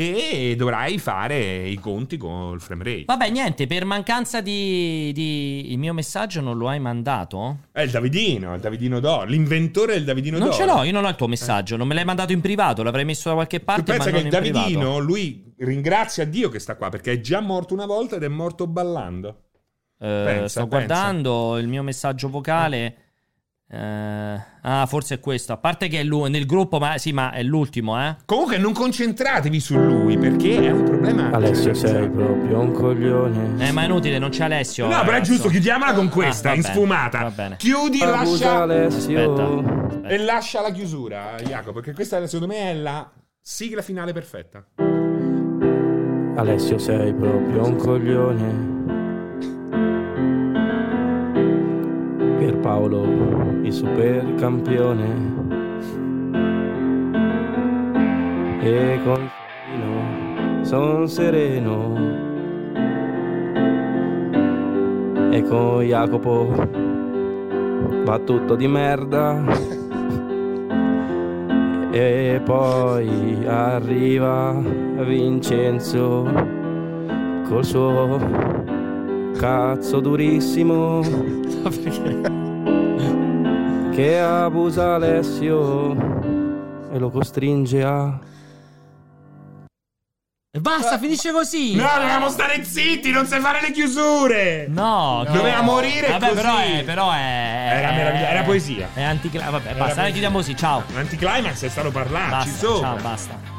e dovrai fare i conti con il frame rate. Vabbè, niente, per mancanza di, di- Il mio messaggio non lo hai mandato? È il Davidino, il Davidino d'oro, l'inventore del Davidino Non d'oro. ce l'ho, io non ho il tuo messaggio, non me l'hai mandato in privato, l'avrei messo da qualche Tu parte, ma pensa non che il in privato. Davidino, lui ringrazia Dio che sta qua perché è già morto una volta ed è morto ballando. Eh, Pensa, sto pensa. guardando il mio messaggio vocale. Eh, ah, forse è questo. A parte che è lui nel gruppo, ma sì, ma è l'ultimo, eh. Comunque non concentratevi su lui perché è un problema. Alessio, sei proprio un coglione. Eh, ma è inutile, non c'è Alessio. No, però è ragazzo. giusto, chiudiaamola con Ah, questa, va in bene, sfumata. Va bene. Chiudi e Abusa lascia. Alessio. E lascia la chiusura, Jacopo, perché questa secondo me è la sigla finale perfetta. Alessio, sei proprio un coglione. Pierpaolo, il super campione. E con Torino son sereno. E con Jacopo va tutto di merda. E poi arriva Vincenzo col suo cazzo durissimo che abusa Alessio e lo costringe a E basta, finisce così. No, dovevamo stare zitti, non sai fare le chiusure. No, che- Doveva morire Vabbè, così. però è, però è Era meraviglioso, era poesia. È anticlimax. Vabbè, Era basta, chiudiamo così. Ciao. L'anticlimax è stato parlarci, Basta, ciao, basta.